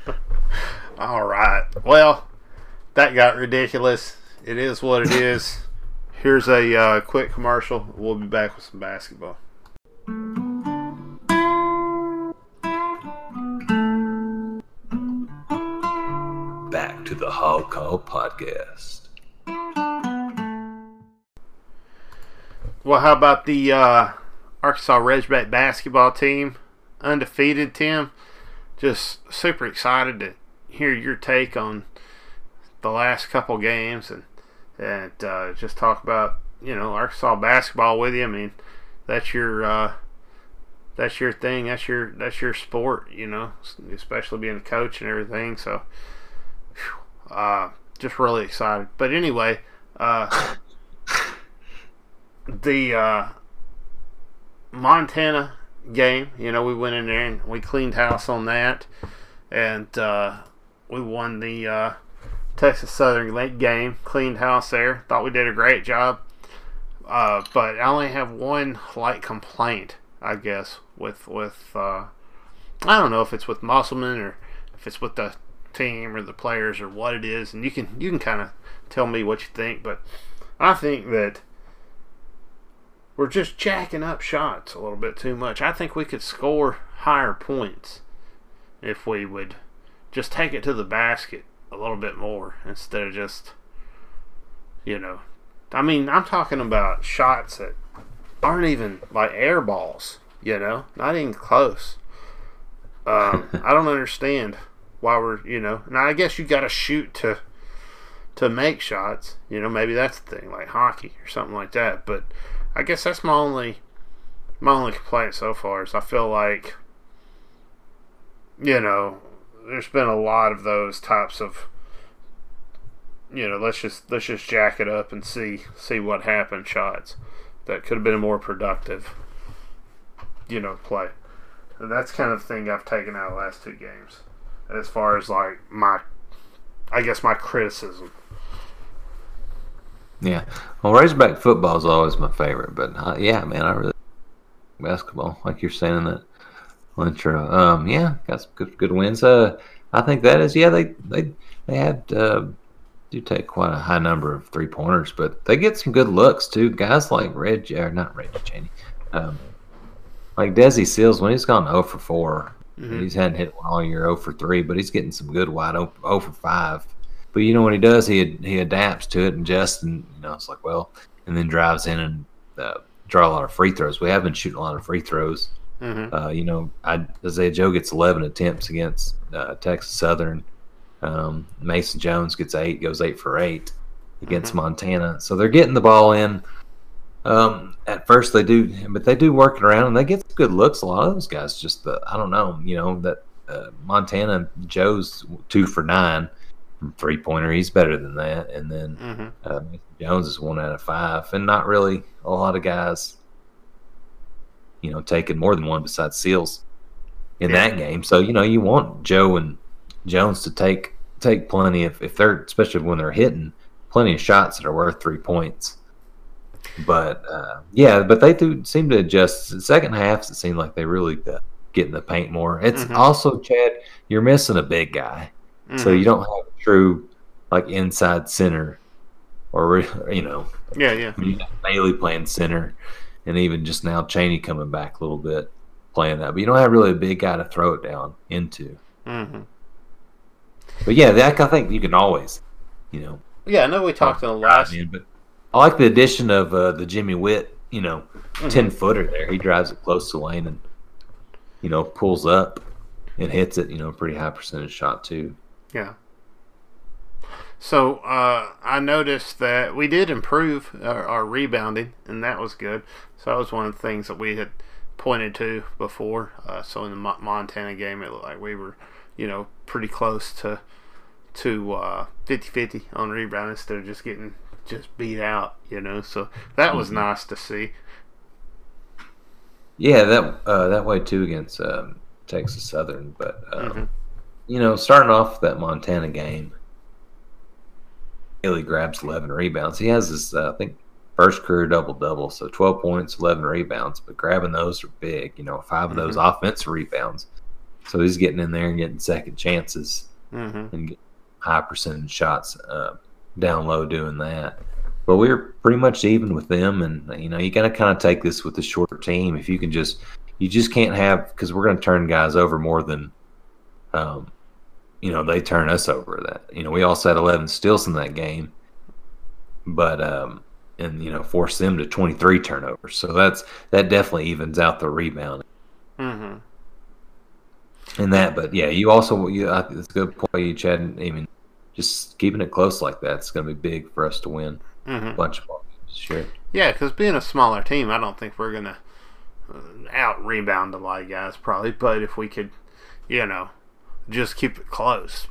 [SPEAKER 2] it.
[SPEAKER 1] All right. Well, that got ridiculous. It is what it is. Here's a uh, quick commercial. We'll be back with some basketball.
[SPEAKER 2] The Hog Call Podcast.
[SPEAKER 1] Well, how about the uh, Arkansas Razorback basketball team? Undefeated, Tim. Just super excited to hear your take on the last couple games and and uh, just talk about you know Arkansas basketball with you. I mean, that's your uh, that's your thing. That's your that's your sport. You know, especially being a coach and everything. So, uh, just really excited. But anyway, uh, the uh, Montana game. You know, we went in there and we cleaned house on that, and uh, we won the uh, Texas Southern late game, cleaned house there. Thought we did a great job. Uh, but I only have one light complaint, I guess, with with uh, I don't know if it's with Musselman or if it's with the team or the players or what it is, and you can you can kind of tell me what you think. But I think that we're just jacking up shots a little bit too much. I think we could score higher points if we would just take it to the basket a little bit more instead of just, you know, I mean, I'm talking about shots that aren't even like air balls, you know, not even close. Um, I don't understand why we're, you know, now I guess you got to shoot to to make shots, you know, maybe that's the thing, like hockey or something like that. But I guess that's my only my only complaint so far is I feel like, you know, there's been a lot of those types of you know let's just let's just jack it up and see see what happened shots that could have been a more productive you know play and that's kind of the thing I've taken out of the last two games as far as like my I guess my criticism
[SPEAKER 2] yeah well Razorback football is always my favorite but uh, yeah man I really basketball, like you're saying in that intro. Um, yeah, got some good good wins. Uh, I think that is yeah. They they they had uh, do take quite a high number of three pointers, but they get some good looks too. Guys like Red or not Reggie Chaney, um, like Desi Sills when he's gone 0 for 4
[SPEAKER 1] Mhm.
[SPEAKER 2] He's hadn't hit one all year 0 for three, but he's getting some good wide open 0 for five. But you know what he does? He he adapts to it and just and you know it's like well, and then drives in and uh, draw a lot of free throws. We have been shooting a lot of free throws.
[SPEAKER 1] Mhm.
[SPEAKER 2] Uh, you know, I, Isaiah Joe gets 11 attempts against uh, Texas Southern. Um, Mason Jones gets eight, goes eight for eight against Montana. So they're getting the ball in. Um, at first they do, but they do work it around and they get some good looks. A lot of those guys just, the, I don't know, you know, that uh, Montana Joe's two for nine from three pointer. He's better than that. And then
[SPEAKER 1] Mhm.
[SPEAKER 2] uh, Jones is one out of five, and not really a lot of guys, you know, taking more than one besides Sills in
[SPEAKER 1] Yeah.
[SPEAKER 2] that game. So you know, you want Joe and Jones to take take plenty of if they're especially when they're hitting plenty of shots that are worth three points. But uh, yeah, but they do seem to adjust. The second halves, it seemed like they really uh, get in the paint more. It's
[SPEAKER 1] Mhm.
[SPEAKER 2] also Chad, you're missing a big guy so
[SPEAKER 1] Mhm.
[SPEAKER 2] you don't have a true like inside center or you know
[SPEAKER 1] Yeah, yeah.
[SPEAKER 2] you Bailey playing center and even just now Chaney coming back a little bit playing that but you don't have really a big guy to throw it down into
[SPEAKER 1] hmm
[SPEAKER 2] but yeah that I think you can always you know
[SPEAKER 1] Yeah, I know we talked in the last.
[SPEAKER 2] in, but I like the addition of uh, the Jimmy Whitt you know
[SPEAKER 1] Mhm.
[SPEAKER 2] 10 footer there he drives it close to lane and you know pulls up and hits it you know a pretty high percentage shot too
[SPEAKER 1] Yeah. So uh, I noticed that we did improve our, our rebounding, and that was good. So that was one of the things that we had pointed to before. Uh, so in the Mo- Montana game, it looked like we were, you know, pretty close to to uh, 50-50 on rebound instead of just getting just beat out. You know, so that was
[SPEAKER 2] Mhm.
[SPEAKER 1] nice to see.
[SPEAKER 2] Yeah, that uh, that way too against um, Texas Southern. But um,
[SPEAKER 1] Mhm.
[SPEAKER 2] you know, starting off that Montana game, Haley grabs eleven rebounds. He has his, uh, I think, first career double double, so twelve points, eleven rebounds. But grabbing those are big. You know, 5 of those offensive rebounds. So he's getting in there and getting second chances
[SPEAKER 1] hmm
[SPEAKER 2] and get high percentage shots uh, down low doing that. But we were pretty much even with them, and you know you got to kind of take this with a shorter team. If you can just, you just can't have because we're going to turn guys over more than, um, you know, they turn us over. That you know we also had eleven steals in that game, but um, and you know force them to twenty three turnovers. So that's that definitely evens out the rebound
[SPEAKER 1] hmm
[SPEAKER 2] in that. But yeah, you also you, it's a good point you Chad. I mean, just keeping it close like that's going to be big for us to win
[SPEAKER 1] hmm
[SPEAKER 2] a bunch of ball games. Sure.
[SPEAKER 1] Yeah, because being a smaller team, I don't think we're gonna uh, out rebound a lot of guys probably. But if we could, you know, just keep it close,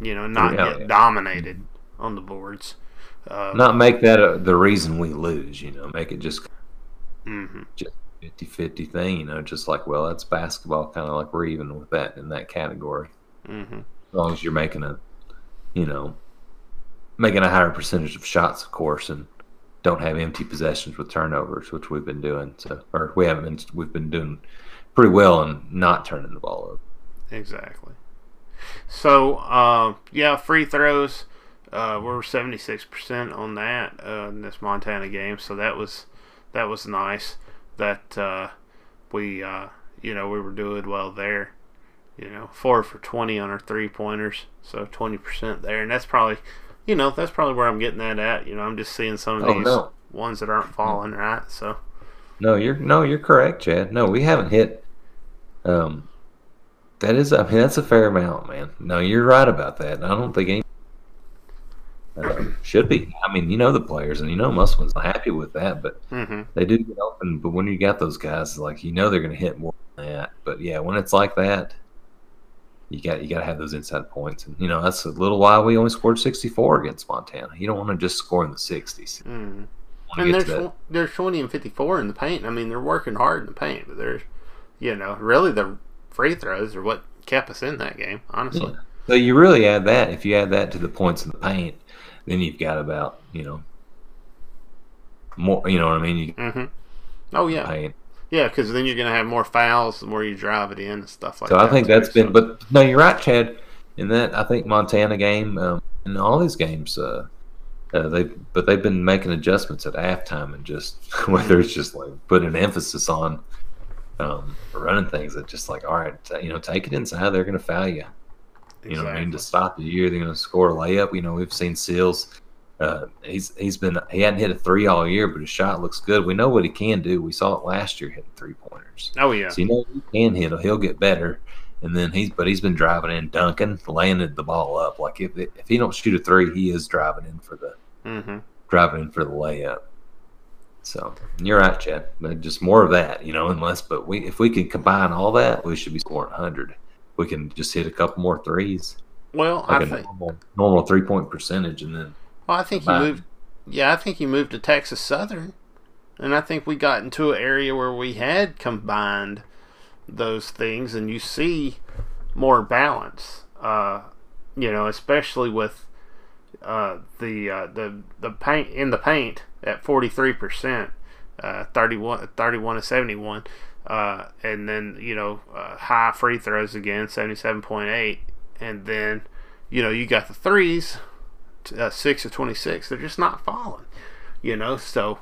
[SPEAKER 1] you know, not
[SPEAKER 2] Yeah,
[SPEAKER 1] get
[SPEAKER 2] yeah.
[SPEAKER 1] dominated on the boards. Uh,
[SPEAKER 2] Not make that a, the reason we lose. You know, make it just
[SPEAKER 1] mhm.
[SPEAKER 2] 50-50 thing. You know, just like well, that's basketball. Kind of like we're even with that in that category.
[SPEAKER 1] hmm
[SPEAKER 2] As long as you're making a, you know, making a higher percentage of shots, of course, and don't have empty possessions with turnovers, which we've been doing. So, or we haven't been. We've been doing pretty well and not turning the ball over.
[SPEAKER 1] Exactly. So, uh, yeah, free throws. Uh, we're seventy six percent on that uh, in this Montana game, so that was that was nice. That uh, we uh, you know we were doing well there. You know, four for twenty on our three pointers, so twenty percent there, and that's probably you know that's probably where I'm getting that at. You know, I'm just seeing some of
[SPEAKER 2] Oh
[SPEAKER 1] these
[SPEAKER 2] no,
[SPEAKER 1] ones that aren't falling right. So
[SPEAKER 2] no, you're no, you're correct, Chad. No, we haven't hit. Um, that is, I mean, that's a fair amount, man. No, you're right about that. I don't think any um, should be. I mean, you know the players, and you know ones not happy with that, but
[SPEAKER 1] hmm
[SPEAKER 2] they do get open. But when you got those guys, like you know they're going to hit more than that. But yeah, when it's like that, you got you got to have those inside points, and you know that's a little why we only scored 64 against Montana. You don't want to just score in the 60s. You
[SPEAKER 1] hmm And
[SPEAKER 2] get
[SPEAKER 1] there's
[SPEAKER 2] to that-
[SPEAKER 1] tw- there's twenty and fifty four in the paint. I mean, they're working hard in the paint, but there's, you know, really the free throws are what kept us in that game. Honestly,
[SPEAKER 2] Yeah. So you really add that. If you add that to the points in the paint, then you've got about you know more. You know what I mean? You
[SPEAKER 1] hmm Oh yeah,
[SPEAKER 2] paint.
[SPEAKER 1] Yeah, because then you're going to have more fouls the more you drive it in and stuff like
[SPEAKER 2] So
[SPEAKER 1] that.
[SPEAKER 2] I think
[SPEAKER 1] too,
[SPEAKER 2] that's been, but no, you're right, Chad. In that, I think Montana game um, and all these games, uh, uh, they but they've been making adjustments at halftime and just whether it's just like putting an emphasis on um, running things that just like all right, t- you know, take it inside. They're going to foul you. You know what I mean? To stop you, they're going to score a layup. You know, we've seen Sills. Uh, he's he's been he hadn't hit a three all year, but his shot looks good. We know what he can do. We saw it last year hitting three pointers.
[SPEAKER 1] Oh yeah.
[SPEAKER 2] So you know he can hit. He'll get better. And then he's but he's been driving in, dunking, landed the ball up. Like if it, if he don't shoot a three, he is driving in for the
[SPEAKER 1] hmm
[SPEAKER 2] driving in for the layup. So you're right, Chad. But just more of that, you know. Unless, but we if we can combine all that, we should be scoring hundred. We can just hit a couple more threes,
[SPEAKER 1] Well,
[SPEAKER 2] like
[SPEAKER 1] I think.
[SPEAKER 2] normal, normal three point percentage, and then
[SPEAKER 1] Well, I think he moved. Yeah, I think he moved to Texas Southern, and I think we got into an area where we had combined those things, and you see more balance. Uh, you know, especially with uh, the uh, the the paint in the paint at forty three percent, uh, 31, 31 to seventy one. Uh, and then you know uh, high free throws again, seventy seven point eight, and then you know you got the threes, uh, six of twenty six. They're just not falling, you know. So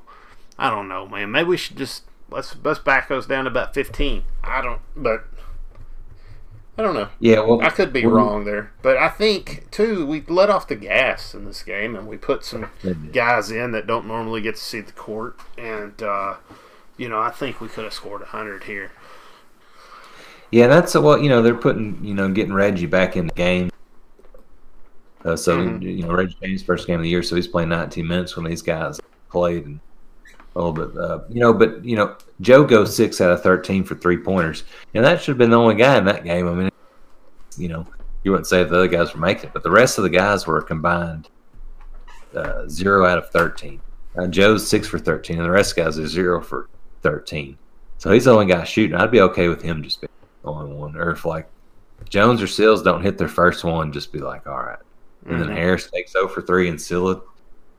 [SPEAKER 1] I don't know, man. Maybe we should just let's let's back those down to about fifteen. I don't, but I don't know.
[SPEAKER 2] yeah, well,
[SPEAKER 1] I could be wrong there, but I think too we let off the gas in this game, and we put some guys in that don't normally get to see the court, and uh, you know I think we could have scored hundred here.
[SPEAKER 2] Yeah, that's a, well, you know, they're putting, you know, getting Reggie back in the game. Uh, so,
[SPEAKER 1] Mhm.
[SPEAKER 2] you know, Reggie James' first game of the year, so he's playing 19 minutes when these guys played and a little bit, uh, you know, but, you know, Joe goes six out of 13 for three pointers. And that should have been the only guy in that game. I mean, you know, you wouldn't say if the other guys were making it, but the rest of the guys were combined uh, zero out of 13. Uh, Joe's six for 13, and the rest of the guys are zero for 13. So he's the only guy shooting. I'd be okay with him just being the only one. Or if like Jones or Sills don't hit their first one, just be like, all right. And then
[SPEAKER 1] Mhm.
[SPEAKER 2] Harris takes 0 for 3, and Silla,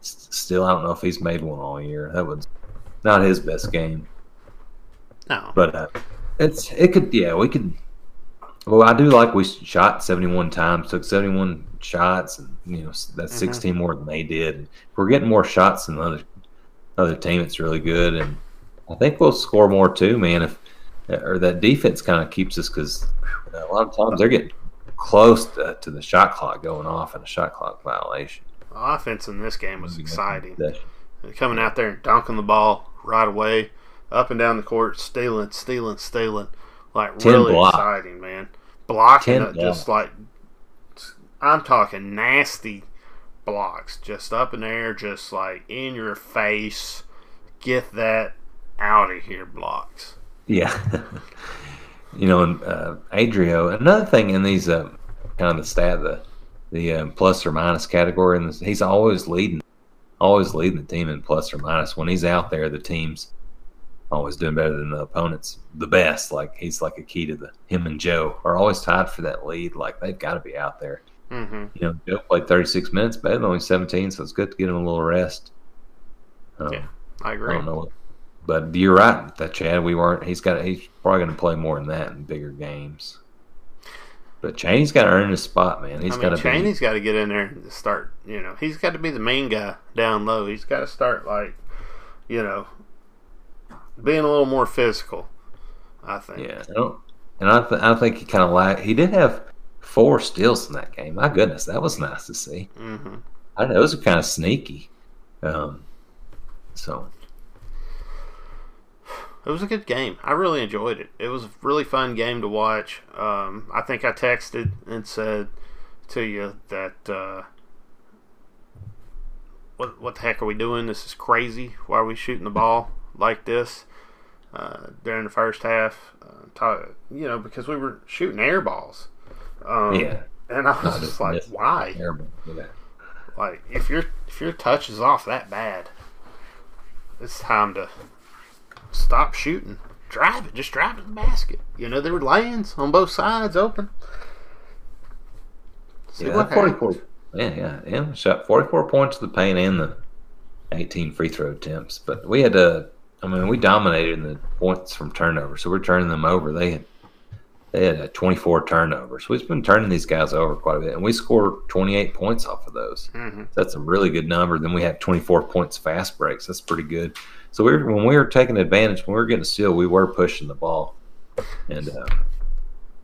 [SPEAKER 2] still, I don't know if he's made one all year. That was not his best game.
[SPEAKER 1] No,
[SPEAKER 2] But uh, it's it could, yeah, we could. Well, I do like we shot 71 times, took 71 shots, and, you know, that's
[SPEAKER 1] Mhm.
[SPEAKER 2] 16 more than they did. And if we're getting more shots than the other, other team, it's really good. And I think we'll score more too, man. If or that defense kind of keeps us because a lot of times they're getting close to, to the shot clock going off and a shot clock violation.
[SPEAKER 1] the offense in this game was mm-hmm. exciting.
[SPEAKER 2] That-
[SPEAKER 1] Coming out there and dunking the ball right away, up and down the court, stealing, stealing, stealing, like
[SPEAKER 2] Ten
[SPEAKER 1] really
[SPEAKER 2] block.
[SPEAKER 1] exciting, man. Blocking it, just like I'm talking nasty blocks, just up in the air, just like in your face. Get that out of here, blocks.
[SPEAKER 2] Yeah. you know, and uh, Adrio. Another thing in these uh, kind of the stat, the the um, plus or minus category, and he's always leading, always leading the team in plus or minus. When he's out there, the team's always doing better than the opponents. The best, like he's like a key to the him and Joe are always tied for that lead. Like they've got to be out there.
[SPEAKER 1] Mm-hmm.
[SPEAKER 2] You know, Joe played 36 minutes, but only 17, so it's good to get him a little rest. Um,
[SPEAKER 1] Yeah, I agree.
[SPEAKER 2] I don't know, what- but you're right that Chad. We weren't. He's got. He's probably going to play more than that in bigger games. But Chaney's got to earn his spot, man. He's
[SPEAKER 1] I
[SPEAKER 2] got
[SPEAKER 1] mean,
[SPEAKER 2] to
[SPEAKER 1] Chaney's got to get in there and start. You know, he's got to be the main guy down low. He's got to start like, you know, being a little more physical. I think.
[SPEAKER 2] Yeah, and I, th- I think he kind of like. He did have four steals in that game. My goodness, that was nice to see.
[SPEAKER 1] hmm
[SPEAKER 2] I know those are kind of sneaky. Um, so
[SPEAKER 1] It was a good game. I really enjoyed it. It was a really fun game to watch. Um, I think I texted and said to you that uh, what what the heck are we doing? This is crazy. Why are we shooting the ball like this uh, during the first half? Uh, you know, because we were shooting air balls. Um,
[SPEAKER 2] yeah,
[SPEAKER 1] and I was just like, why?
[SPEAKER 2] Yeah.
[SPEAKER 1] Like if your if your touch is off that bad, it's time to stop shooting. Drive it, just drive it to the basket. You know there were lanes on both sides open. See
[SPEAKER 2] Yeah,
[SPEAKER 1] what
[SPEAKER 2] that 44.
[SPEAKER 1] happens.
[SPEAKER 2] Yeah, yeah, yeah. Shot 44 points to the paint and the 18 free throw attempts. But we had uh, I mean, we dominated in the points from turnover, so we're turning them over. They had they had a 24 turnovers. So we've been turning these guys over quite a bit, and we scored 28 points off of those.
[SPEAKER 1] Mm-hmm.
[SPEAKER 2] That's a really good number. Then we have 24 points fast breaks. That's pretty good. So we were, when we were taking advantage, when we were getting a steal, we were pushing the ball. And uh,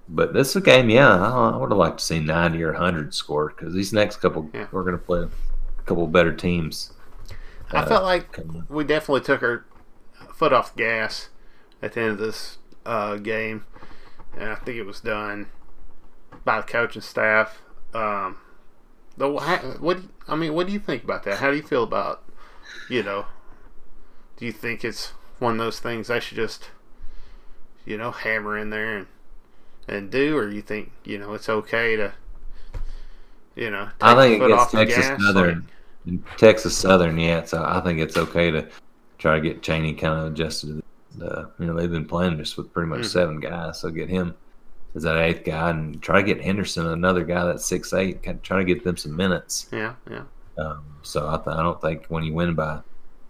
[SPEAKER 2] but this is a game, yeah, I, would have liked to see 90 or 100 scored because these next couple
[SPEAKER 1] Yeah.
[SPEAKER 2] we're going to play a couple better teams.
[SPEAKER 1] I
[SPEAKER 2] Uh,
[SPEAKER 1] felt like we definitely took our foot off the gas at the end of this uh, game, and I think it was done by the coaching staff. Um, the what I mean, what do you think about that? How do you feel about you know? Do you think it's one of those things I should just you know hammer in there and and do, or you think you know it's okay to you know take
[SPEAKER 2] I think against Texas? Southern,
[SPEAKER 1] Like,
[SPEAKER 2] Texas Southern, yeah. So I think it's okay to try to get Chaney kind of adjusted. to The, you know, they've been playing just with pretty much
[SPEAKER 1] Mhm.
[SPEAKER 2] seven guys, so get him as that eighth guy, and try to get Henderson, another guy that's six eight, kind of try to get them some minutes.
[SPEAKER 1] yeah, yeah.
[SPEAKER 2] Um, so I, th- I don't think when you win by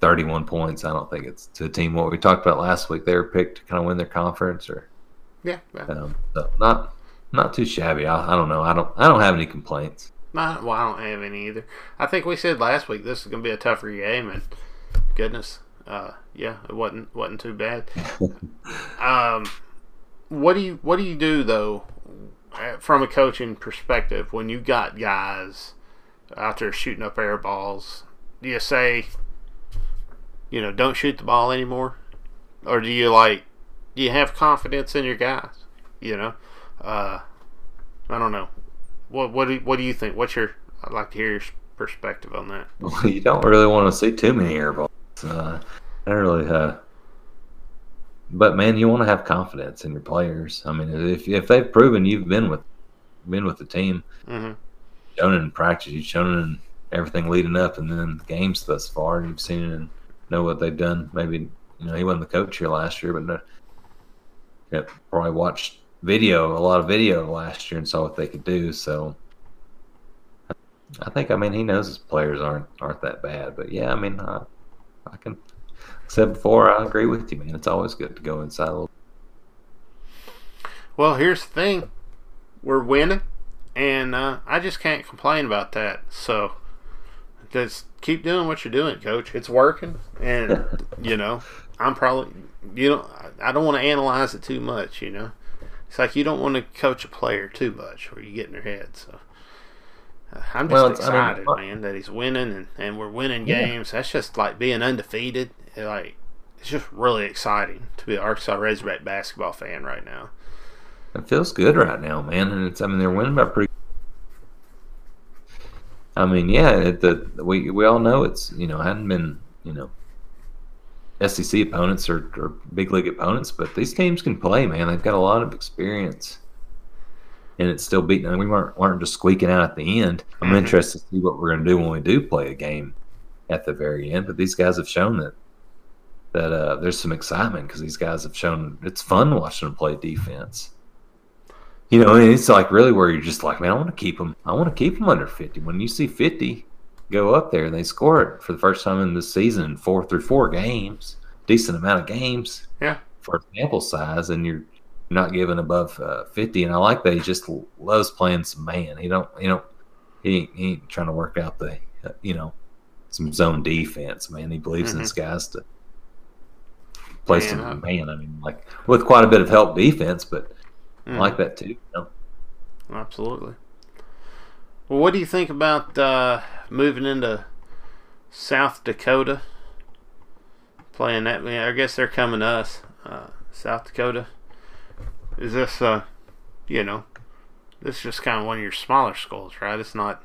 [SPEAKER 2] 31 points, I don't think it's to a team what we talked about last week. They were picked to kind of win their conference, or
[SPEAKER 1] Yeah, yeah.
[SPEAKER 2] um, so not not too shabby. I, I don't know. I don't I don't have any complaints.
[SPEAKER 1] Not, well, I don't have any either. I think we said last week this is going to be a tougher game, and goodness, uh, yeah, it wasn't wasn't too bad. um, what do you what do you do though, uh, from a coaching perspective, when you got guys out there shooting up air balls? Do you say, you know, don't shoot the ball anymore, or do you like, do you have confidence in your guys? You know, uh, I don't know. What what do what do you think? What's your? I'd like to hear your perspective on that.
[SPEAKER 2] Well, you don't really want to see too many air balls. Uh, I don't really. Uh, but man, you want to have confidence in your players. I mean, if if they've proven you've been with been with the team,
[SPEAKER 1] mm-hmm.
[SPEAKER 2] shown it in practice, you've shown it in everything leading up, and then the games thus far, and you've seen it and know what they've done. Maybe you know he wasn't the coach here last year, but no, yeah, probably watched video a lot of video last year and saw what they could do. So I think I mean he knows his players aren't aren't that bad, but yeah, I mean I, I can said before I agree with you, man. It's always good to go inside a little.
[SPEAKER 1] Well, here's the thing: we're winning, and uh, I just can't complain about that. So just keep doing what you're doing, Coach. It's working, and you know, I'm probably you know I don't want to analyze it too much. You know, it's like you don't want to coach a player too much, or you get in their head. So. uh, I'm just
[SPEAKER 2] Well, it's- I mean,
[SPEAKER 1] excited, man, that he's winning and, and we're winning
[SPEAKER 2] Yeah.
[SPEAKER 1] games. That's just like being undefeated. Like it's just really exciting to be an Arkansas Razorback basketball fan right now.
[SPEAKER 2] It feels good right now, man, and it's I mean they're winning by pretty. I mean, yeah, it, the we we all know it's you know hadn't been you know SEC opponents or, or big league opponents, but these teams can play, man. They've got a lot of experience, and it's still beating. And we weren't weren't just squeaking out at the end. I'm
[SPEAKER 1] Mhm.
[SPEAKER 2] interested to see what we're going to do when we do play a game at the very end. But these guys have shown that that uh, there's some excitement because these guys have shown it's fun watching them play defense. You know, and it's like really where you're just like, man, I want to keep them. I want to keep them under 50. When you see 50 go up there and they score it for the first time in this season four through four games, decent amount of games
[SPEAKER 1] Yeah.
[SPEAKER 2] for sample size, and you're not giving above uh, 50. And I like that he just loves playing some man. He don't, you know, he ain't, he ain't trying to work out the, uh, you know, some zone defense. Man, he believes in his guys to play
[SPEAKER 1] Man
[SPEAKER 2] some man. I mean, like with quite a bit of help defense, but
[SPEAKER 1] Mm.
[SPEAKER 2] I like that too. You know?
[SPEAKER 1] Absolutely. Well, what do you think about uh, moving into South Dakota? Playing that, I guess they're coming to us. Uh, South Dakota. Is this, uh, you know, this is just kind of one of your smaller schools, right? It's not.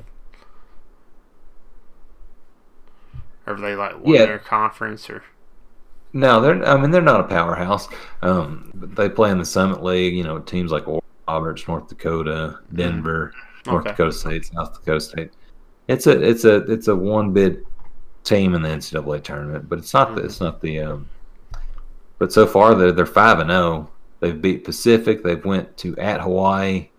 [SPEAKER 1] Are they like one
[SPEAKER 2] Yeah.
[SPEAKER 1] their conference or?
[SPEAKER 2] No, they're. I mean, they're not a powerhouse. Um, but they play in the Summit League. You know, teams like Roberts, North Dakota, Denver, North. Dakota State, South Dakota State. It's a it's a it's a one bid team in the NCAA tournament, but it's not the it's not the. Um, but so far they're they're five and zero. They've beat Pacific. They've went to at Hawaii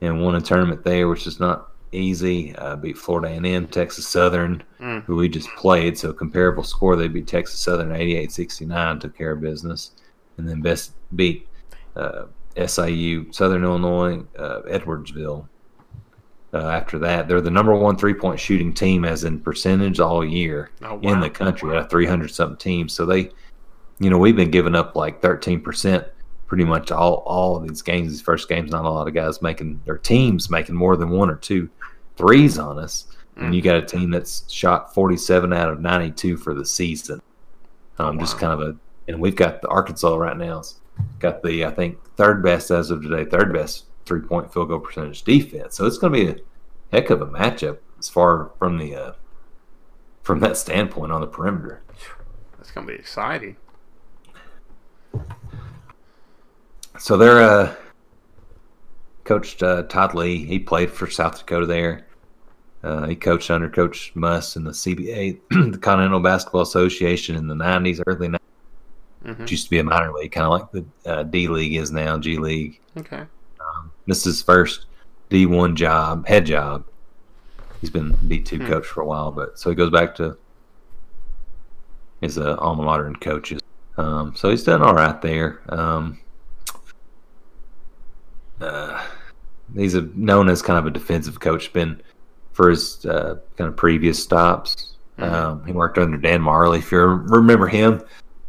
[SPEAKER 2] and won a tournament there, which is not easy. Uh, beat Florida A&M, Texas Southern,
[SPEAKER 1] Mm.
[SPEAKER 2] who we just played. So comparable score, they beat Texas Southern 88-69, took care of business, and then best beat uh, SIU, Southern Illinois, uh, Edwardsville. Uh, after that, they're the number one three-point shooting team, as in percentage all year
[SPEAKER 1] Oh,
[SPEAKER 2] in the country of 300 something teams. So they, you know, we've been giving up like 13 percent pretty much all all of these games. These first games, not a lot of guys making their teams making more than one or two threes on us. And
[SPEAKER 1] Mm.
[SPEAKER 2] you got a team that's shot 47 out of 92 for the season. Um, Just kind of a, and we've got the Arkansas right now. Got the I think third best as of today, third best three point field goal percentage defense. So it's going to be a heck of a matchup as far from the uh, from that standpoint on the perimeter.
[SPEAKER 1] That's gonna be exciting.
[SPEAKER 2] So they're uh, coached uh, Todd Lee. He played for South Dakota there. Uh, he coached under Coach Muss in the CBA, the Continental Basketball Association in the '90s, early '90s.
[SPEAKER 1] hmm
[SPEAKER 2] It used to be a minor league, kind of like the uh, D League is now, G League.
[SPEAKER 1] Okay.
[SPEAKER 2] This is his first D1 job, head job. He's been D2
[SPEAKER 1] Hmm.
[SPEAKER 2] coach for a while, but so he goes back to his uh, alma mater and coaches. Um, so he's done all right there. Um, uh, he's a, known as kind of a defensive coach. Been for his uh, kind of previous stops.
[SPEAKER 1] Mhm.
[SPEAKER 2] Um, he worked under Dan Majerle. If you remember him,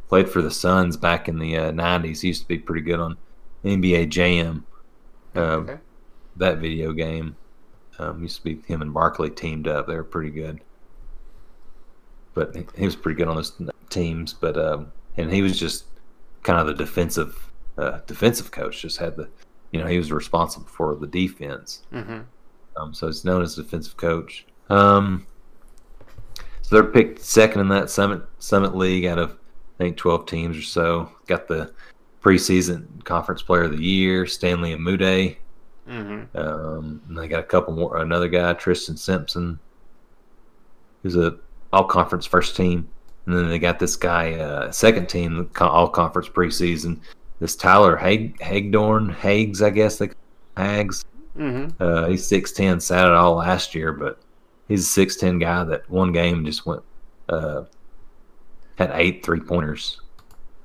[SPEAKER 2] played for the Suns back in the uh, '90s. He used to be pretty good on NBA Jam. Uh,
[SPEAKER 1] Okay.
[SPEAKER 2] That video game um, used to be him and Barkley teamed up. They were pretty good. But he- he was pretty good on those teams. But um, and he was just kind of the defensive uh, defensive coach. Just had the, you know, he was responsible for the defense.
[SPEAKER 1] hmm
[SPEAKER 2] Um, so it's known as defensive coach. Um, so they're picked second in that Summit Summit League out of I think twelve teams or so. Got the preseason conference player of the year, Stanley Umude.
[SPEAKER 1] hmm
[SPEAKER 2] Um, and they got a couple more. Another guy, Triston Simpson, who's a all conference first team. And then they got this guy, uh, second team, all conference preseason. This Tyler Hag- Hagedorn, Hags, I guess they Hags.
[SPEAKER 1] hmm
[SPEAKER 2] Uh, he's six ten, sat it all last year, but he's a six ten guy that one game just went uh, had eight three pointers.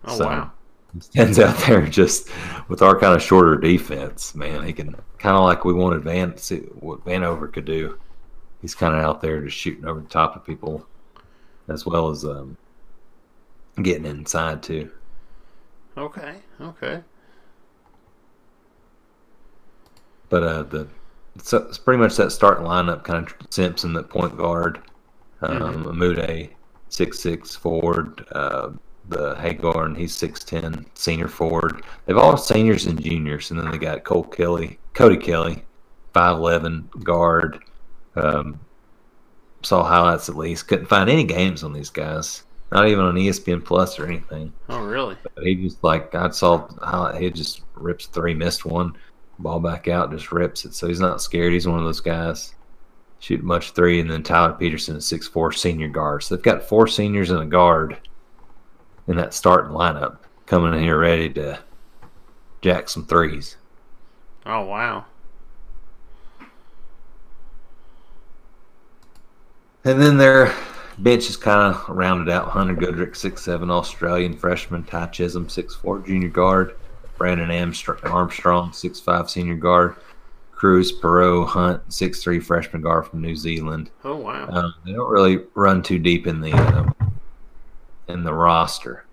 [SPEAKER 1] Oh
[SPEAKER 2] So-
[SPEAKER 1] wow.
[SPEAKER 2] Stands out there just with our kind of shorter defense, man. He can kind of like we wanted Van see what Vanover could do. He's kind of out there just shooting over the top of people, as well as um, getting inside too.
[SPEAKER 1] Okay. Okay.
[SPEAKER 2] But uh, the so it's pretty much that starting lineup, kind of Simpson at point guard, um, Umude six six forward, uh, the Hagar and he's six ten senior forward. They've all seniors and juniors, and then they got Cole Kelly, Cody Kelly, five eleven guard. Um, saw highlights at least. Couldn't find any games on these guys, not even on ESPN Plus or anything.
[SPEAKER 1] Oh really?
[SPEAKER 2] But he just like I saw how he just rips three, missed one, ball back out, just rips it. So he's not scared. He's one of those guys. Shoot much three, and then Tyler Peterson is six four senior guard. So they've got four seniors and a guard in that starting lineup coming in here ready to jack some threes.
[SPEAKER 1] Oh wow.
[SPEAKER 2] And then their bench is kind of rounded out. Hunter Goodrick, six seven Australian freshman. Ty Chisholm, six four junior guard. Brandon Armstrong, six five senior guard. Kruz Perrott-Hunt, six three freshman guard from New Zealand.
[SPEAKER 1] Oh wow.
[SPEAKER 2] Um, they don't really run too deep in the um, in the roster,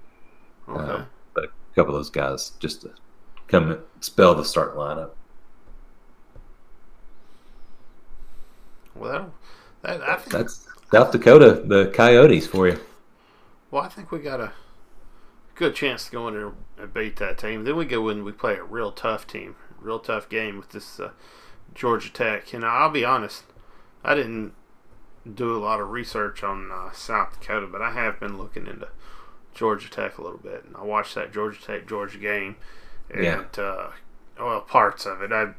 [SPEAKER 1] okay.
[SPEAKER 2] uh, but a couple of those guys just to come and spell the start lineup.
[SPEAKER 1] well, that, I think.
[SPEAKER 2] That's South Dakota, the Coyotes for you.
[SPEAKER 1] Well, I think we got a good chance to go in there and beat that team. Then we go in and we play a real tough team, real tough game with this uh, Georgia Tech. And I'll be honest, I didn't do a lot of research on uh, South Dakota, but I have been looking into Georgia Tech a little bit, and I watched that Georgia Tech Georgia game, and
[SPEAKER 2] Yeah.
[SPEAKER 1] uh, well, parts of it I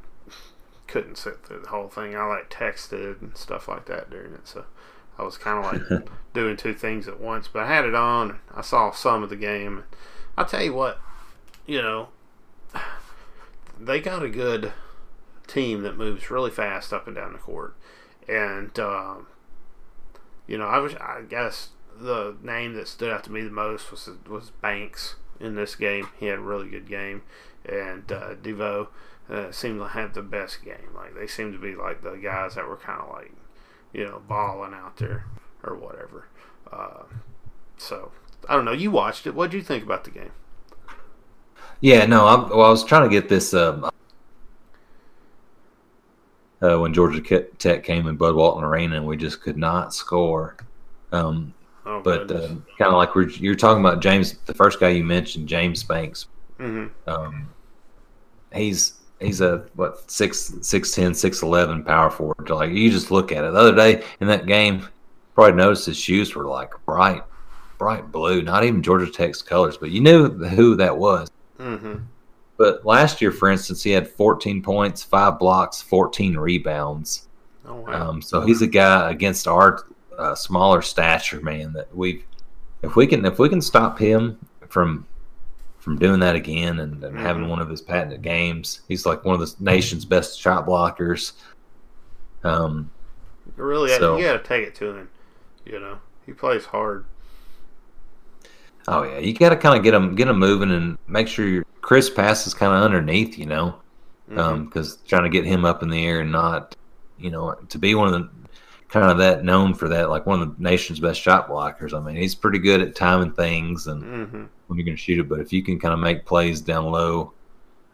[SPEAKER 1] couldn't sit through the whole thing. I like texted and stuff like that during it, so I was kind of like doing two things at once. But I had it on. I saw some of the game. I'll tell you what, you know, they got a good team that moves really fast up and down the court, and um, you know, I was I guess the name that stood out to me the most was was Banks in this game. He had a really good game, and uh, DeVoe uh, seemed to have the best game. Like they seemed to be like the guys that were kind of like, you know, balling out there or whatever. Uh, so I don't know. You watched it. What did you think about the game?
[SPEAKER 2] Yeah, no, I'm, well, I was trying to get this um, uh, when Georgia Tech came in Bud Walton Arena, and we just could not score. Um, oh, but uh, kind of like we're, you're talking about James, the first guy you mentioned, James Banks. Mm-hmm. Um, he's he's a what six six ten six eleven power forward. Like you just look at it. The other day in that game, probably noticed his shoes were like bright, bright blue. Not even Georgia Tech's colors, but you knew who that was. Mm-hmm. But last year, for instance, he had 14 points, five blocks, 14 rebounds. Oh, wow. Um, so he's a guy against our uh, smaller stature, man. That we've if we can, if we can stop him from from doing that again and, and mm-hmm. having one of his patented games, he's like one of the nation's best shot blockers. Um,
[SPEAKER 1] really, so, you got to take it to him. You know, he plays hard.
[SPEAKER 2] Oh yeah, you got to kind of get him get him moving and make sure your Chris pass is kind of underneath, you know, because mm-hmm. um, trying to get him up in the air and not, you know, to be one of the kind of that known for that, like one of the nation's best shot blockers. I mean, he's pretty good at timing things and mm-hmm. When you're going to shoot it. But if you can kind of make plays down low,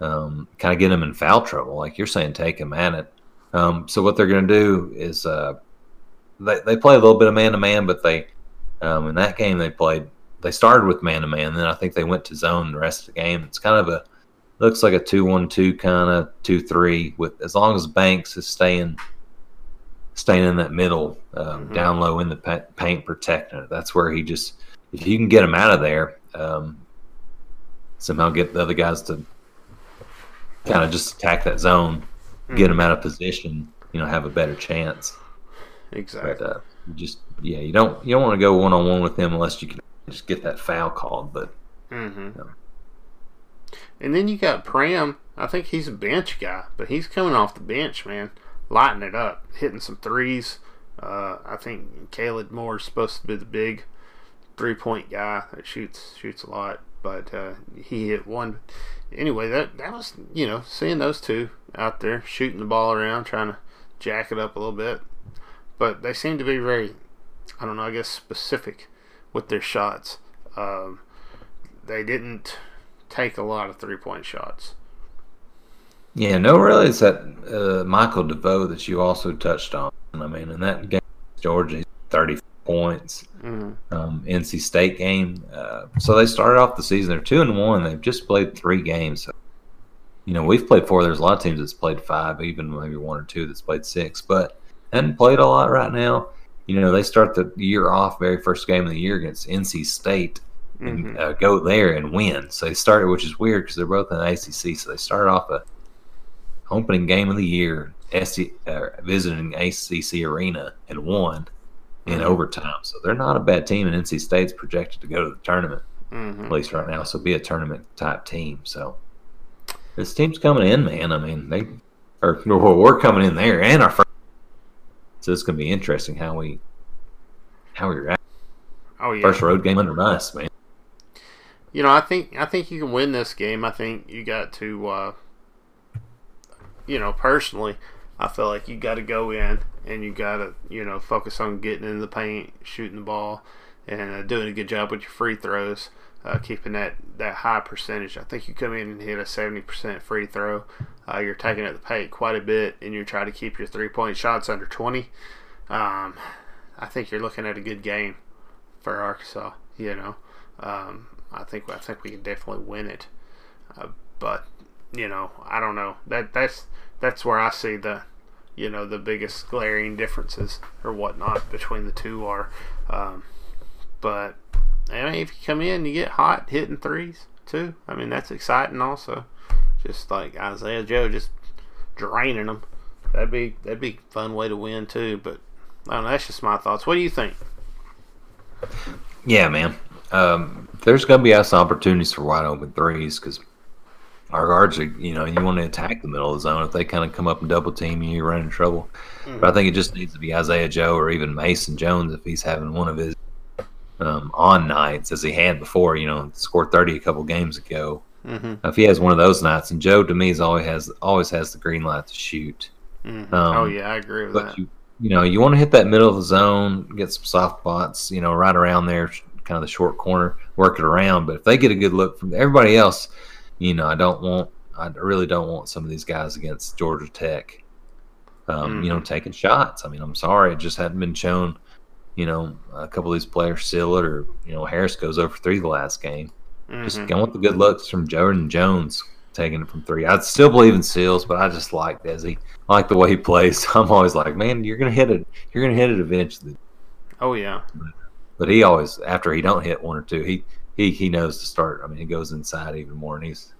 [SPEAKER 2] um, kind of get them in foul trouble, like you're saying, take them at it. Um, so what they're going to do is uh, they they play a little bit of man to man, but they um, in that game they played they started with man to man, then I think they went to zone the rest of the game. It's kind of a looks like a two one two kind of two three with as long as Banks is staying staying in that middle um, mm-hmm. down low in the paint protecting it. That's where he just if you can get him out of there, um, somehow get the other guys to kind of just attack that zone, mm-hmm. get them out of position, you know, have a better chance.
[SPEAKER 1] Exactly. But, uh,
[SPEAKER 2] just yeah, you don't you don't want to go one on one with them unless you can just get that foul called. But mm-hmm. you know.
[SPEAKER 1] and then you got Parham. I think he's a bench guy, but he's coming off the bench, man, lighting it up, hitting some threes. Uh, I think Caleb Moore is supposed to be the big three point guy that shoots shoots a lot, but uh, he hit one. Anyway, that that was you know seeing those two out there shooting the ball around, trying to jack it up a little bit, but they seem to be very, I don't know, I guess specific with their shots. Um, they didn't take a lot of three point shots.
[SPEAKER 2] Yeah, no, really, it's that uh, Michael DeVoe that you also touched on. I mean, in that game, Georgia, 30 points. Mm-hmm. Um, NC State game. Uh, so they started off the season. They're two and one. They've just played three games. So, you know, we've played four. There's a lot of teams that's played five, even maybe one or two that's played six, but hadn't played a lot right now you know, they start the year off very first game of the year against NC State and mm-hmm. uh, go there and win. So they started, which is weird because they're both in the ACC. So they started off a opening game of the year, SC, uh, visiting ACC Arena and won in mm-hmm. overtime. So they're not a bad team, and NC State's projected to go to the tournament mm-hmm. at least right now. So be a tournament type team. So this team's coming in, man. I mean, they or well, we're coming in there, and our first so it's going to be interesting how we how we react. Oh yeah, first road game under us, man.
[SPEAKER 1] You know, I think I think you can win this game. I think you got to, uh, you know, personally, I feel like you got to go in and you got to, you know, focus on getting in the paint, shooting the ball, and uh, doing a good job with your free throws uh, keeping that, that high percentage. I think you come in and hit a 70% free throw. Uh, you're taking at the paint quite a bit, and you're trying to keep your three point shots under 20. Um, I think you're looking at a good game for Arkansas. You know, um, I think I think we can definitely win it. Uh, but you know, I don't know. That that's that's where I see the you know the biggest glaring differences or whatnot between the two are. Um, but I mean, if you come in, you get hot hitting threes too. I mean, that's exciting also. Just like Isaiah Joe, just draining them. That'd be that'd be a fun way to win too. But I don't know. That's just my thoughts. What do you think?
[SPEAKER 2] Yeah, man. Um, there's going to be some opportunities for wide open threes because our guards are, you know, you want to attack the middle of the zone. If they kind of come up and double team you, you run in trouble. Mm-hmm. But I think it just needs to be Isaiah Joe or even Mason Jones if he's having one of his um, on nights as he had before. You know, scored thirty a couple games ago. Mm-hmm. If he has one of those nights, and Joe to me is always has always has the green light to shoot.
[SPEAKER 1] Mm-hmm. Um, oh yeah, I agree with that.
[SPEAKER 2] You, you know, you want to hit that middle of the zone, get some soft spots, you know, right around there, kind of the short corner, work it around. But if they get a good look from everybody else, you know, I don't want, I really don't want some of these guys against Georgia Tech, um, mm-hmm. you know, mm-hmm. taking shots. I mean, I'm sorry, it just hadn't been shown. You know, a couple of these players seal it, or you know, Harris goes over three the last game. Mm-hmm. Just I want the good looks from Jordan Jones taking it from three. I still believe in Sills, but I just like Desi. I like the way he plays. I'm always like, man, you're gonna hit it. You're gonna hit it eventually.
[SPEAKER 1] Oh yeah.
[SPEAKER 2] But, but he always after he don't hit one or two, he he he knows to start. I mean, he goes inside even more, and he's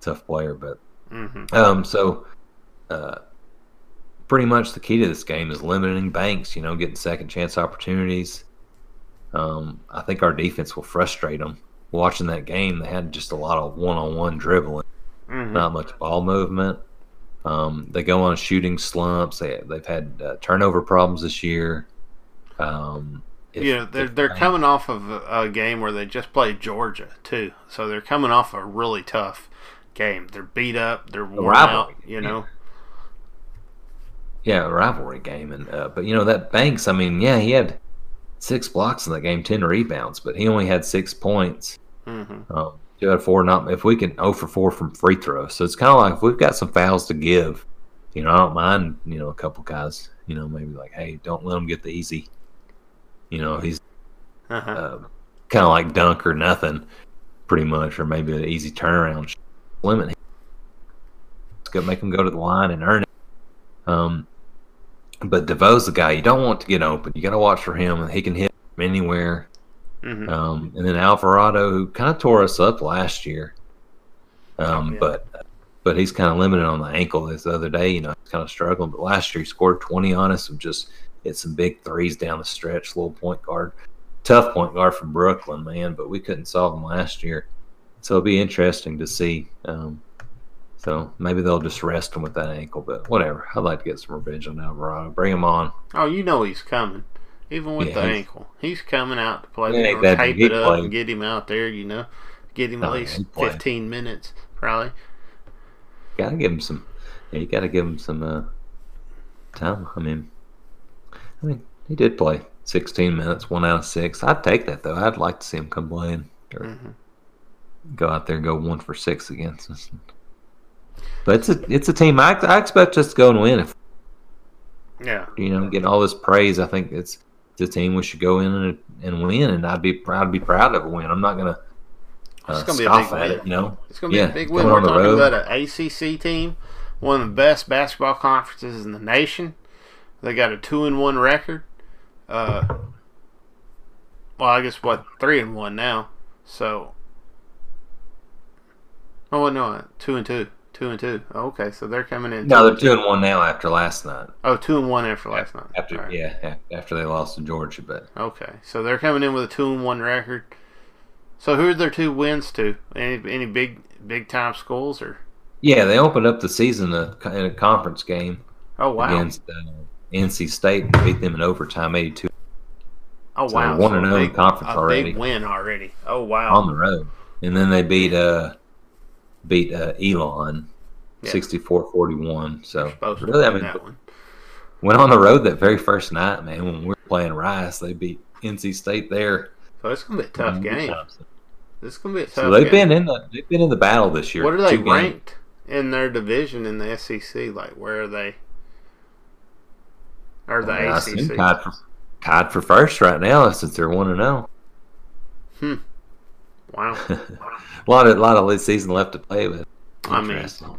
[SPEAKER 2] a tough player. But mm-hmm. um, so uh, pretty much the key to this game is limiting Banks. You know, getting second chance opportunities. Um, I think our defense will frustrate them watching that game, they had just a lot of one-on-one dribbling, mm-hmm. not much ball movement. Um, they go on shooting slumps. They they've had uh, turnover problems this year. Um,
[SPEAKER 1] if, know they're they're coming off of a, a, game where they just played Georgia too, so they're coming off a really tough game. They're beat up. They're worn out. You know.
[SPEAKER 2] Yeah, a rivalry game, and uh, but you know that Banks. I mean, yeah, he had six blocks in that game, ten rebounds, but he only had six points. Mm-hmm. Um, two out of four. Not if we can 0 for four from free throw, So it's kind of like if we've got some fouls to give, you know, I don't mind. You know, a couple guys. You know, maybe like, hey, don't let them get the easy. You know, he's uh-huh. uh, kind of like dunk or nothing, pretty much, or maybe an easy turnaround limit. Let's go make him go to the line and earn it. Um, but DeVoe's the guy you don't want to get open. You got to watch for him. He can hit from anywhere. Mm-hmm. Um, and then Alvarado, who kind of tore us up last year, um, oh, yeah. but but he's kind of limited on the ankle. This other day, you know, he's kind of struggling. But last year, he scored 20 on us and just hit some big threes down the stretch. Little point guard, tough point guard from Brooklyn, man. But we couldn't solve him last year, so it'll be interesting to see. Um, so maybe they'll just rest him with that ankle, but whatever. I'd like to get some revenge on Alvarado. Bring him on.
[SPEAKER 1] Oh, you know he's coming. Even with yeah, the ankle. He's coming out to play. They're going tape it up and get him out there, you know. Get him at oh, least 15 minutes, probably.
[SPEAKER 2] Gotta give him some. Yeah, you gotta give him some uh, time. I mean, I mean, he did play 16 minutes, one out of six. I'd take that, though. I'd like to see him come playing. Or mm-hmm. go out there and go one for six against us. But it's a it's a team I, I expect us to go and win. If
[SPEAKER 1] yeah,
[SPEAKER 2] you know, getting all this praise, I think it's, the team we should go in and, and win, and I'd be proud to be proud of a win. I'm not gonna. Uh, it's gonna be a big win. It, you know,
[SPEAKER 1] it's gonna be yeah, a big win. We're talking road. about an ACC team, one of the best basketball conferences in the nation. They got a two and one record. Uh, well, I guess what three and one now. So, oh no, two and two. Two and two. Oh, okay, so they're coming in.
[SPEAKER 2] No, they're two and one now after last night.
[SPEAKER 1] Oh, two and one after last night.
[SPEAKER 2] After right. yeah, after they lost to Georgia, but
[SPEAKER 1] okay, so they're coming in with a two and one record. So who are their two wins to? Any any big big time schools or?
[SPEAKER 2] Yeah, they opened up the season in a conference game.
[SPEAKER 1] Oh wow!
[SPEAKER 2] Against uh, NC State and beat them in overtime, eighty-two.
[SPEAKER 1] Oh wow!
[SPEAKER 2] So one and zero oh conference
[SPEAKER 1] a
[SPEAKER 2] already.
[SPEAKER 1] Big win already. Oh wow!
[SPEAKER 2] On the road, and then they beat uh beat uh, Elon yeah. 64-41. So really, I mean, went on the road that very first night, man. When we were playing Rice, they beat NC State there.
[SPEAKER 1] So it's gonna be a tough game. This is gonna be a tough.
[SPEAKER 2] So they've
[SPEAKER 1] game.
[SPEAKER 2] been in the they've been in the battle this year.
[SPEAKER 1] What are they ranked games. in their division in the SEC? Like where are they? Or the I ACC?
[SPEAKER 2] Tied for, tied for first right now since they're one and
[SPEAKER 1] zero. Oh. Hmm. Wow.
[SPEAKER 2] a lot of a lot of season left to play with.
[SPEAKER 1] I mean,
[SPEAKER 2] still.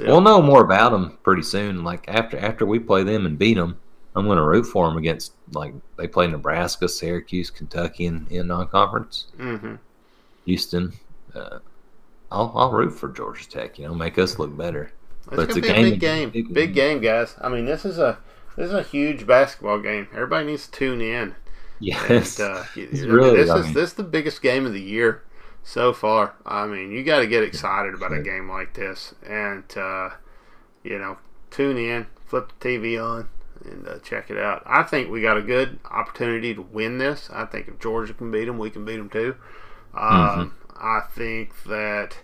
[SPEAKER 2] we'll know more about them pretty soon. Like after after we play them and beat them, I'm going to root for them against like they play Nebraska, Syracuse, Kentucky in, in non-conference,
[SPEAKER 1] mm-hmm.
[SPEAKER 2] Houston. Uh, I'll I'll root for Georgia Tech. You know, make us look better.
[SPEAKER 1] It's but it's a, game, a big game, big, big game, guys. I mean, this is a this is a huge basketball game. Everybody needs to tune in.
[SPEAKER 2] Yes,
[SPEAKER 1] and, uh, it's really. This is this is the biggest game of the year So far, I mean, you got to get excited about a game like this, and uh, you know, tune in, flip the TV on, and uh, check it out. I think we got a good opportunity to win this. I think if Georgia can beat them, we can beat them too. Um, I think that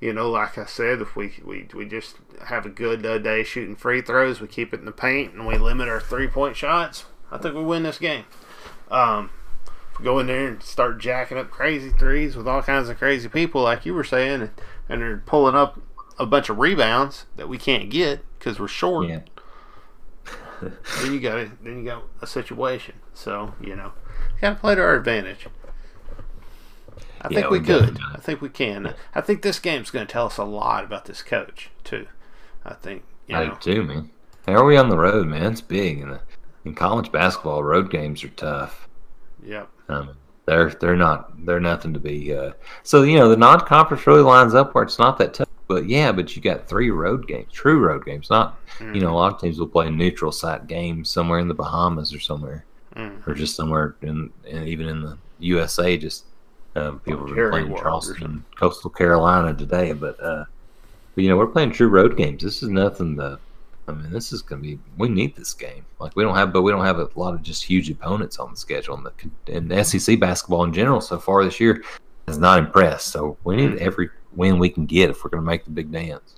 [SPEAKER 1] you know, like I said, if we we, we just have a good uh, day shooting free throws, we keep it in the paint, and we limit our three point shots, I think we win this game. Um, if we go in there and start jacking up crazy threes with all kinds of crazy people, like you were saying, and, and they're pulling up a bunch of rebounds that we can't get because we're short.
[SPEAKER 2] Yeah.
[SPEAKER 1] then you got it. Then you got a situation. So you know, got to play to our advantage. I
[SPEAKER 2] Yeah,
[SPEAKER 1] think we
[SPEAKER 2] we
[SPEAKER 1] could. I think we can. I think this game's going to tell us a lot about this coach too. I think you
[SPEAKER 2] I
[SPEAKER 1] know.
[SPEAKER 2] do too, man. How are we on the road, man? It's big, and in college basketball, road games are tough.
[SPEAKER 1] Yep.
[SPEAKER 2] Um, they're they're not they're nothing to be. Uh, so you know the non-conference really lines up where it's not that tough. But yeah, but you got three road games, true road games. Not you know a lot of teams will play neutral site games somewhere in the Bahamas or somewhere,
[SPEAKER 1] Mm.
[SPEAKER 2] or just somewhere in, in even in the USA. Just um, people have been playing Charleston, Coastal Carolina today, but uh, but you know we're playing true road games. This is nothing to. I mean, this is going to be. We need this game. Like we don't have, but we don't have a lot of just huge opponents on the schedule. And the and SEC basketball in general so far this year has not impressed. So we need every win we can get if we're going to make the big dance.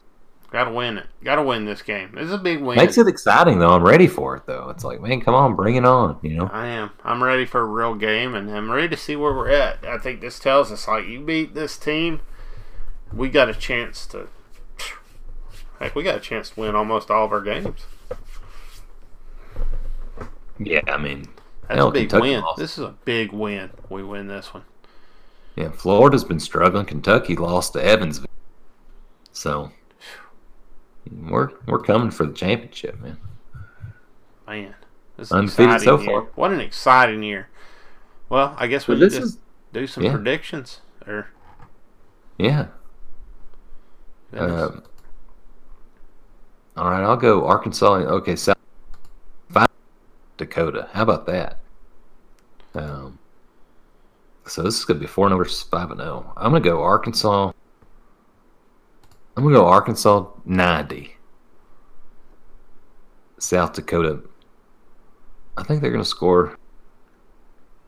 [SPEAKER 1] Got to win it. Got to win this game. This is a big win.
[SPEAKER 2] Makes it exciting though. I'm ready for it though. It's like, man, come on, bring it on. You know.
[SPEAKER 1] I am. I'm ready for a real game, and I'm ready to see where we're at. I think this tells us like you beat this team, we got a chance to. Heck, we got a chance to win almost all of our games.
[SPEAKER 2] Yeah, I mean,
[SPEAKER 1] That's
[SPEAKER 2] Hell,
[SPEAKER 1] a big
[SPEAKER 2] Kentucky
[SPEAKER 1] win.
[SPEAKER 2] lost.
[SPEAKER 1] This is a big win. We win this one.
[SPEAKER 2] yeah, Florida's been struggling. Kentucky lost to Evansville, so we're we're coming for the championship, man.
[SPEAKER 1] Man, this is
[SPEAKER 2] Undefeated
[SPEAKER 1] exciting
[SPEAKER 2] so
[SPEAKER 1] year.
[SPEAKER 2] far.
[SPEAKER 1] What an exciting year. Well, I guess we
[SPEAKER 2] But this
[SPEAKER 1] just
[SPEAKER 2] is
[SPEAKER 1] do some
[SPEAKER 2] yeah.
[SPEAKER 1] predictions. Or
[SPEAKER 2] yeah. Um, all right, I'll go Arkansas. Okay, South five Dakota. How about that? Um, so this is gonna be four numbers five and zero. I'm gonna go Arkansas. I'm gonna go Arkansas 90. South Dakota. I think they're gonna score.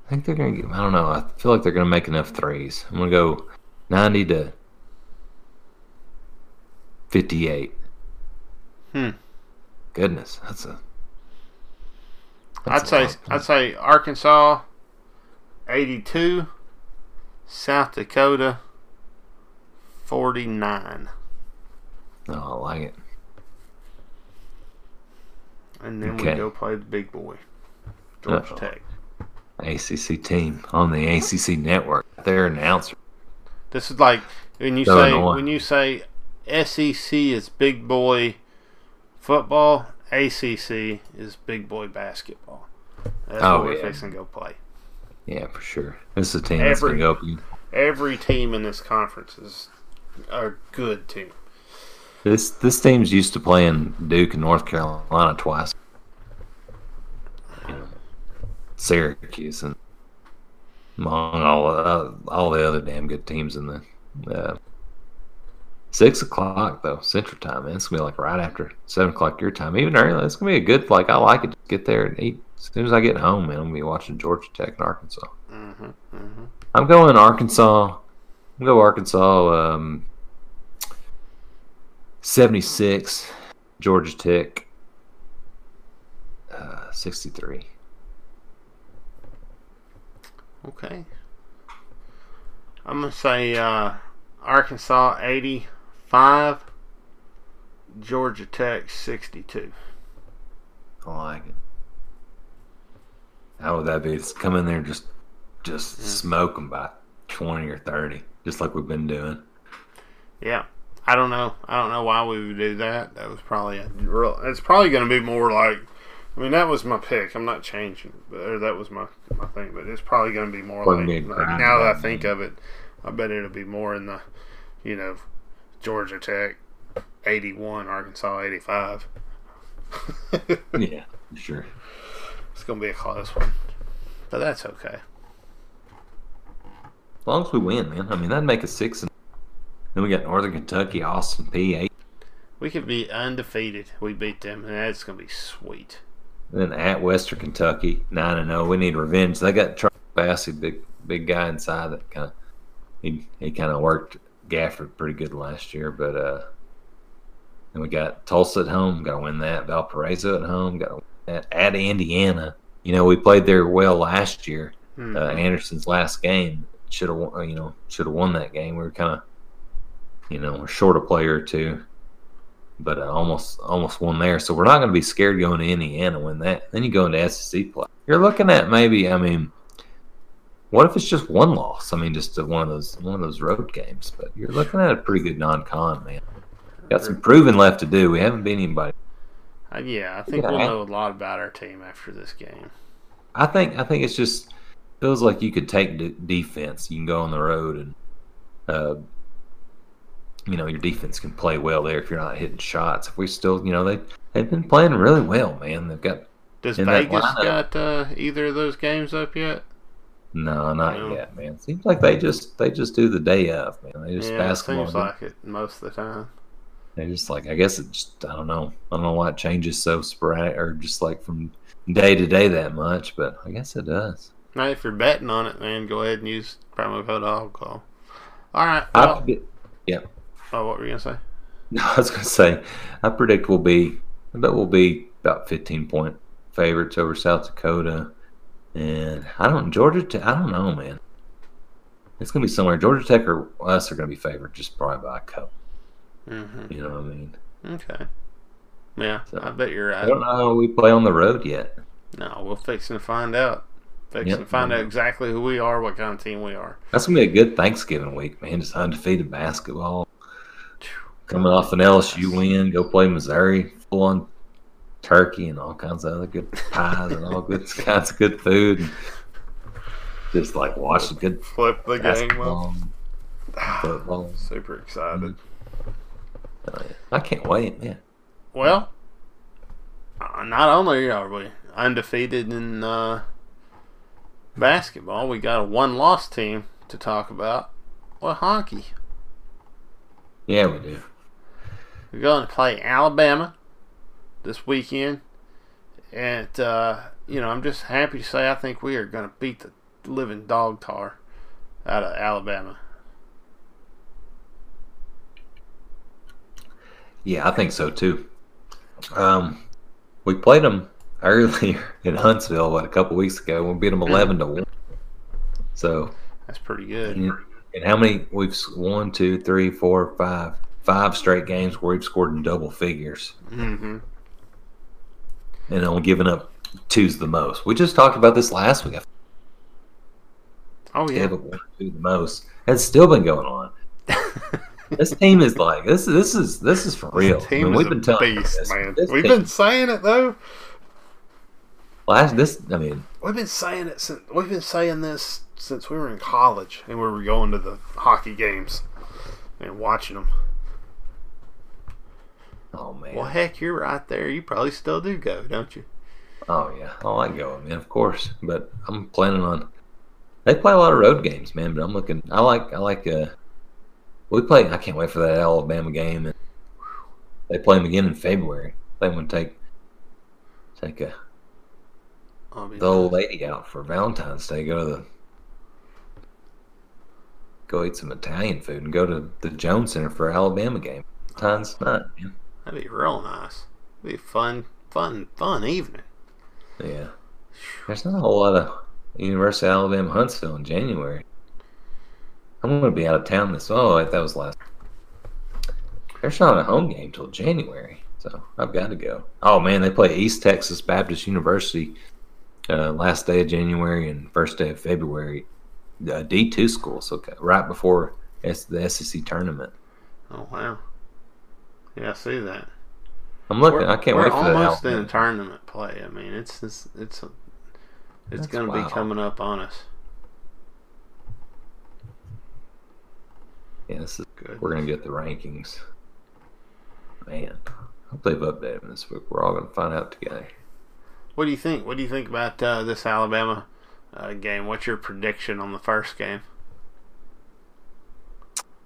[SPEAKER 2] I think they're gonna get. I don't know. I feel like they're gonna make enough threes. I'm gonna go 90 to 58.
[SPEAKER 1] Hmm.
[SPEAKER 2] Goodness, that's a. That's I'd a
[SPEAKER 1] say I'd say Arkansas, 82. South Dakota, 49.
[SPEAKER 2] Oh, I like it.
[SPEAKER 1] And then
[SPEAKER 2] okay.
[SPEAKER 1] we go play the big boy, Georgia Tech.
[SPEAKER 2] ACC team on the ACC network. Their announcer.
[SPEAKER 1] This is like when you
[SPEAKER 2] so
[SPEAKER 1] say
[SPEAKER 2] annoying.
[SPEAKER 1] when you say SEC is big boy football, ACC is big boy basketball. That's
[SPEAKER 2] oh,
[SPEAKER 1] what we're
[SPEAKER 2] yeah.
[SPEAKER 1] fixing to go play.
[SPEAKER 2] Yeah, for sure. This is a team
[SPEAKER 1] every, that's
[SPEAKER 2] going to go.
[SPEAKER 1] Every team in this conference is a good team.
[SPEAKER 2] This this team's used to playing Duke and North Carolina twice. You know, Syracuse and among all uh, all the other damn good teams in the uh, six o'clock though Central Time. Man, it's gonna be like right after seven o'clock your time, even early. It's gonna be a good like I like it. Get there and eat as soon as I get home. Man, I'm gonna be watching Georgia Tech and Arkansas.
[SPEAKER 1] Mm-hmm, mm-hmm.
[SPEAKER 2] I'm going Arkansas. I'm go Arkansas. Um, Seventy-six. Georgia Tech. Uh, Sixty-three.
[SPEAKER 1] Okay. I'm gonna say uh, Arkansas 85, Georgia Tech 62.
[SPEAKER 2] I like it. How would that be? Just come in there and just, just smoke them by twenty or thirty, just like we've been doing.
[SPEAKER 1] Yeah. I don't know. I don't know why we would do that. That was probably a real. It's probably going to be more like. I mean, that was my pick. I'm not changing, but or that was my my thing. But it's probably going to be more like, like now that I think of it, I bet it'll be more in the, you know, Georgia Tech, 81, Arkansas 85.
[SPEAKER 2] Yeah, sure.
[SPEAKER 1] It's going to be a close one, but that's okay.
[SPEAKER 2] As long as we win, man. I mean, that'd make a six. And then we got Northern Kentucky, Austin Peay eight.
[SPEAKER 1] We could be undefeated. We beat them, and that's gonna be sweet.
[SPEAKER 2] Then at Western Kentucky, nine and zero. We need revenge. They got Charles Bassey, big big guy inside that kind of he he kind of worked Gafford pretty good last year, but uh, then we got Tulsa at home. Got to win that. Valparaiso at home. Got to win that at Indiana. You know, we played there well last year.
[SPEAKER 1] Hmm.
[SPEAKER 2] Uh, Anderson's last game should have. You know, should have won that game. We were kind of, you know, we're short a player or two, but uh, almost almost won there. So we're not going to be scared going to Indiana win that. Then you go into SEC play. You're looking at maybe. I mean, what if it's just one loss? I mean, just one of those one of those road games. But you're looking at a pretty good non-con, man. Got some proving left to do. We haven't beat anybody.
[SPEAKER 1] Uh, yeah, I think
[SPEAKER 2] Yeah.
[SPEAKER 1] we'll know a lot about our team after this game.
[SPEAKER 2] I think I think it's just feels like you could take d- defense. You can go on the road and, uh, you know, your defense can play well there if you're not hitting shots. If we still, you know, they they've been playing really well, man. They've got
[SPEAKER 1] Does Vegas got uh, either of those games up yet?
[SPEAKER 2] no, not
[SPEAKER 1] No.
[SPEAKER 2] yet, man. Seems like they just they just do the day of, man. They just
[SPEAKER 1] yeah,
[SPEAKER 2] basketball.
[SPEAKER 1] seems like it most of the time.
[SPEAKER 2] They just like I guess it just I don't know. I don't know why it changes so sporadic or just like from day to day that much, but I guess it does.
[SPEAKER 1] Now, if you're betting on it, man, go ahead and use promo code alcohol. All right. Well,
[SPEAKER 2] predict-
[SPEAKER 1] oh, what were you gonna say?
[SPEAKER 2] no, I was gonna say I predict we'll be I bet we'll be about fifteen point favorites over South Dakota, and I don't Georgia. Tech, I don't know, man. It's gonna be somewhere. Georgia Tech or us are gonna be favored just probably by a couple.
[SPEAKER 1] hmm
[SPEAKER 2] You know what I mean?
[SPEAKER 1] Okay. Yeah,
[SPEAKER 2] So,
[SPEAKER 1] I bet you're right.
[SPEAKER 2] I don't know how we play on the road yet.
[SPEAKER 1] No, we'll fix and find out. Fix
[SPEAKER 2] Yep.
[SPEAKER 1] to find out exactly who we are, what kind of team we are.
[SPEAKER 2] That's gonna be a good Thanksgiving week, man. Just undefeated basketball. Coming off an LSU win, go play Missouri, full on turkey and all kinds of other good pies and all good kinds of good food. And just like watch the good
[SPEAKER 1] Flip the game.
[SPEAKER 2] football.
[SPEAKER 1] Super excited.
[SPEAKER 2] Oh. I can't wait, man.
[SPEAKER 1] Well, uh, not only are we undefeated in uh, basketball, we got a one-loss team to talk about. Well, hockey.
[SPEAKER 2] Yeah, we do.
[SPEAKER 1] We're going to play Alabama this weekend, and uh, you know I'm just happy to say I think we are going to beat the living dog tar out of Alabama.
[SPEAKER 2] Yeah, I think so too. Um, we played them earlier in Huntsville what a couple weeks ago. We beat them eleven to one. So
[SPEAKER 1] That's pretty good.
[SPEAKER 2] And, and how many we've one, two, three, four, five, five straight games where we've scored in double figures
[SPEAKER 1] hmm
[SPEAKER 2] and only given up two's the most. We just talked about this last week.
[SPEAKER 1] Oh
[SPEAKER 2] Yeah, but one, two the most. It's still been going on. This team is like this. This is this is for real.
[SPEAKER 1] Team
[SPEAKER 2] I mean,
[SPEAKER 1] is
[SPEAKER 2] we've been telling
[SPEAKER 1] beast,
[SPEAKER 2] this.
[SPEAKER 1] man.
[SPEAKER 2] This
[SPEAKER 1] We've
[SPEAKER 2] team-
[SPEAKER 1] been saying it though.
[SPEAKER 2] last this. I mean,
[SPEAKER 1] We've been saying it since we've been saying this since we were in college and we were going to the hockey games and watching them.
[SPEAKER 2] Oh man.
[SPEAKER 1] Well, heck, you're right there. You probably still do go, don't you?
[SPEAKER 2] Oh yeah, I like going, man. Of course, but I'm planning on. They play a lot of road games, man. But I'm looking. I like. I like. Uh, we play. I can't wait for that Alabama game, and they play them again in February. They want to take take a the old lady out for Valentine's Day. Go to the go eat some Italian food and go to the Jones Center for Alabama game. Valentine's night, man.
[SPEAKER 1] That'd be real nice. It'd be fun, fun, fun evening.
[SPEAKER 2] Yeah. There's not a whole lot of University of Alabama Huntsville in January. I'm going to be out of town this. Oh, that was last. There's not a home game till January, so I've got to go. Oh man, they play East Texas Baptist University uh, last day of January and first day of February. Uh, D2 school, so right before S- the SEC tournament.
[SPEAKER 1] Oh wow. Yeah, I see that.
[SPEAKER 2] I'm looking.
[SPEAKER 1] We're,
[SPEAKER 2] I can't
[SPEAKER 1] we're
[SPEAKER 2] wait for that.
[SPEAKER 1] almost in tournament play. I mean, it's it's it's it's going to be coming up on us.
[SPEAKER 2] Yeah, this is
[SPEAKER 1] Good.
[SPEAKER 2] We're gonna get the rankings. Man, I hope they've updated them this week. We're all gonna find out together.
[SPEAKER 1] What do you think? What do you think about uh, this Alabama uh, game? What's your prediction on the first game?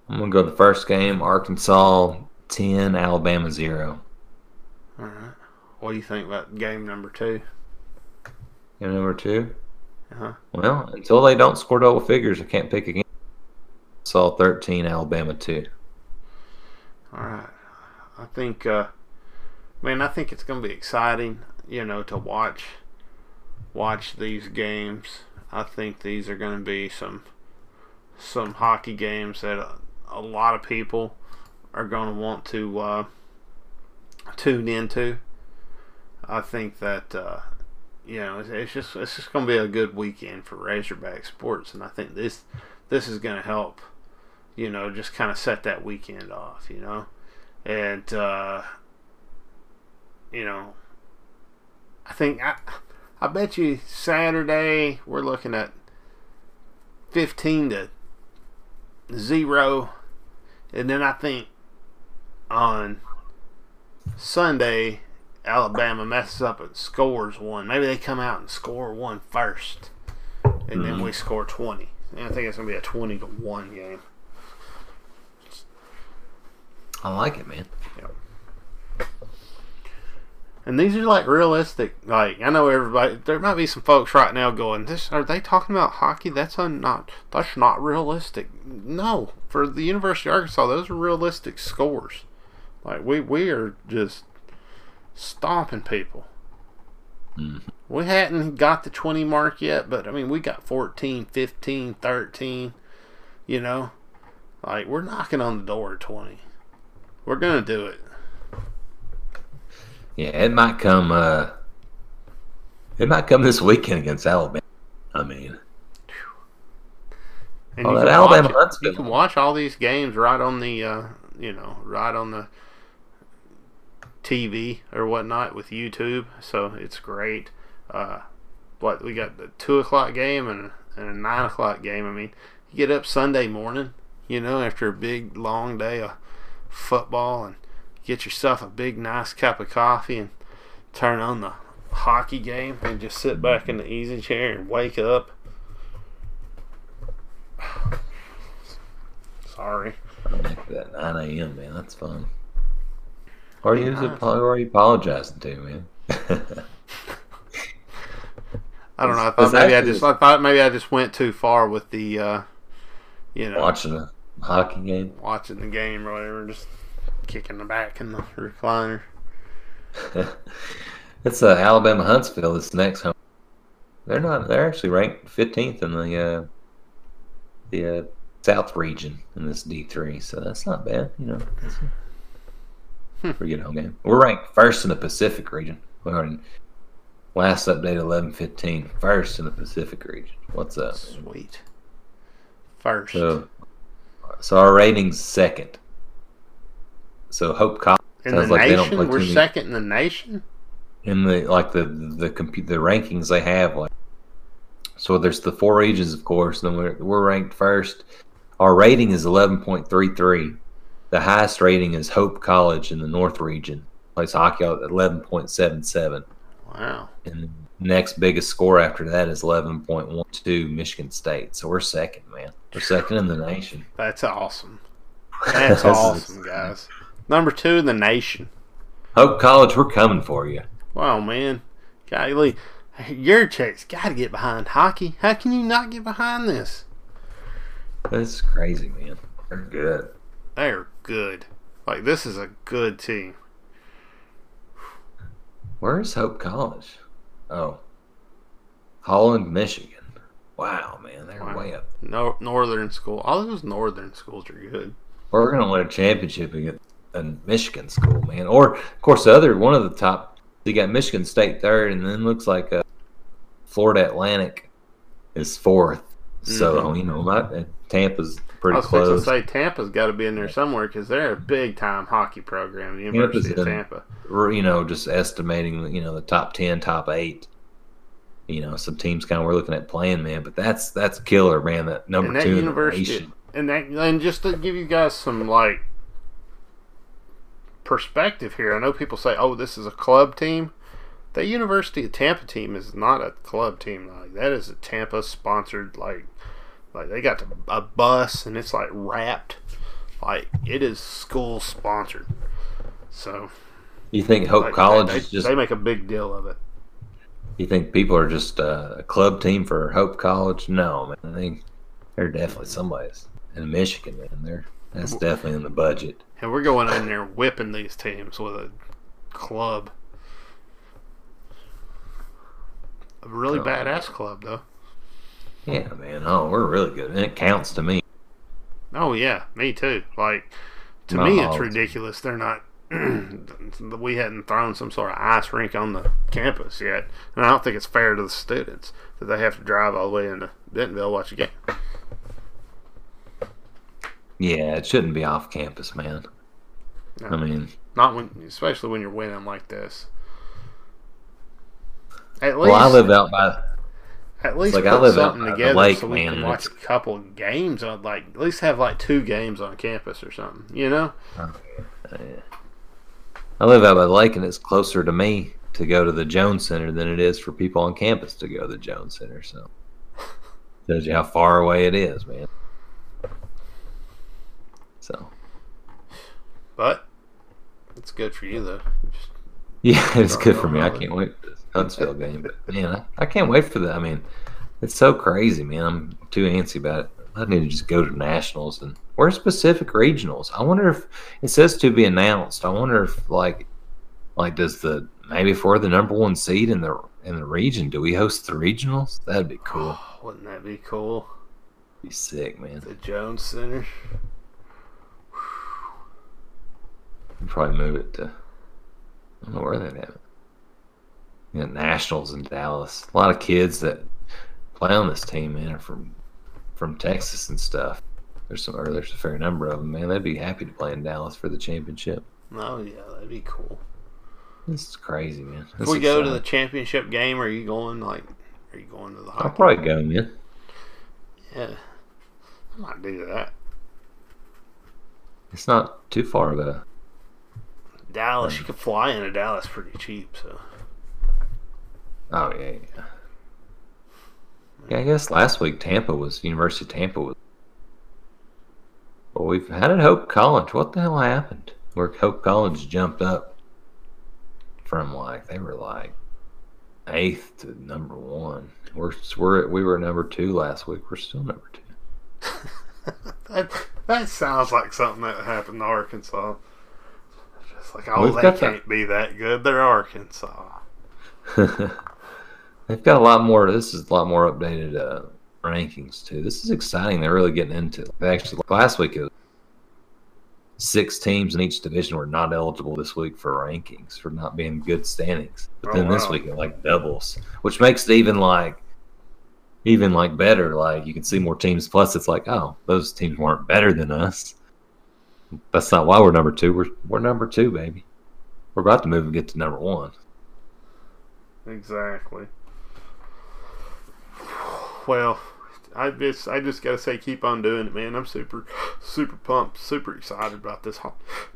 [SPEAKER 2] I'm gonna go the first game. Arkansas ten, Alabama zero.
[SPEAKER 1] All right. What do you think about game number two?
[SPEAKER 2] Game number two.
[SPEAKER 1] Uh-huh.
[SPEAKER 2] Well, until they don't score double figures, I can't pick again. Saw thirteen, Alabama two.
[SPEAKER 1] All right. I think, uh, man, I think it's going to be exciting, you know, to watch watch these games. I think these are going to be some some hockey games that a, a lot of people are going to want to uh, tune into. I think that uh, you know it's, it's just it's just going to be a good weekend for Razorback sports, and I think this this is going to help. You know, just kind of set that weekend off. You know, and uh, you know, I think I I bet you Saturday we're looking at fifteen to zero, and then I think on Sunday Alabama messes up and scores one. Maybe they come out and score one first, and mm-hmm. then we score twenty. And I think it's gonna be a twenty to one game.
[SPEAKER 2] I like it, man.
[SPEAKER 1] Yep. And these are like realistic. Like I know everybody. There might be some folks right now going, "This are they talking about hockey? That's un, not. That's not realistic." No, for the University of Arkansas, those are realistic scores. Like we we are just stomping people. Mm-hmm. We hadn't got the 20 mark yet, but I mean, we got 14, 15, 13, you know? Like, we're knocking on the door at 20. We're going to do it.
[SPEAKER 2] Yeah, it might come, uh, it might come this weekend against Alabama. I mean,
[SPEAKER 1] and oh, that Alabama You can watch all these games right on the, uh, you know, right on the TV or whatnot with YouTube, so it's great. Uh, what we got the two o'clock game and, and a nine o'clock game. I mean, you get up Sunday morning, you know, after a big long day of football, and get yourself a big nice cup of coffee and turn on the hockey game and just sit back in the easy chair and wake up. Sorry.
[SPEAKER 2] That 9 a.m. man, that's fun. Or or you apologizing to, man.
[SPEAKER 1] I don't know. I thought maybe I just I thought maybe I just went too far with the uh, you know
[SPEAKER 2] watching a hockey game,
[SPEAKER 1] watching the game or whatever, just kicking the back in the recliner.
[SPEAKER 2] it's uh, Alabama Huntsville. This next home. They're not. They're actually ranked 15th in the uh, the uh, South region in this D3, so that's not bad. You know, Hmm. Pretty good home game. We're ranked first in the Pacific region. We're in last update 11-15. First in the Pacific region. What's up?
[SPEAKER 1] Sweet. First.
[SPEAKER 2] So, so our rating's second. So Hope College
[SPEAKER 1] in the like nation. We're second in the nation.
[SPEAKER 2] In the like the the the, the rankings they have like. So there's the four regions, of course. Then we're we're ranked first. Our rating is eleven point three three. The highest rating is Hope College in the North region. Plays hockey at 11.77.
[SPEAKER 1] Wow.
[SPEAKER 2] And the next biggest score after that is 11.12 Michigan State. So we're second, man. We're second in the nation.
[SPEAKER 1] That's awesome. That's awesome, guys. Number two in the nation.
[SPEAKER 2] Hope College, we're coming for you.
[SPEAKER 1] Wow, man. Golly, Yurachek's got to get behind hockey. How can you not get behind this?
[SPEAKER 2] That's crazy, man. They're good.
[SPEAKER 1] They're good. Like this is a good team.
[SPEAKER 2] Where's Hope College? Oh, Holland, Michigan. Wow, man, they're wow. way up.
[SPEAKER 1] No, northern school. All those northern schools are good.
[SPEAKER 2] We're gonna win a championship against a Michigan school, man. Or of course, the other one of the top. You got Michigan State third, and then looks like a uh, Florida Atlantic is fourth. So mm-hmm. you know, my, Tampa's pretty I was close.
[SPEAKER 1] to say Tampa's got to be in there somewhere because they're a big time hockey program. The University of Tampa.
[SPEAKER 2] You know, just estimating, you know, the top ten, top eight. You know, some teams kind of we're looking at playing, man. But that's that's killer, man. That number that two university,
[SPEAKER 1] and that and just to give you guys some like perspective here, I know people say, "Oh, this is a club team." The University of Tampa team is not a club team. Like that is a Tampa sponsored like like they got a bus and it's like wrapped Like it is school sponsored. So
[SPEAKER 2] You think Hope
[SPEAKER 1] like,
[SPEAKER 2] College
[SPEAKER 1] they,
[SPEAKER 2] is just?
[SPEAKER 1] they make a big deal of it.
[SPEAKER 2] You think people are just uh, a club team for Hope College? No, man. I think they're definitely somebody's in Michigan, man. They're that's definitely in the budget.
[SPEAKER 1] And we're going in there whipping these teams with a club. A really
[SPEAKER 2] Oh.
[SPEAKER 1] badass club though.
[SPEAKER 2] Yeah, man. Oh, we're really good, and it counts to me.
[SPEAKER 1] Oh yeah, me too. Like to me, it's ridiculous. They're not. we hadn't thrown some sort of ice rink on the campus yet, and I don't think it's fair to the students that they have to drive all the way into Bentonville to watch a game.
[SPEAKER 2] Yeah, it shouldn't be off campus, man.
[SPEAKER 1] No.
[SPEAKER 2] I mean,
[SPEAKER 1] Not when, especially when you're winning like this. At least,
[SPEAKER 2] well, I live out by.
[SPEAKER 1] At least
[SPEAKER 2] like I
[SPEAKER 1] put
[SPEAKER 2] live out
[SPEAKER 1] something
[SPEAKER 2] the
[SPEAKER 1] together
[SPEAKER 2] lake,
[SPEAKER 1] so we
[SPEAKER 2] man,
[SPEAKER 1] can watch a couple games on like at least have like two games on campus or something. You know?
[SPEAKER 2] I live out by the lake, and it's closer to me to go to the Jones Center than it is for people on campus to go to the Jones Center. So, tells you how far away it is, man. So,
[SPEAKER 1] But it's good for you though. Just-
[SPEAKER 2] yeah, it's good for me. I can't wait Huntsville game, but man, I, I can't wait for that. I mean, it's so crazy, man. I'm too antsy about it. I need to just go to nationals and where's Pacific regionals? I wonder if it says to be announced. I wonder if like like does the maybe we're the number one seed in the in the region, do we host the regionals? That'd be cool.
[SPEAKER 1] Wouldn't that be cool?
[SPEAKER 2] Be sick, man.
[SPEAKER 1] The Jones Center.
[SPEAKER 2] Probably move it to I don't know where they'd have it. You got nationals in Dallas. A lot of kids that play on this team, man, are from from Texas and stuff. There's some or there's a fair number of them, man. They'd be happy to play in Dallas for the championship.
[SPEAKER 1] Oh yeah, that'd be cool.
[SPEAKER 2] This is crazy, man.
[SPEAKER 1] If we go to the championship game, are you going like? Are you going to the hockey?
[SPEAKER 2] I'll probably go, man.
[SPEAKER 1] Yeah, I might do that.
[SPEAKER 2] It's not too far a
[SPEAKER 1] Dallas, you could fly into Dallas pretty cheap. So
[SPEAKER 2] Oh yeah, yeah. Yeah, I guess last week Tampa was University of Tampa was. Well, we've had did Hope College? What the hell happened? Where Hope College jumped up from like they were like eighth to number one. We're we're we were number two last week. We're still number two.
[SPEAKER 1] that that sounds like something that happened to Arkansas. Just like, oh,
[SPEAKER 2] We've
[SPEAKER 1] they can't be that good. They're Arkansas.
[SPEAKER 2] They've got a lot more. This is a lot more updated uh, rankings too. This is exciting. They're really getting into. It. They actually last week it was six teams in each division were not eligible this week for rankings for not being good standings. But
[SPEAKER 1] Oh,
[SPEAKER 2] then this week it like doubles, which makes it even like even like better. Like you can see more teams. Plus, it's like oh, those teams weren't better than us. That's not why we're number two. We're we're number two, baby. We're about to move and get to number one.
[SPEAKER 1] Exactly. Well, I just I just gotta say, keep on doing it, man. I'm super super pumped, super excited about this ho-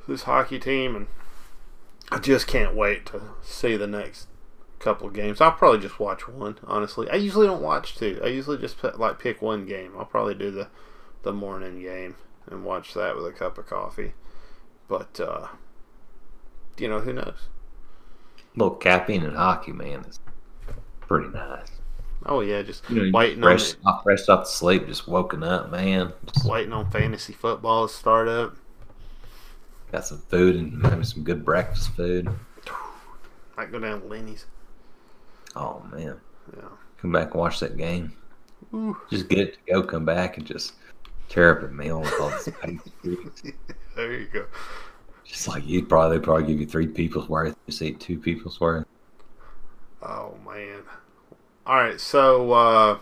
[SPEAKER 1] this hockey team, and I just can't wait to see the next couple of games. I'll probably just watch one. Honestly, I usually don't watch two. I usually just put, like pick one game. I'll probably do the the morning game and watch that with a cup of coffee. But uh, you know, who knows?
[SPEAKER 2] little caffeine and hockey, man, is pretty nice.
[SPEAKER 1] Oh yeah, just
[SPEAKER 2] You know,
[SPEAKER 1] waiting on
[SPEAKER 2] fresh,
[SPEAKER 1] it.
[SPEAKER 2] off, fresh off the sleep, just woken up, man. Just
[SPEAKER 1] waiting on fantasy football to start up.
[SPEAKER 2] got some food and maybe some good breakfast food.
[SPEAKER 1] Might go down to Lenny's.
[SPEAKER 2] Oh man,
[SPEAKER 1] Yeah.
[SPEAKER 2] come back and watch that game.
[SPEAKER 1] Ooh.
[SPEAKER 2] Just get it to go, come back and just tear up a meal with all this.
[SPEAKER 1] There you go.
[SPEAKER 2] Just like you'd probably probably give you three people's worth. Just eat two people's worth.
[SPEAKER 1] Oh man. All right, so uh,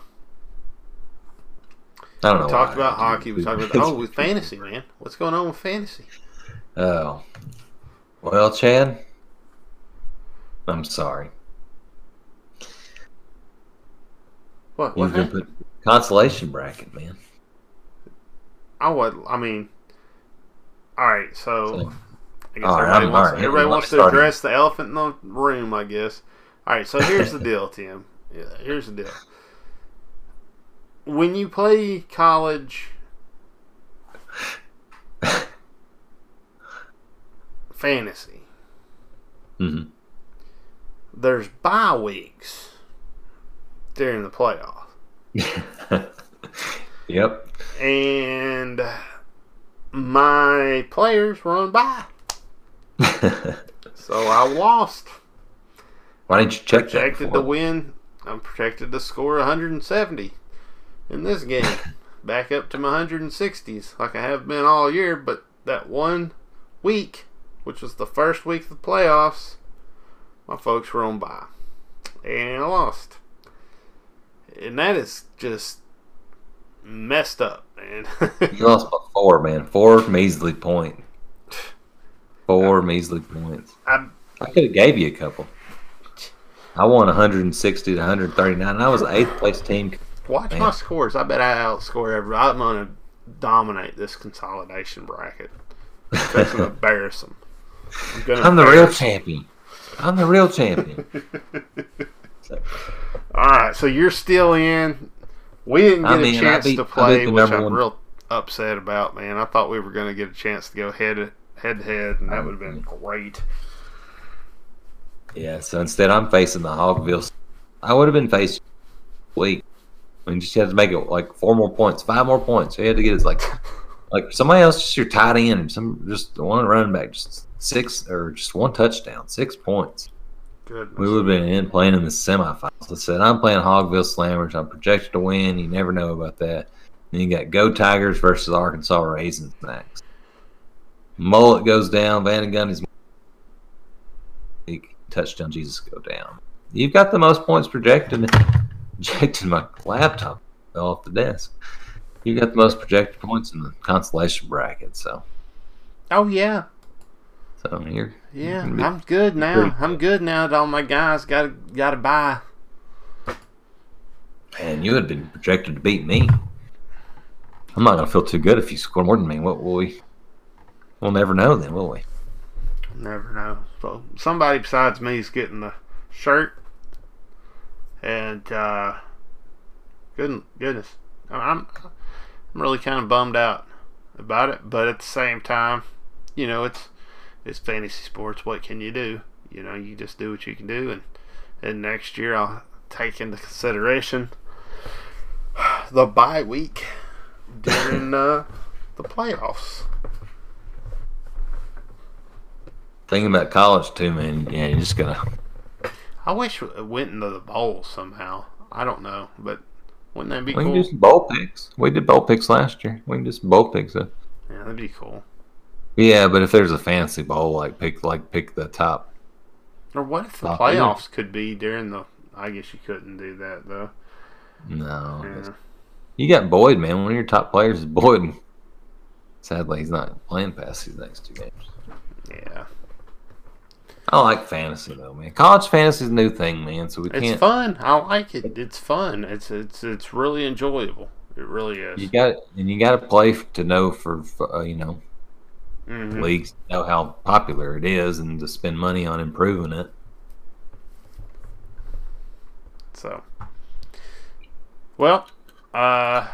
[SPEAKER 2] I don't know.
[SPEAKER 1] we talked about
[SPEAKER 2] I
[SPEAKER 1] hockey. We talked about oh, with fantasy, man. What's going on with fantasy?
[SPEAKER 2] Oh. Well, Chad, I'm sorry.
[SPEAKER 1] What? What
[SPEAKER 2] You've been put consolation bracket, man.
[SPEAKER 1] I would. I mean, all right. So I guess
[SPEAKER 2] All
[SPEAKER 1] everybody wants,
[SPEAKER 2] right,
[SPEAKER 1] everybody wants to address the elephant in the room. I guess. All right. So here's the deal, Tim. Yeah, here's the deal. When you play college fantasy,
[SPEAKER 2] Mm-hmm.
[SPEAKER 1] there's bye weeks during the playoffs.
[SPEAKER 2] yep.
[SPEAKER 1] And my players were on bye. So I lost.
[SPEAKER 2] Why didn't you check that
[SPEAKER 1] Projected to
[SPEAKER 2] before?
[SPEAKER 1] win. I'm projected to score 170 in this game. Back up to my 160s, like I have been all year. But that one week, which was the first week of the playoffs, my folks were on by, And I lost. And that is just messed up, man.
[SPEAKER 2] You lost by four, man. Four measly points. Four measly points.
[SPEAKER 1] I,
[SPEAKER 2] I could have gave you a couple. I won 160 to 139. And I was the eighth place team.
[SPEAKER 1] watch
[SPEAKER 2] Man.
[SPEAKER 1] my scores. I bet I outscore every. I'm going to dominate this consolidation bracket. That's to embarrass them. I'm, gonna
[SPEAKER 2] I'm the real champion. I'm the real champion.
[SPEAKER 1] All right, so you're still in. We didn't get
[SPEAKER 2] I mean,
[SPEAKER 1] a chance
[SPEAKER 2] beat-
[SPEAKER 1] to play, which I'm
[SPEAKER 2] one-
[SPEAKER 1] real upset about, man. I thought we were going to get a chance to go head head to head, and that would have been great.
[SPEAKER 2] Yeah, so instead I'm facing the Hogville. I would have been facing week. I mean, just had to make it like four more points, five more points. So you had to get it like like somebody else, just your tight end, some just one running back, just six or just one touchdown, six points.
[SPEAKER 1] Goodness.
[SPEAKER 2] We would have been in playing in the semifinals. I said I'm playing Hogville Slammers. I'm projected to win. You never know about that. Then you got Go Tigers versus Arkansas Raisins next. Mullet goes down. Van Gundy's touchdown. Jesus go down. You've got the most points projected. Projected my laptop fell off the desk. You got the most projected points in the consolation bracket. So,
[SPEAKER 1] oh yeah,
[SPEAKER 2] so you're
[SPEAKER 1] yeah.
[SPEAKER 2] be
[SPEAKER 1] I'm good now. I'm good now. That all my guys got to got to buy.
[SPEAKER 2] Man, you had been projected to beat me. I'm not gonna feel too good if you score more than me. What will we? We'll never know then, will we?
[SPEAKER 1] Never know. So somebody besides me is getting the shirt, and uh, good goodness, I'm I'm really kind of bummed out about it. But at the same time, you know, it's it's fantasy sports. What can you do? You know, you just do what you can do, and and next year I'll take into consideration the bye week during uh, the playoffs.
[SPEAKER 2] Thinking about college too, man. Yeah, you're just gonna.
[SPEAKER 1] I wish it went into the bowl somehow. I don't know, but wouldn't that be cool?
[SPEAKER 2] We can do some bowl picks. We did bowl picks last year. We can do some bowl picks. uh,
[SPEAKER 1] Yeah, that'd be cool.
[SPEAKER 2] Yeah, but if there's a fancy bowl, like pick like pick the top.
[SPEAKER 1] Or what if the playoffs could be during the? I guess you couldn't do that though.
[SPEAKER 2] No,
[SPEAKER 1] Yeah.
[SPEAKER 2] you got Boyd, man. One of your top players is Boyd. Sadly, he's not playing past these next two games.
[SPEAKER 1] Yeah,
[SPEAKER 2] I like fantasy though, man. College fantasy is a new thing, man. So we
[SPEAKER 1] it's
[SPEAKER 2] can't.
[SPEAKER 1] It's fun. I like it. It's fun. It's it's it's really enjoyable. It really is.
[SPEAKER 2] You got and you got to play to know for, uh, you know
[SPEAKER 1] Mhm.
[SPEAKER 2] leagues know how popular it is and to spend money on improving it.
[SPEAKER 1] So, well, uh,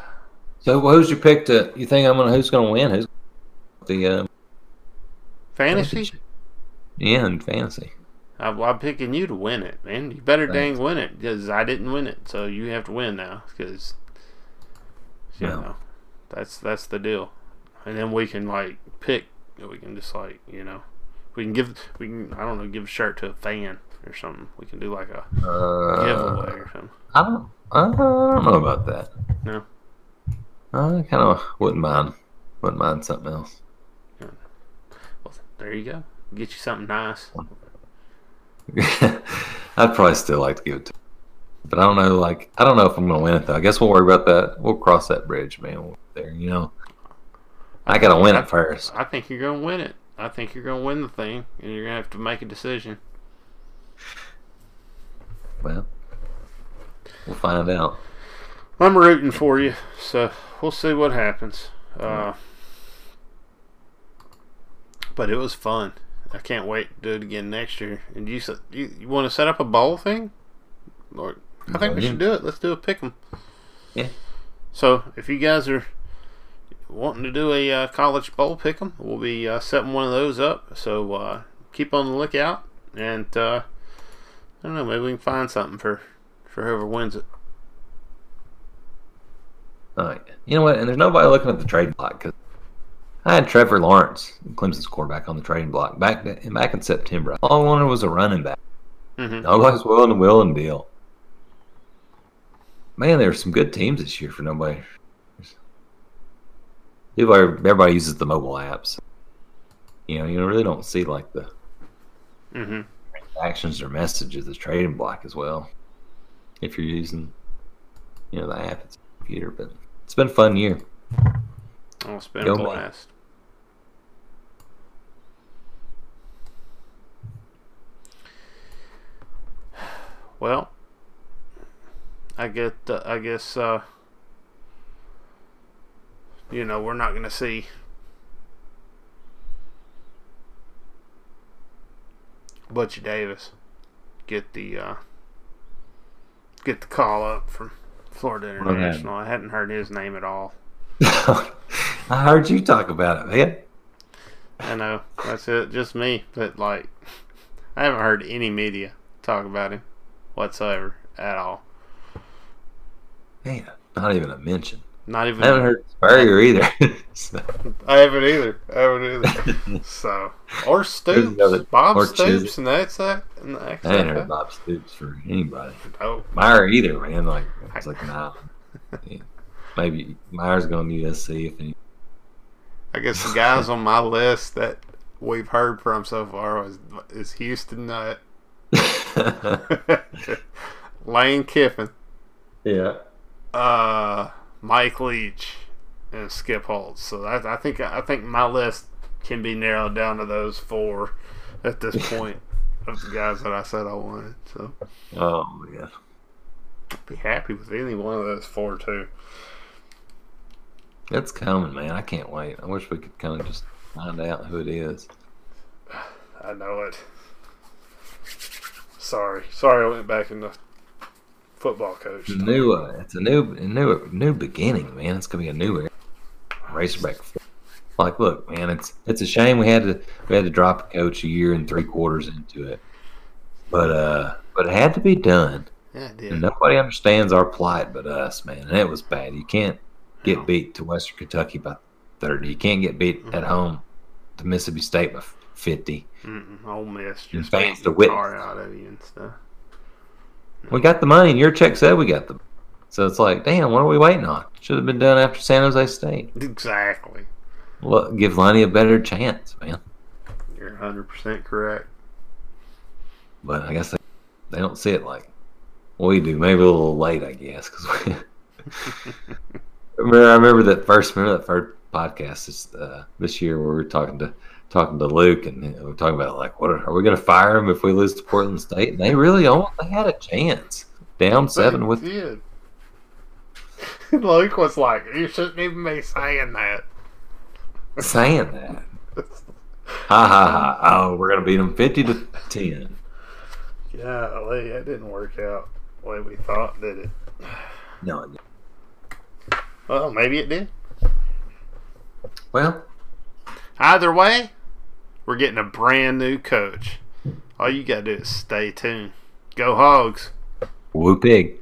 [SPEAKER 2] So who's your pick to? You think I'm gonna? Who's gonna win? Who's the uh,
[SPEAKER 1] fantasy.
[SPEAKER 2] Yeah, in fantasy.
[SPEAKER 1] I, I'm picking you to win it, man. You better
[SPEAKER 2] Thanks.
[SPEAKER 1] dang win it because I didn't win it, so you have to win now because you
[SPEAKER 2] Yeah.
[SPEAKER 1] know that's that's the deal. And then we can like pick. We can just like you know we can give we can I don't know give a shirt to a fan or something. We can do like a
[SPEAKER 2] Uh,
[SPEAKER 1] giveaway or something.
[SPEAKER 2] I don't. I don't know about that.
[SPEAKER 1] No.
[SPEAKER 2] I kind of wouldn't mind. Wouldn't mind something else.
[SPEAKER 1] Well, there you go. Get you something nice.
[SPEAKER 2] I'd probably still like to give it to, but I don't know. Like I don't know if I'm gonna win it though. I guess we'll worry about that. We'll cross that bridge, man. we're There, you know. I gotta win it first.
[SPEAKER 1] I think you're gonna win it. I think you're gonna win the thing, and you're gonna have to make a decision.
[SPEAKER 2] Well, we'll find out.
[SPEAKER 1] I'm rooting for you, so we'll see what happens. Uh, but it was fun. I can't wait to do it again next year. And you you, you want to set up a bowl thing? Or I think we
[SPEAKER 2] Yeah.
[SPEAKER 1] should do it. Let's do a pick 'em.
[SPEAKER 2] Yeah.
[SPEAKER 1] So if you guys are wanting to do a uh, college bowl pick 'em. We'll be uh, setting one of those up. So uh, keep on the lookout, and uh, I don't know, maybe we can find something for for whoever wins it.
[SPEAKER 2] All right. You know what? And there's nobody looking at the trade block because I had Trevor Lawrence, Clemson's quarterback, on the trading block back back in September. All I wanted was a running back.
[SPEAKER 1] Mm-hmm.
[SPEAKER 2] Nobody's willing to will and deal. Man, there's some good teams this year for nobody. People everybody uses the mobile apps. You know, you really don't see like the
[SPEAKER 1] Mm-hmm.
[SPEAKER 2] actions or messages the trading block as well. If you're using, you know, the app, it's a computer. But it's been a fun year.
[SPEAKER 1] Oh, it's been
[SPEAKER 2] Go
[SPEAKER 1] a blast. Well, I get. Uh, I guess. Uh, you know, we're not going to see. Butch Davis get the uh, get the call up from Florida? International. I hadn't heard his name at all.
[SPEAKER 2] I heard you talk about it, man.
[SPEAKER 1] I know that's it, just me. But like, I haven't heard any media talk about him whatsoever at all.
[SPEAKER 2] Man, not even a mention.
[SPEAKER 1] Not even.
[SPEAKER 2] I haven't heard Spurrier either. So,
[SPEAKER 1] I haven't either. I haven't either. so or Stoops, Bob
[SPEAKER 2] or
[SPEAKER 1] Stoops, and that's that. And that's
[SPEAKER 2] I
[SPEAKER 1] haven't
[SPEAKER 2] heard Bob Stoops for anybody.
[SPEAKER 1] Oh,
[SPEAKER 2] Meyer either, man. Like it's like nah. Yeah. Maybe Meyer's going to USC if any.
[SPEAKER 1] I guess the guys on my list that we've heard from so far was is Houston Nutt, Lane Kiffin,
[SPEAKER 2] yeah.
[SPEAKER 1] uh, Mike Leach, and Skip Holtz. So that, I think I think my list can be narrowed down to those four at this point of the guys that I said I wanted. So
[SPEAKER 2] Oh yeah.
[SPEAKER 1] I'd be happy with any one of those four too.
[SPEAKER 2] It's coming, man. I can't wait. I wish we could kind of just find out who it is.
[SPEAKER 1] I know it. Sorry, sorry, I went back into football coach.
[SPEAKER 2] It's a new, uh, it's a new, new, new beginning, man. It's gonna be a new era. Razorback. football. Like, look, man, it's it's a shame we had to we had to drop a coach a year and three quarters into it, but uh, but it had to be done.
[SPEAKER 1] Yeah, it did.
[SPEAKER 2] And nobody understands our plight but us, man. And it was bad. You can't get beat to Western Kentucky by 30. You can't get beat at home to Mississippi State by 50.
[SPEAKER 1] Mm-mm, Ole Miss just the tar out of you and stuff.
[SPEAKER 2] We got the money, and Yurachek said we got the. So it's like, damn, what are we waiting on? Should have been done after San Jose State.
[SPEAKER 1] Exactly.
[SPEAKER 2] Well, give Lunney a better chance, man.
[SPEAKER 1] You're 100% correct.
[SPEAKER 2] But I guess they, they don't see it like we do. Maybe a little late, I guess. Cause we, remember, I remember that first. Remember that first podcast this uh, this year where we were talking to talking to Luke, and we're talking about like, what are, are we going to fire him if we lose to Portland State? And they really almost they had a chance. Down seven with
[SPEAKER 1] did. Luke was like, you shouldn't even be saying that.
[SPEAKER 2] saying that. Ha ha ha! Oh, we're gonna beat them fifty to ten.
[SPEAKER 1] Golly, that didn't work out the way we thought, did it?
[SPEAKER 2] No,
[SPEAKER 1] Well, maybe it did.
[SPEAKER 2] well,
[SPEAKER 1] Either way, we're getting a brand new coach. All you got to do is stay tuned. Go Hogs.
[SPEAKER 2] whoop big.